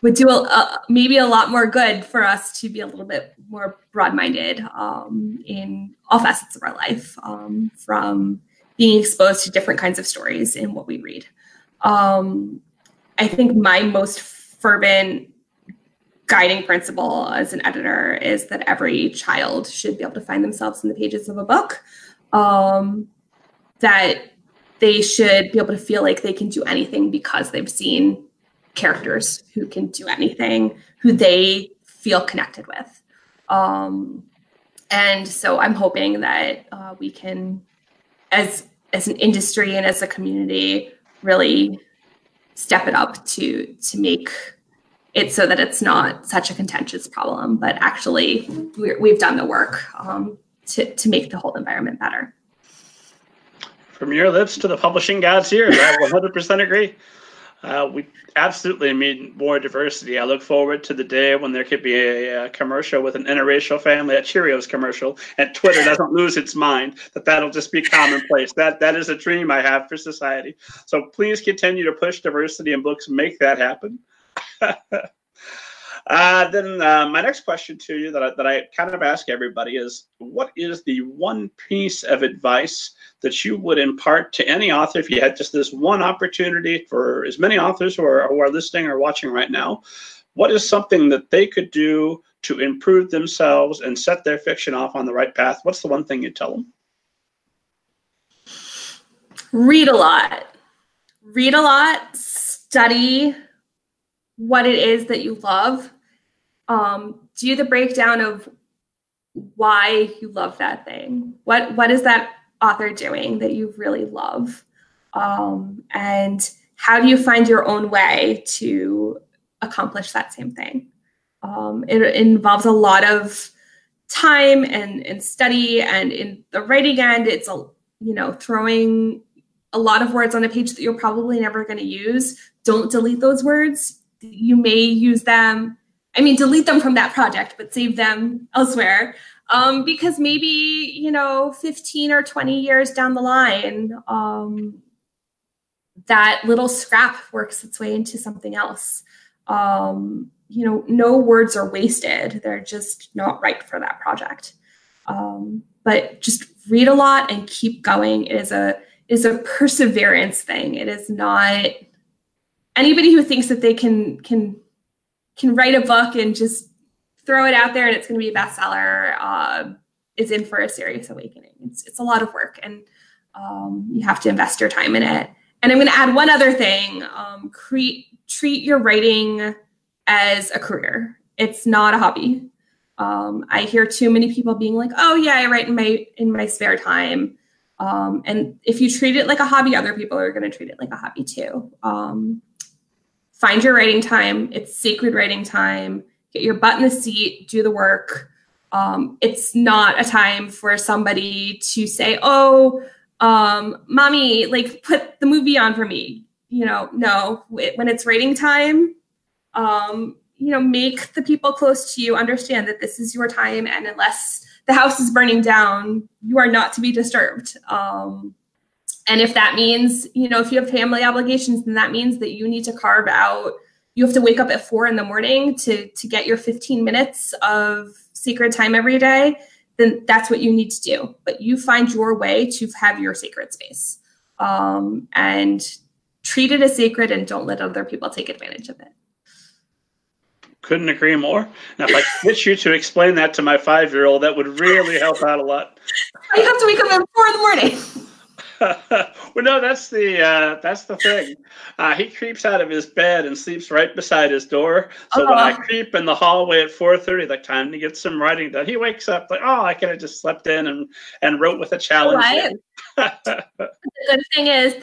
would do a, maybe a lot more good for us to be a little bit more broad-minded um, in all facets of our life, um, from being exposed to different kinds of stories in what we read. Um, I think my most fervent guiding principle as an editor is that every child should be able to find themselves in the pages of a book. Um, that they should be able to feel like they can do anything because they've seen characters who can do anything, who they feel connected with. Um, and so I'm hoping that uh, we can, as as an industry and as a community, really step it up to to make it so that it's not such a contentious problem, but actually we have done the work um, to to make the whole environment better. From your lips to the publishing gods ears, I 100% agree. Uh, we absolutely need more diversity. I look forward to the day when there could be a, a, commercial with an interracial family, a Cheerios commercial, and Twitter doesn't lose its mind. That that'll just be commonplace. That that is a dream I have for society. So please continue to push diversity in books. Make that happen. Uh, then uh, my next question to you that I, that I kind of ask everybody is, what is the one piece of advice that you would impart to any author if you had just this one opportunity for as many authors who are, who are listening or watching right now? What is something that they could do to improve themselves and set their fiction off on the right path? What's the one thing you tell them? Read a lot. Read a lot. Study what it is that you love. Um, do the breakdown of why you love that thing. What what is that author doing that you really love? Um, and how do you find your own way to accomplish that same thing? Um, it, it, involves a lot of time and, and study, and in the writing end, it's a you know throwing a lot of words on a page that you're probably never going to use. Don't delete those words you may use them. I mean, delete them from that project, but save them elsewhere. Um, because maybe, you know, 15 or 20 years down the line, um, that little scrap works its way into something else. Um, you know, no words are wasted. They're just not right for that project. Um, but just read a lot and keep going. It is a is a perseverance thing. It is not anybody who thinks that they can can can write a book and just throw it out there and it's going to be a bestseller uh, is in for a serious awakening. It's it's a lot of work and um, you have to invest your time in it. And I'm going to add one other thing: um, create treat your writing as a career. It's not a hobby. Um, I hear too many people being like, "Oh yeah, I write in my in my spare time." Um, and if you treat it like a hobby, other people are going to treat it like a hobby too. Um, find your writing time. It's sacred writing time. Get your butt in the seat, do the work. Um, it's not a time for somebody to say, oh, um, mommy, like put the movie on for me. You know, no, when it's writing time, um, you know, make the people close to you understand that this is your time. And unless the house is burning down, you are not to be disturbed. Um, and if that means, you know, if you have family obligations, then that means that you need to carve out, you have to wake up at four in the morning to to get your 15 minutes of sacred time every day, then that's what you need to do. But you find your way to have your sacred space. Um, and treat it as sacred and don't let other people take advantage of it. Couldn't agree more. Now, if I could get you to explain that to my five year old, that would really help out a lot. I have to wake up at four in the morning. well, no, that's the uh, that's the thing. Uh, he creeps out of his bed and sleeps right beside his door. So uh-huh. when I creep in the hallway at four thirty, like time to get some writing done, he wakes up like, oh, I could have just slept in and and wrote with a challenge. Right. the good thing is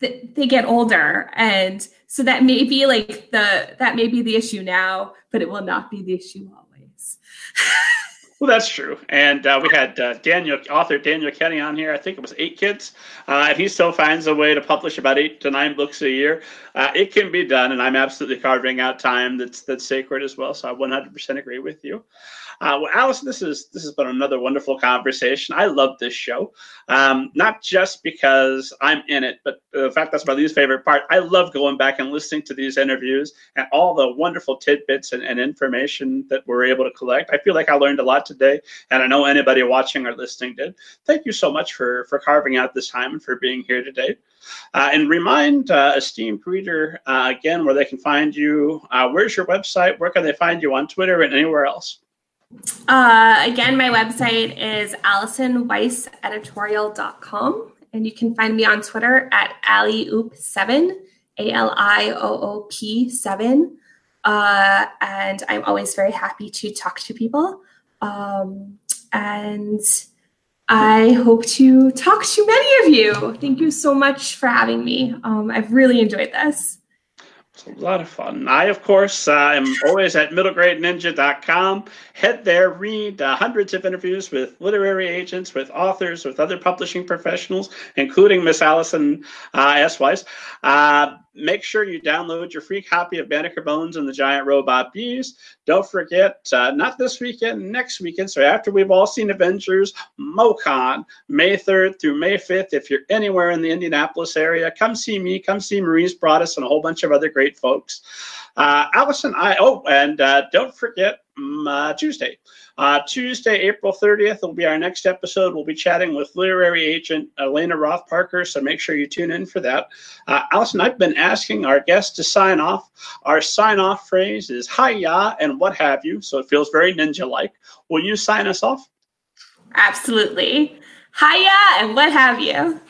that they get older, and so that may be like the that may be the issue now, but it will not be the issue always. Well, that's true. And uh, we had uh, Daniel, author Daniel Kenney on here. I think it was eight kids, uh, and he still finds a way to publish about eight to nine books a year. Uh, it can be done, and I'm absolutely carving out time that's that's sacred as well. So I 100% agree with you. Uh, well, Allison, this is this has been another wonderful conversation. I love this show, um, not just because I'm in it, but the fact that's my least favorite part. I love going back and listening to these interviews and all the wonderful tidbits and, and information that we're able to collect. I feel like I learned a lot today, and I know anybody watching or listening did. Thank you so much for for carving out this time and for being here today. Uh, and remind uh, esteemed reader uh, again where they can find you. Uh, where's your website? Where can they find you on Twitter and anywhere else? Uh, again, my website is AllisonWeissEditorial.com, and you can find me on Twitter at AliOop7, A L I O O P 7. Uh, and I'm always very happy to talk to people. Um, and I hope to talk to many of you. Thank you so much for having me. Um, I've really enjoyed this. It's a lot of fun. I, of course, uh, am always at middlegradeninja.com. Head there, read uh, hundreds of interviews with literary agents, with authors, with other publishing professionals, including Miss Allison uh, S. Weiss. Uh, make sure you download your free copy of Banneker Bones and the Giant Robot Bees. Don't forget, uh, not this weekend, next weekend. So after we've all seen Avengers, MoCon, May 3rd through May 5th. If you're anywhere in the Indianapolis area, come see me, come see Maurice Broaddus and a whole bunch of other great folks. Uh, Allison, I, oh, and uh, don't forget uh, Tuesday. Uh, Tuesday, April 30th will be our next episode. We'll be chatting with literary agent Elana Roth Parker, so make sure you tune in for that. Uh, Allison, I've been asking our guests to sign off. Our sign off phrase is hiya and what have you, so it feels very ninja like. Will you sign us off? Absolutely. Hiya and what have you.